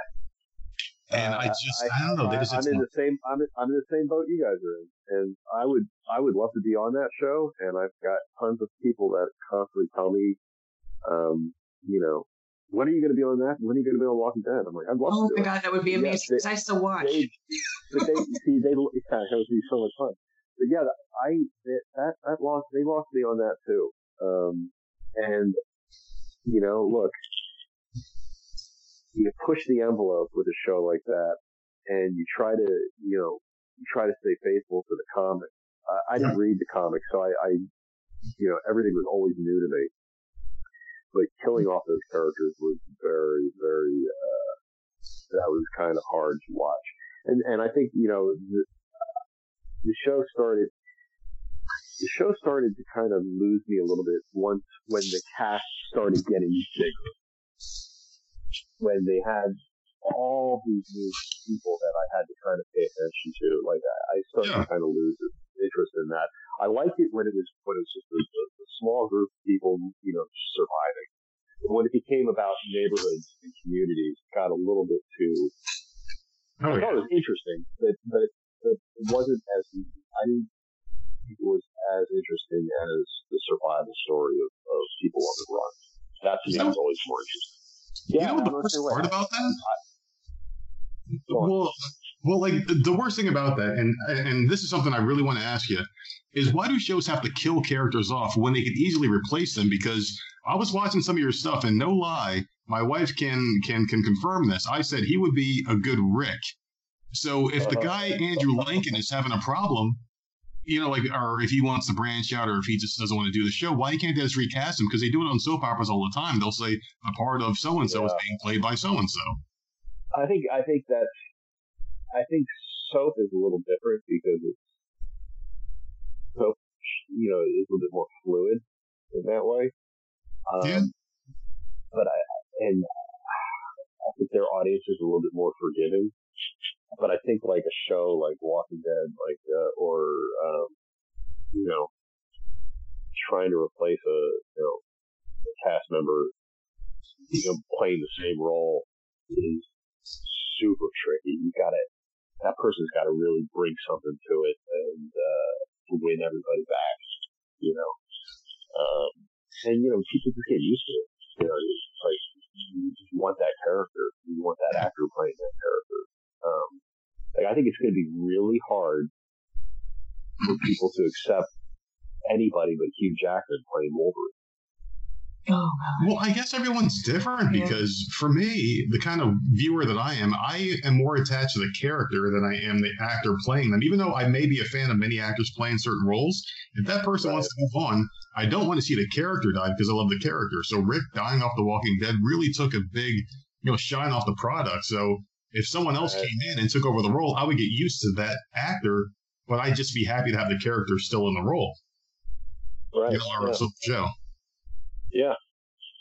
And
Uh,
I just I, don't know. They
I,
just
I'm in the same. I'm in, I'm in the same boat you guys are in, and I would I would love to be on that show. And I've got tons of people that constantly tell me, um, you know, when are you going to be on that? When are you going to be on Walking Dead? I'm like, I'd love
Oh
to.
my
do it.
god, that would be amazing.
they-
'cause I still watch.
They, but they see they yeah, that would be so much fun. But yeah, I that that lost they lost me on that too. Um, and you know, look, you push the envelope with a show like that, and you try to you know you try to stay faithful to the comic. I, I didn't read the comic, so I, I you know everything was always new to me. But killing off those characters was very, very, uh, that was kind of hard to watch and and I think you know the, the show started. The show started to kind of lose me a little bit once when the cast started getting bigger. When they had all these new people that I had to kind of pay attention to, like I, I started
Yeah.
to kind of lose interest in that. I liked it when it was when it was just a, a, small group of people, you know, surviving. But when it became about neighborhoods and communities, it got a little bit too
oh
I thought
yeah.
it was interesting, but but, but it wasn't as I didn't think it was as interesting as the survival story of, of people on the run. That to me was always more interesting.
You
Yeah,
know what the worst part about that?
On.
Well, well, like the, the worst thing about that, and and this is something I really want to ask you, is why do shows have to kill characters off when they could easily replace them? Because I was watching some of your stuff, and no lie, my wife can can can confirm this. I said he would be a good Rick. So if the guy uh-huh. Andrew Lincoln is having a problem, you know, like, or if he wants to branch out, or if he just doesn't want to do the show, why can't they just recast him? Because they do it on soap operas all the time. They'll say a part of so and so is being played by so and so.
I think I think that's I think soap is a little different because it's soap, you know, is a little bit more fluid in that way. Um,
Yeah.
But I, and I think their audience is a little bit more forgiving. But I think like a show like Walking Dead, like, uh, or, um, you know, trying to replace a, you know, a cast member, you know, playing the same role is super tricky. You gotta, that person's gotta really bring something to it and, uh, to win everybody back, you know. Um, and you know, people just get used to it. You know, like, you want that character. You want that actor playing that character. Um, like I think it's going to be really hard for people to accept anybody but Hugh Jackman playing Wolverine.
Oh god.
Well, I guess everyone's different because for me, the kind of viewer that I am, I am more attached to the character than I am the actor playing them. Even though I may be a fan of many actors playing certain roles, if that person wants to move on, I don't want to see the character die because I love the character. So Rick dying off The Walking Dead really took a big, you know, shine off the product. So if someone else
Right.
came in and took over the role, I would get used to that actor, but I'd just be happy to have the character still in the role,
Right.
you know,
yeah.
show.
Yeah,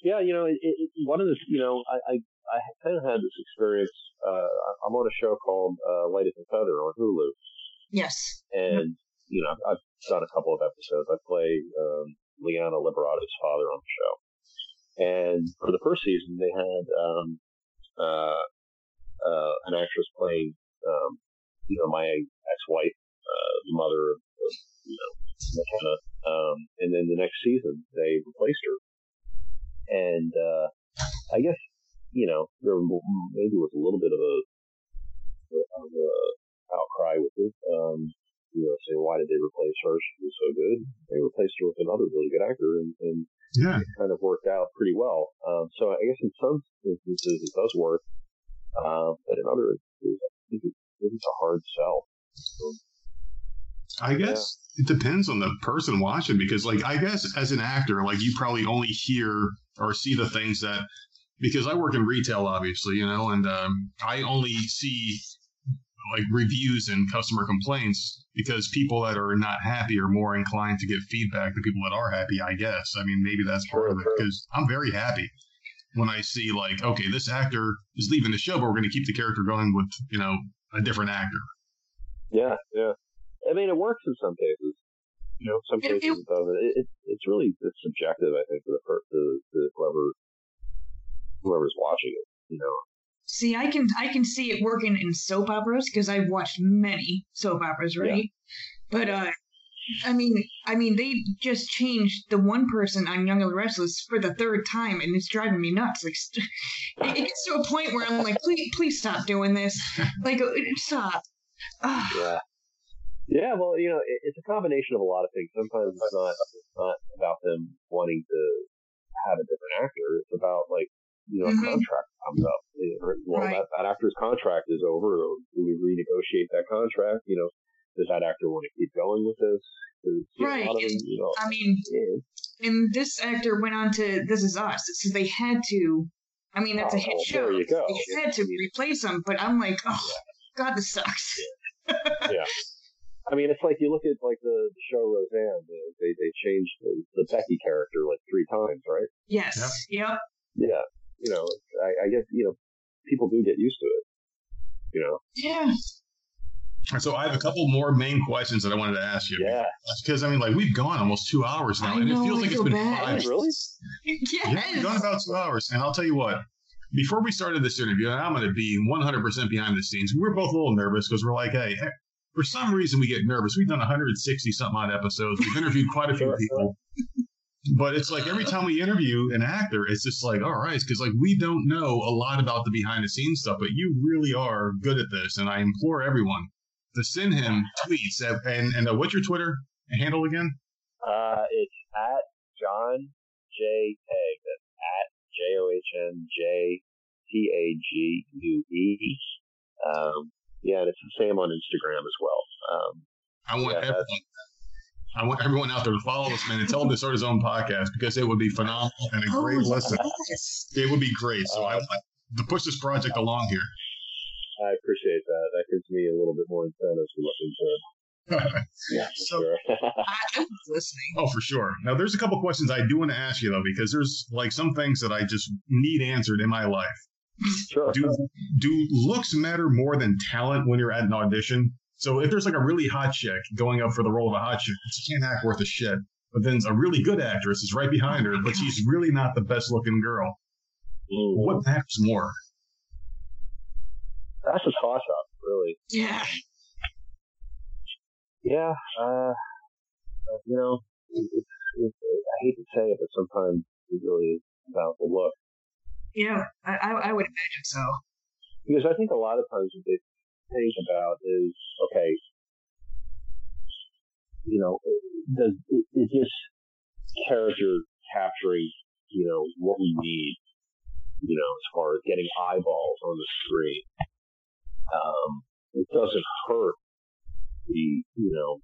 yeah. You know, it, it, one of the, you know, I, I, I kind of had this experience. Uh, I'm on a show called uh, Light as a Feather on Hulu,
Yes.
and you know, I've done a couple of episodes. I play um, Liana Liberato's father on the show, and for the first season, they had um, uh, uh, an actress playing, um, you know, my ex-wife, uh, the mother of, of you know, McKenna. Um, and then the next season, they replaced her. And, uh, I guess, you know, there maybe was a little bit of a, of a outcry with it. Um, you know, saying why did they replace her? She was so good. They replaced her with another really good actor and, and
Yeah.
it kind of worked out pretty well. Um, so I guess in some instances it does work. Uh, but in other instances, I think it- it's a hard sell.
I guess it depends on the person watching because, like, I guess as an actor, like, you probably only hear or see the things that because I work in retail, obviously, you know, and um, I only see like reviews and customer complaints because people that are not happy are more inclined to give feedback than people that are happy. I guess. I mean, maybe that's part of it because I'm very happy when I see like, okay, this actor is leaving the show, but we're going to keep the character going with you know a different actor.
Yeah, yeah. I mean, it works in some cases. You know, some cases
it-
it, it, it it's really it's subjective, I think, to the per, to, to whoever whoever's watching it. You know,
See, I can I can see it working in soap operas because I've watched many soap operas, right? But uh, I mean, I mean, they just changed the one person on Young and the Restless for the third time, and it's driving me nuts. Like, it it gets to a point where I'm like, please, please stop doing this. Like, stop. Ah,
yeah. Yeah, well, you know, it, it's a combination of a lot of things. Sometimes it's not it's not about them wanting to have a different actor. It's about like you know, a
Mhm.
contract comes up. Well,
Right.
that, that actor's contract is over. Do we renegotiate that contract? You know, does that actor want to keep going with this? 'Cause, you know,
Right.
A them, you know,
I mean,
yeah,
and this actor went on to This Is Us, so they had to. I mean, that's a
Oh,
hit
well,
show.
there you go.
They had to replace him, but I'm like, oh, God, this sucks.
I mean, it's like you look at like the, the show Roseanne. They they, they changed the, the Becky character like three times, right?
Yes. Yep.
Yeah. You know, I, I guess you know people do get used to it. You know.
Yeah.
So I have a couple more main questions that I wanted to ask you.
Yeah.
Because I mean, like we've gone almost two hours now,
I
and
know,
it feels
I
like it's been
bad.
five.
Really?
Yes.
Yeah, we've gone about two hours, and I'll tell you what. Before we started this interview, and I'm going to be 100% behind the scenes. We were both a little nervous because we're like, hey, for some reason we get nervous. We've done 160 something odd episodes. We've interviewed quite a few people. But it's like every time we interview an actor, it's just like, all right, because like we don't know a lot about the behind the scenes stuff, but you really are good at this, and I implore everyone to send him tweets. At, and and uh, what's your Twitter handle again?
Uh, it's at John J Tague. That's at J O H N J T A G U E. Um, yeah, and it's the same on Instagram as well. Um,
I want
Yeah,
everyone. I want everyone out there to follow this man and tell him to start his own podcast because it would be phenomenal and a
Oh,
great listen.
yes.
It would be great. So I
Uh,
want to push this project along here.
I appreciate that. That gives me a little bit more incentive to look into it. Yeah, for
So-
sure.
I, I was listening.
Oh, for sure. Now, there's a couple questions I do want to ask you though, because there's like some things that I just need answered in my life.
Sure.
Do do looks matter more than talent when you're at an audition? So if there's like a really hot chick going up for the role of a hot chick, she can't act worth a shit. But then a really good actress is right behind her, but she's really not the best looking girl.
Mm.
What matters more?
That's a toss up, really.
Yeah.
Yeah, uh, you know, it, it's, it's, I hate to say it, but sometimes it really is about the look.
Yeah. I, I, would imagine so.
Because I think a lot of times what they think about is, okay, you know, does is is this character capturing, you know, what we need, you know, as far as getting eyeballs on the screen? Um, it doesn't hurt the, you know,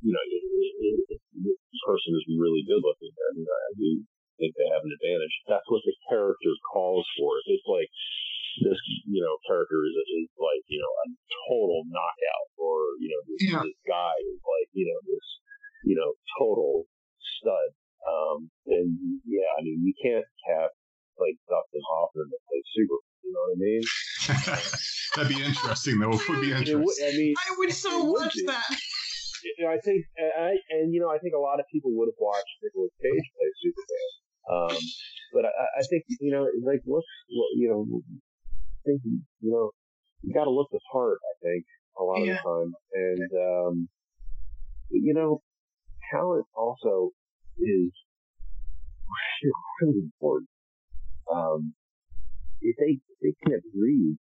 you know, if, if, if this person is really good looking, I do think they have an advantage. That's what the character calls for. If it's like this, you know, character is, is like, you know, a total knockout, or you know, this,
Yeah.
this guy is like, you know, this, you know, total stud. Um, then yeah, I mean, you can't have like Dustin Hoffman that plays Super. You know what I mean?
That'd be interesting, though. It would be interesting.
would- I mean,
I would so
It would
watch that.
I think, and I, and you know, I think a lot of people would have watched Nicolas Cage play Superman. Um, but I, I think, you know, like, look, you know, I think, you know, you got to look the part. I think a lot
Yeah.
of the time, and um, you know, talent also is really important. Um, if they if they can't breathe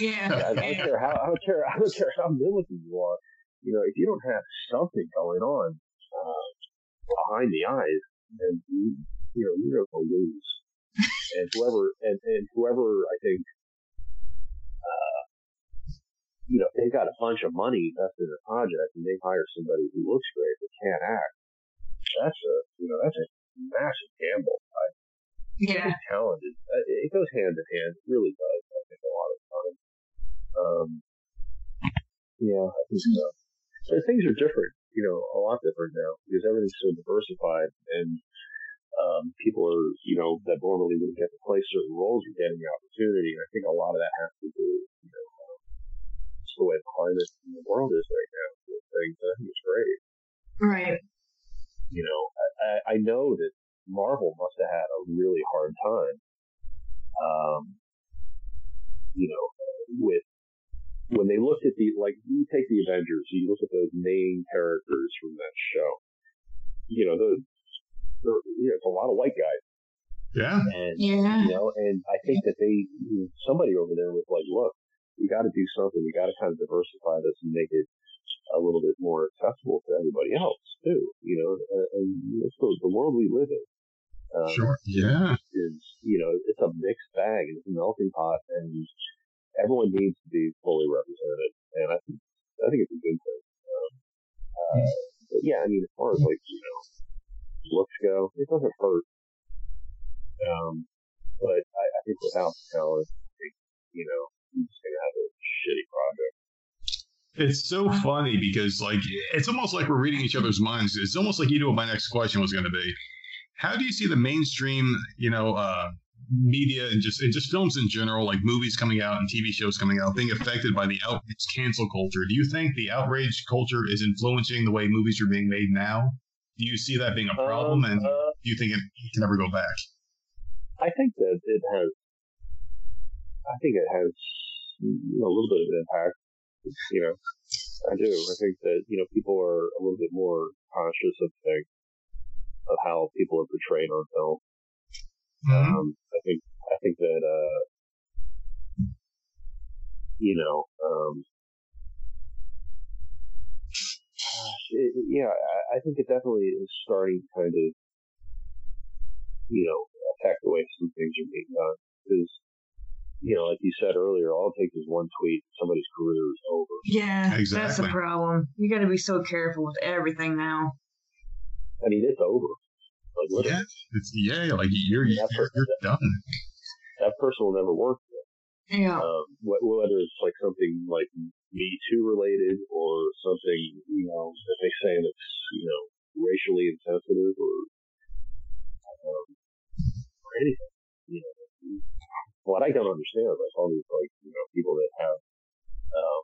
Yeah.
I don't care how I don't care I don't care how looking you are. You know, if you don't have something going on uh, behind the eyes, then you you know you're going to lose. and whoever and, and whoever I think, uh, you know, they got a bunch of money invested in a project and they hire somebody who looks great but can't act. That's a you know that's a massive gamble. I
Yeah.
think talent is uh, it goes hand in hand. It really does. I think a lot of the time. Um, yeah, I think so. So things are different, you know, a lot different now because everything's so diversified and um, people are, you know, that normally wouldn't get to play certain roles are getting the opportunity. And I think a lot of that has to do, with, you know, um, just the way the climate in the world is right now. with Things. I think it's great.
Right.
You know, I, I, I know that Marvel must have had a really hard time, um, you know, with when they looked at the like you take the Avengers, you look at those main characters from that show. You know, those there, you know, it's a lot of white guys,
Yeah.
and
Yeah.
you know, and I think that they somebody over there was like, look, we got to do something. We got to kind of diversify this and make it a little bit more accessible to everybody else too. You know, and, and it's the, the world we live in. Um,
Sure. Yeah.
is you know it's a mixed bag it's a melting pot and everyone needs to be fully represented and I think I think it's a good thing. Um, uh, but yeah, I mean as far as like you know looks go, it doesn't hurt. Um, but I, I think without talent, you know, you're just gonna have a shitty project.
It's so funny because like it's almost like we're reading each other's minds. It's almost like you knew what my next question was going to be. How do you see the mainstream, you know, uh, media and just and just films in general, like movies coming out and TV shows coming out, being affected by the outrage cancel culture? Do you think the outrage culture is influencing the way movies are being made now? Do you see that being a problem,
Um,
and
uh,
do you think it can ever go back?
I think that it has. I think it has you know, a little bit of an impact. You know, I do. I think that you know people are a little bit more conscious of things, of how people are portrayed on film.
Mm-hmm.
Um, I think I think that uh, you know, um, it, yeah, I, I think it definitely is starting to kind of, you know, affect the way some things are being done. Because, you know, like you said earlier, all it takes is one tweet, somebody's career is over.
Yeah.
Exactly.
that's the problem. You got to be so careful with everything now.
I mean, it's over. Like literally,
Yeah, it's, yeah, like you're you're, you're done.
that person will never work.
Yeah.
um, whether it's like something like Me Too related or something, you know, that they say that's, you know, racially insensitive or, um, or anything, you know. What I don't understand is like all these like, you know, people that have, um,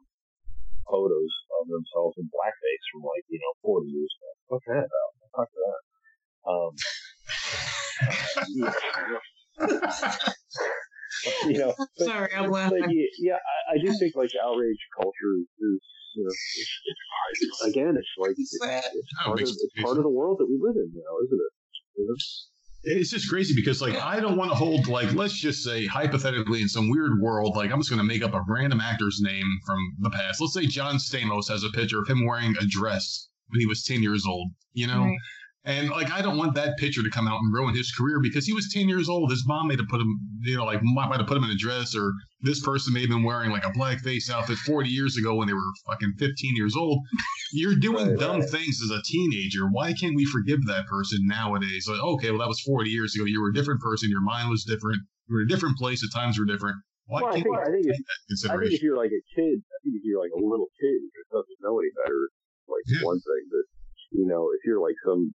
photos of themselves in blackface from like, you know, 40 years ago. What's that about? Fuck that. Um, you know, but-
Sorry, I'm
but
laughing.
yeah, yeah I, I do think like outrage culture is, you know, it's, it's, again, it's like it's, it's part of it's part of the world that we live in now, isn't it? You know?
It's just crazy because, like, I don't want to hold, like, let's just say, hypothetically, in some weird world, like, I'm just going to make up a random actor's name from the past. Let's say John Stamos has a picture of him wearing a dress when he was 10 years old, you know?
Right.
And, like, I don't want that picture to come out and ruin his career because he was 10 years old. His mom may have put him, you know, like, might, might have put him in a dress, or this person may have been wearing, like, a blackface outfit 40 years ago when they were fucking 15 years old. You're doing
Right,
dumb
right.
things as a teenager. Why can't we forgive that person nowadays? Like, okay, well, that was 40 years ago. You were a different person. Your mind was different. You were in a different place. The times were different. Why
Well, I think,
we
I think I think if you're like a kid, I think if you're like a little kid who doesn't know any better, like
Yeah.
one thing. But you know, if you're like some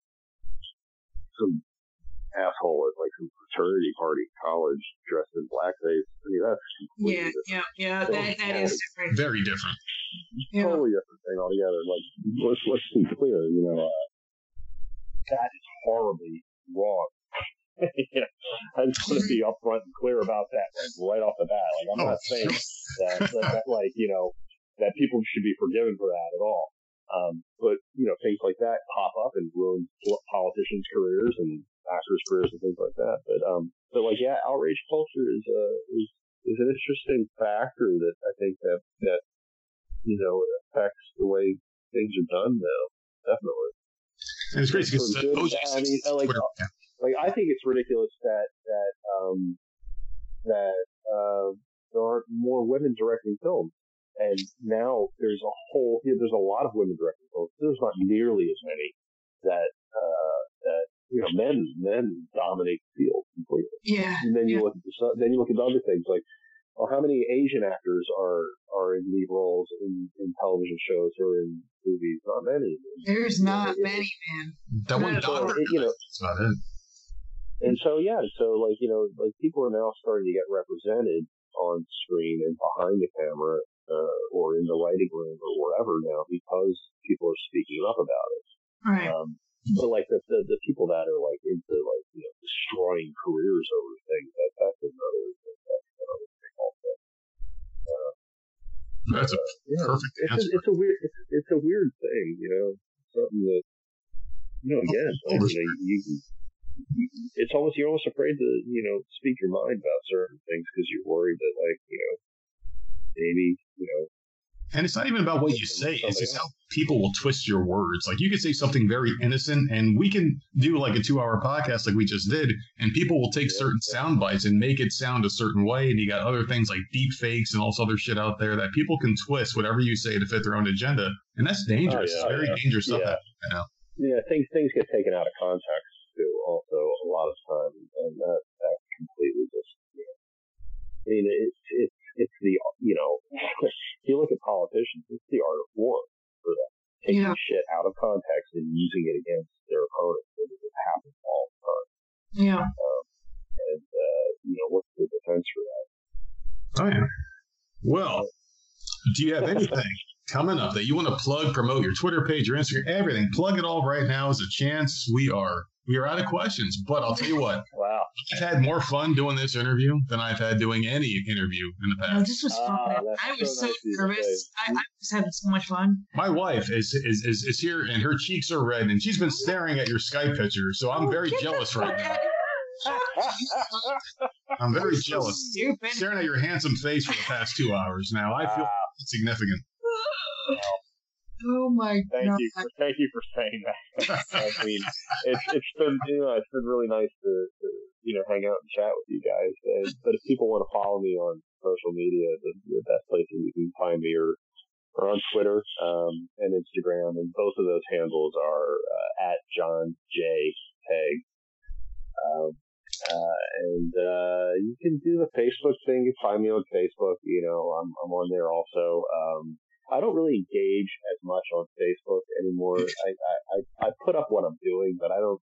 some asshole at like some fraternity party in college dressed in blackface, I mean that's completely
Yeah,
different.
yeah, yeah. That that is different.
Very different.
Yeah.
totally different thing altogether. Like let's let's be clear, you know, uh, that is horribly wrong. you know, I just want to be upfront and clear about that like, right off the bat. Like I'm
Oh,
not saying that, that, that like you know that people should be forgiven for that at all. Um, but you know things like that pop up and ruin politicians' careers and actors' careers and things like that. But um, but like yeah, outrage culture is uh is is an interesting factor that I think that that you know affects the way things are done now. Definitely.
And it's crazy because
I mean, like,
yeah.
like I think it's ridiculous that that um that uh there aren't more women directing films. And now there's a whole yeah, there's a lot of women directing films. There's not nearly as many that uh that you know men men dominate the field completely.
Yeah.
And then you
Yeah.
look at the, then you look at the other things like well, how many Asian actors are are in lead roles in, in television shows or in movies? Not many.
There's not many, man.
That one
Not
So,
doctor.
you know,
That's about it.
and so yeah, so like you know, like people are now starting to get represented on screen and behind the camera, uh, or in the writing room or wherever now because people are speaking up about it.
Right.
Um, but like the, the the people that are like into like you know destroying careers over things that that's another that's another thing also.
That's a
Yeah,
perfect
it's
answer.
a, it's a weird it's, it's a weird thing, you know, something that you know again, like, you, know, you, you it's almost you're almost afraid to you know speak your mind about certain things because you're worried that like you know maybe you know
And it's not even about what you say; it's just how people will twist your words. Like you could say something very innocent, and we can do like a two-hour podcast, like we just did, and people will take
Yeah.
certain sound bites and make it sound a certain way. And you got other things like deep fakes and all this other shit out there that people can twist whatever you say to fit their own agenda, and that's oh, dangerous.
Oh, yeah,
it's very
yeah.
dangerous stuff.
Yeah.
I know.
yeah things things get taken out of context too also a lot of time and that that completely just you know, I mean it's it's it's the you know if you look at politicians it's the art of war for them taking
Yeah.
shit out of context and using it against their opponents and it happens all the time
Yeah.
and uh, you know what's the defense for that
Oh yeah. Well, do you have anything coming up that you want to plug, promote your Twitter page, your Instagram, everything? Plug it all right now is a chance. We are we are out of questions, but I'll tell you what,
wow
I've had more fun doing this interview than I've had doing any interview in the
No,
past.
this was
Ah,
fun.
that's
I was
so
so
nice of
nervous. I, I was having so much fun.
My wife is, is is is here and her cheeks are red and she's been staring at your Skype picture, so I'm very jealous right now. I'm very
So
jealous.
Stupid.
Staring at your handsome face for the past two hours now. I feel significant.
Oh my
thank
god.
you for thank you for saying that I mean it's it's been you know it's been really nice to, to you know hang out and chat with you guys and, but if people want to follow me on social media the, the best places you can find me are are on Twitter um, and Instagram, and both of those handles are uh, at John J Tague. Um, Uh, and uh, you can do the Facebook thing. You find me on Facebook. You know, I'm I'm on there also. Um, I don't really engage as much on Facebook anymore. I, I, I put up what I'm doing, but I don't,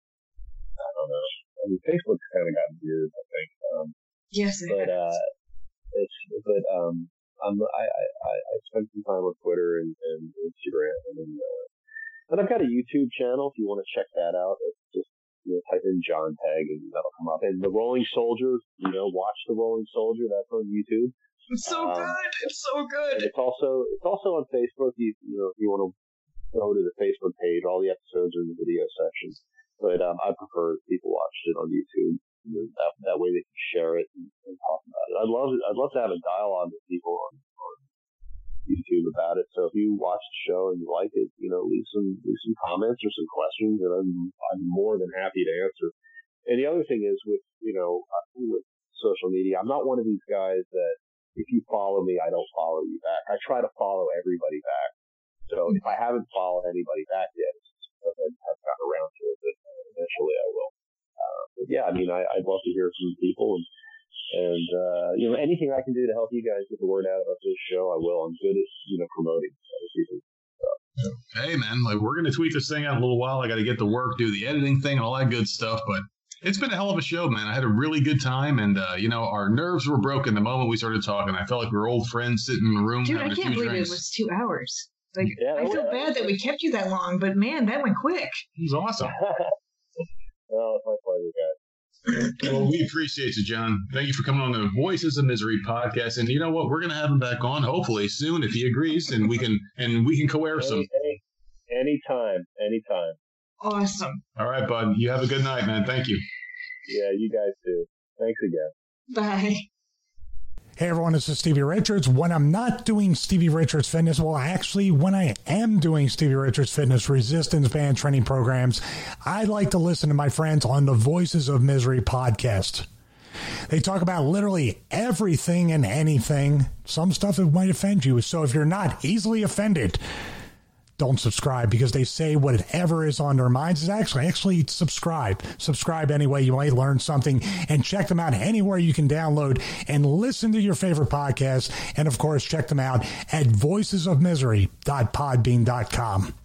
I don't know. I mean, Facebook's kind of gotten weird, I think. Um,
yes, it
but,
has.
uh, it's, but, um, I'm, I, I, I spend some time on Twitter and, and Instagram and, uh, and I've got a YouTube channel if you want to check that out. It's just, you know, type in John Tague and that'll come up. And the Rolling Soldier, you know, watch the Rolling Soldier. That's on YouTube.
It's so
um,
good. It's so good.
it's also it's also on Facebook. You, you know, if you want to go to the Facebook page, all the episodes are in the video section. But um, I prefer people watch it on YouTube. You know, that, that way they can share it and, and talk about it. I'd love I'd love to have a dialogue with people on, on YouTube about it. So if you watch the show and you like it, you know, leave some leave some comments or some questions, and I'm I'm more than happy to answer. And the other thing is with you know uh, with social media, I'm not one of these guys that if you follow me, I don't follow you back. I try to follow everybody back. So if I haven't followed anybody back yet, I haven't around to it, but eventually I will. Uh, but yeah, I mean, I, I'd love to hear from people and, and, uh, you know, anything I can do to help you guys get the word out about this show, I will. I'm good at, you know, promoting other people.
Hey, man, like we're going to tweet this thing out in a little while. I got to get to work, do the editing thing, and all that good stuff. But it's been a hell of a show, man. I had a really good time, and uh, you know, our nerves were broken the moment we started talking. I felt like we were old friends sitting in the room
Dude, I can't
few
believe
drinks.
it was two hours. Like,
Yeah,
I
that
feel
was-
bad that we kept you that long, but man, that went quick.
It was awesome.
well, it's my pleasure, guys.
Well, we appreciate you, John. Thank you for coming on the Voices of Misery podcast. And you know what? We're going to have him back on hopefully soon if he agrees, and we can and we can coerce him.
Any, any, anytime, anytime.
Awesome.
All right, bud. You have a good night, man. Thank you.
Yeah, you guys too. Thanks again.
Bye.
Hey everyone, this is Stevie Richards. When I'm not doing Stevie Richards Fitness, well, actually, when I am doing Stevie Richards Fitness resistance band training programs, I like to listen to my friends on the Voices of Misery podcast. They talk about literally everything and anything, some stuff that might offend you. So if you're not easily offended, don't subscribe because they say whatever is on their minds is actually actually subscribe. Subscribe anyway you might learn something and check them out anywhere you can download and listen to your favorite podcast. And of course check them out at voicesofmisery.podbean.com